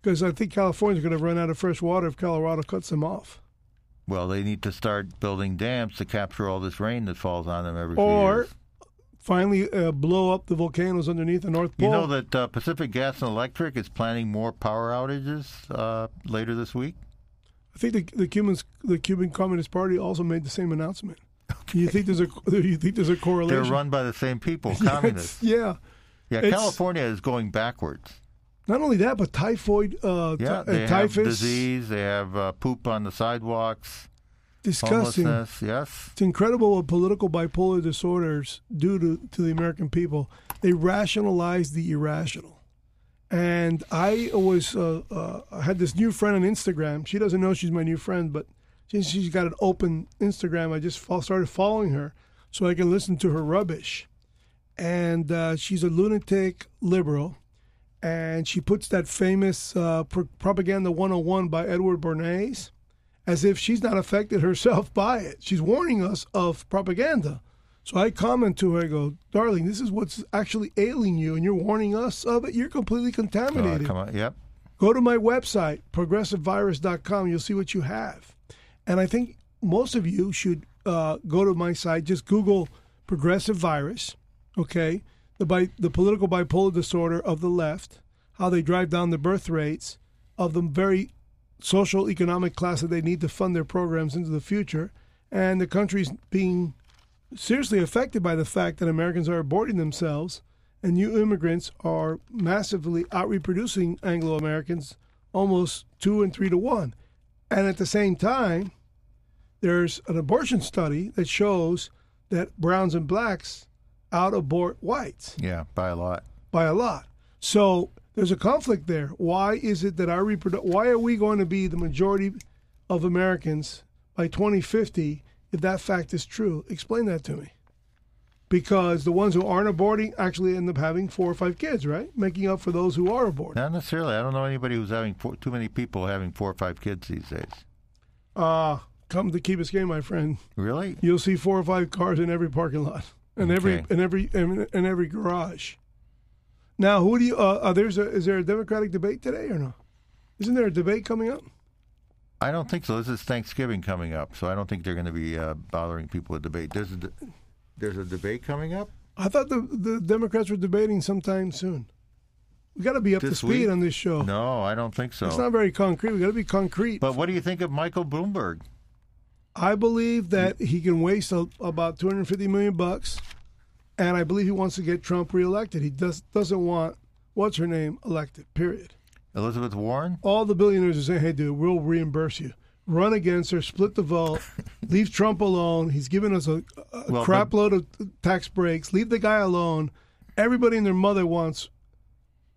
Because I think California's going to run out of fresh water if Colorado cuts them off. Well, they need to start building dams to capture all this rain that falls on them every few Or finally uh, blow up the volcanoes underneath the North Pole. You know that uh, Pacific Gas and Electric is planning more power outages uh, later this week. I think the, the Cubans, the Cuban Communist Party, also made the same announcement. You think there's a you think there's a correlation? They're run by the same people, communists. yeah. Yeah, it's- California is going backwards. Not only that, but typhoid, uh, Yeah, ty- they uh, have typhus, disease. They have uh, poop on the sidewalks. disgusting. Yes. It's incredible what political bipolar disorders do to, to the American people. They rationalize the irrational. And I always uh, uh, I had this new friend on Instagram. She doesn't know she's my new friend, but since she's got an open Instagram, I just started following her so I can listen to her rubbish. And uh, she's a lunatic liberal. And she puts that famous uh, Pro- Propaganda 101 by Edward Bernays as if she's not affected herself by it. She's warning us of propaganda. So I comment to her, I go, darling, this is what's actually ailing you, and you're warning us of it. You're completely contaminated. come on. Yep. Go to my website, progressivevirus.com. You'll see what you have. And I think most of you should uh, go to my site, just Google progressive virus, okay? The, bi- the political bipolar disorder of the left, how they drive down the birth rates of the very social economic class that they need to fund their programs into the future, and the country's being seriously affected by the fact that Americans are aborting themselves and new immigrants are massively out reproducing Anglo Americans almost two and three to one. And at the same time, there's an abortion study that shows that browns and blacks out abort whites Yeah, by a lot. by a lot. So there's a conflict there. Why is it that our reprodu- why are we going to be the majority of Americans by 2050 if that fact is true? Explain that to me. Because the ones who aren't aborting actually end up having four or five kids, right? Making up for those who are aborting. Not necessarily. I don't know anybody who's having four, too many people having four or five kids these days. Ah, come to Key Biscayne, my friend. Really? You'll see four or five cars in every parking lot, and every Okay. in every in, in every garage. Now, who do you? Uh, uh, there's a is there a Democratic debate today or no? Isn't there a debate coming up? I don't think so. This is Thanksgiving coming up, so I don't think they're going to be uh, bothering people with debate. There's a, de- there's a debate coming up. I thought the the Democrats were debating sometime soon. We got to be up to speed week? on this show. No, I don't think so. It's not very concrete. We got to be concrete. But what do you think of Michael Bloomberg? I believe that he can waste a, about 250 million bucks, and I believe he wants to get Trump reelected. He does doesn't want what's her name elected. Period. Elizabeth Warren? All the billionaires are saying, "Hey, dude, we'll reimburse you." Run against her, split the vote, leave Trump alone. He's giving us a, a Well, crap load of tax breaks. Leave the guy alone. Everybody and their mother wants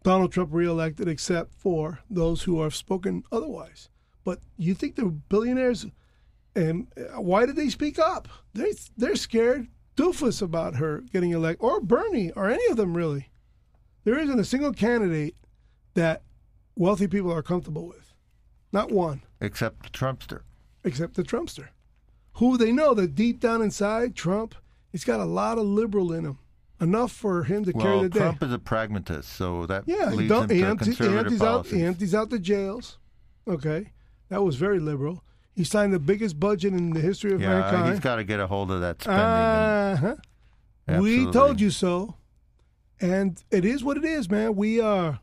Donald Trump reelected, except for those who have spoken otherwise. But you think the billionaires? And uh, why did they speak up? They they're scared doofus about her getting elected, or Bernie, or any of them really. There isn't a single candidate that wealthy people are comfortable with. Not one, Except the Trumpster. except the Trumpster, who they know that deep down inside, Trump, he's got a lot of liberal in him, enough for him to carry Well, the day. Trump is a pragmatist, so that Yeah, leads him to empties, he, empties out, he empties out the jails. Okay. That was very liberal. He signed the biggest budget in the history of Yeah, he's got to get a hold of that spending. Uh-huh. We told you so, and it is what it is, man. We are,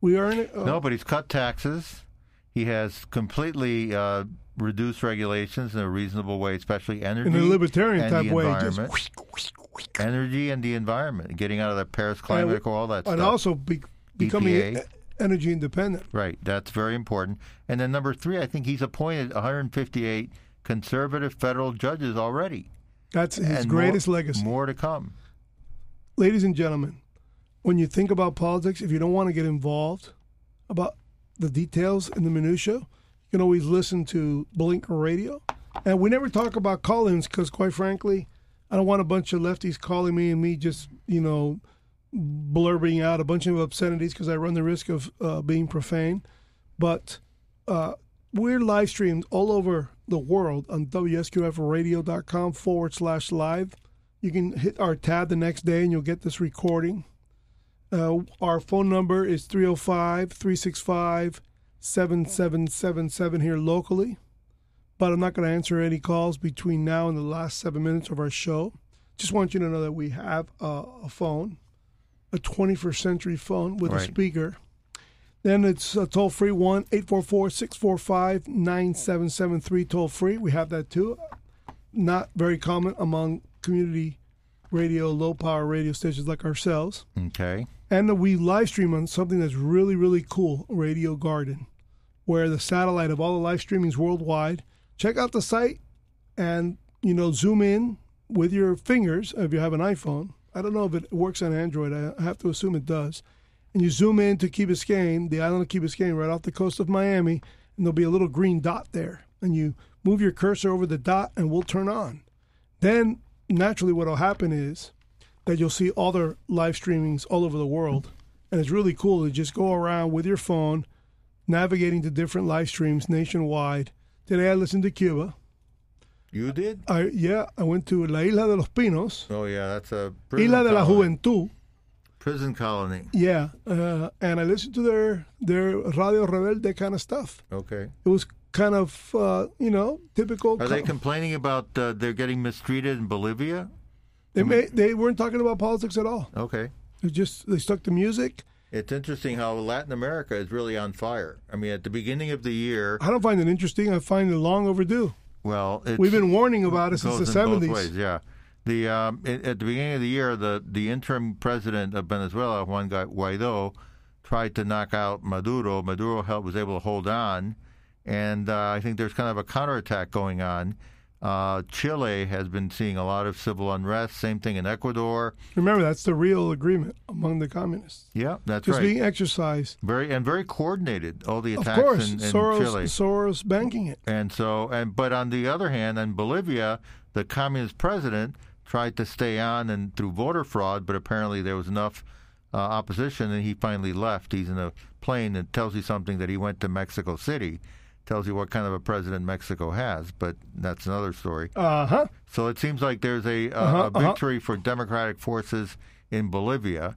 we are in. A, uh, No, but he's cut taxes. He has completely uh, reduced regulations in a reasonable way, especially energy in a libertarian and type the way, just environment. energy and the environment, getting out of the Paris Climate Accord, all that stuff. and stuff. also be, becoming EPA. Energy independent. Right, that's very important. And then number three, I think he's appointed 158 conservative federal judges already. That's his and greatest more, legacy. More to come. ladies and gentlemen, when you think about politics, if you don't want to get involved about the details and the minutia, you can always listen to Blinker Radio. And we never talk about call-ins because, quite frankly, I don't want a bunch of lefties calling me and me just, you know, blurbing out a bunch of obscenities because I run the risk of uh, being profane. But uh, we're live streamed all over the world on WSQFradio.com forward slash live. You can hit our tab the next day and you'll get this recording. Uh, our phone number is 305 365 7777 here locally. But I'm not going to answer any calls between now and the last seven minutes of our show. Just want you to know that we have a, a phone, a 21st century phone with a speaker. Then it's uh, a toll free 1 844 645 9773 toll free. We have that too. Not very common among community radio, low power radio stations like ourselves. Okay. And uh, we live stream on something that's really, really cool Radio Garden, where the satellite of all the live streamings worldwide. Check out the site and, you know, zoom in with your fingers if you have an iPhone. I don't know if it works on Android. I have to assume it does. And you zoom in to Key Biscayne, the island of Key Biscayne, right off the coast of Miami, and there'll be a little green dot there. And you move your cursor over the dot, and we'll turn on. Then, naturally, what will happen is that you'll see other live streamings all over the world. And it's really cool to just go around with your phone, navigating to different live streams nationwide. Today I listened to Cuba. You did? I yeah, I went to La Isla de los Pinos, Oh, yeah, that's a prison Isla de la colony. Juventud. Prison colony. Yeah, uh, and I listened to their their Radio Rebelde kind of stuff. Okay. It was kind of uh, you know typical. Are they co- complaining about uh, they're getting mistreated in Bolivia? they may, they weren't talking about politics at all. Okay. They just they stuck to music. It's interesting how Latin America is really on fire. I mean, at the beginning of the year, I don't find it interesting. I find it long overdue. Well, it's, We've been warning about it since the seventies. Yeah, the um, at at the beginning of the year, the the interim president of Venezuela, Juan Gu- Guaido, tried to knock out Maduro. Maduro held, was able to hold on, and uh, I think there's kind of a counterattack going on. Uh, Chile has been seeing a lot of civil unrest. Same thing in Ecuador. Remember, that's the real agreement among the communists. Yeah, that's Just right. being exercised. very and very coordinated. All the Of attacks course, in, in Soros, Chile. Soros banking it. And so, and but on the other hand, in Bolivia, the communist president tried to stay on and through voter fraud, but apparently there was enough uh, opposition, and he finally left. He's in a plane and tells you something that he went to Mexico City, tells you what kind of a president Mexico has, but that's another story. Uh huh. So it seems like there's a, a, Uh-huh, a uh-huh. victory for democratic forces in Bolivia,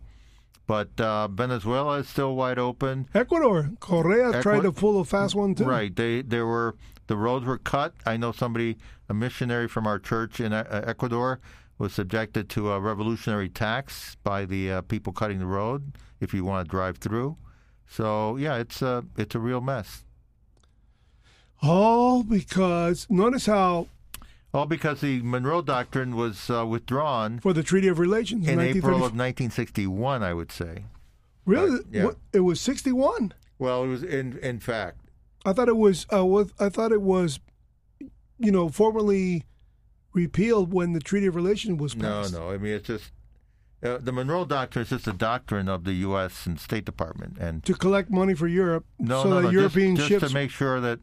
but uh, Venezuela is still wide open. Ecuador. Correa tried to pull a fast one too. Right. They there were the roads were cut. I know somebody, a missionary from our church in uh, Ecuador, was subjected to a revolutionary tax by the uh, people cutting the road if you want to drive through. So yeah, it's a it's a real mess. All because notice how All because the Monroe Doctrine was uh, withdrawn for the Treaty of Relations in April of 1961. I would say. really Right, yeah. what, it was 61. Well, it was in in fact. I thought it was uh, was I thought it was you know formally repealed when the Treaty of Relations was passed. No, no. I mean, it's just uh, the Monroe Doctrine is just a doctrine of the U.S. and State Department, and To collect money for Europe No, so no, that no. European just, ships just to make sure that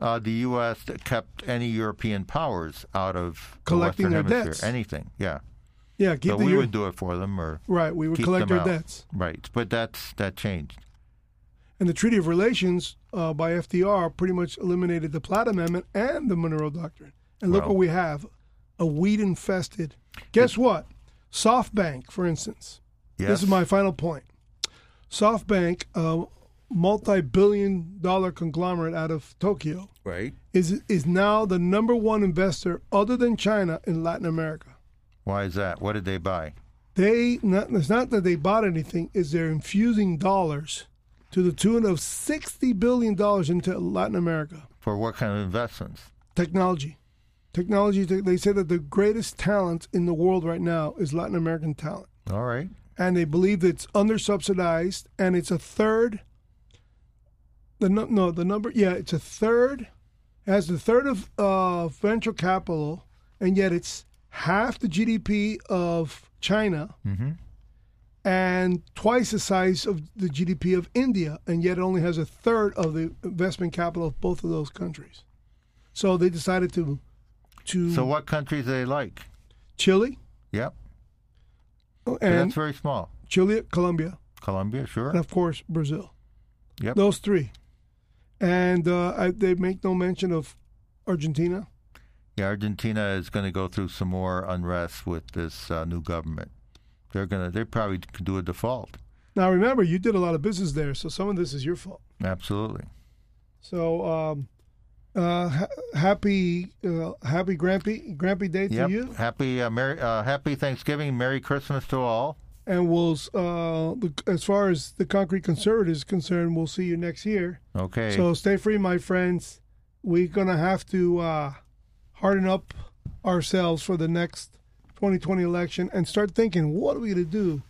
uh, the U.S. kept any European powers out of the Collecting Western their Hemisphere. debts. Anything, yeah. yeah, keep So the we Euro- would do it for them, or right, we would keep collect them our out. debts. right. But that's that changed. And the Treaty of Relations uh, by FDR pretty much eliminated the Platt Amendment and the Monroe Doctrine. And look Well- what we have a weed infested. Guess what? SoftBank, for instance. Yes. This is my final point. SoftBank uh, multi-billion dollar conglomerate out of Tokyo, Right. is is now the number one investor other than China in Latin America. Why is that? What did they buy? They not it's not that they bought anything, is they're infusing dollars to the tune of sixty billion dollars into Latin America. For what kind of investments? Technology. Technology they say that the greatest talent in the world right now is Latin American talent. All right. and they believe that it's under subsidized and it's a third the nu- no the number yeah it's a third has the third of uh, venture capital and yet it's half the GDP of China and twice the size of the GDP of India and yet it only has a third of the investment capital of both of those countries so they decided to to So what countries do they like? Chile Yep. and that's very small. Chile Colombia Colombia, sure. and of course Brazil Yep. Those three, and uh, I, they make no mention of Argentina. Yeah, Argentina is going to go through some more unrest with this uh, new government. They're going to. They probably could do a default. Now, remember, you did a lot of business there, so some of this is your fault. Absolutely. So, um, uh, ha- happy, uh, happy Grampy, Grampy Day to Yep. you, Happy uh, Merry uh, Happy Thanksgiving, Merry Christmas to all. And we'll. Uh, as far as the concrete conservative is concerned, we'll see you next year. Okay. So, stay free, my friends. We're gonna have to uh, harden up ourselves for the next 2020 election and start thinking, what are we gonna do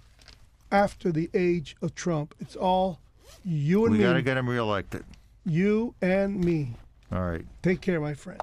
after the age of Trump? It's all you and me. we got to get him reelected. you and me. All right. Take care, my friends.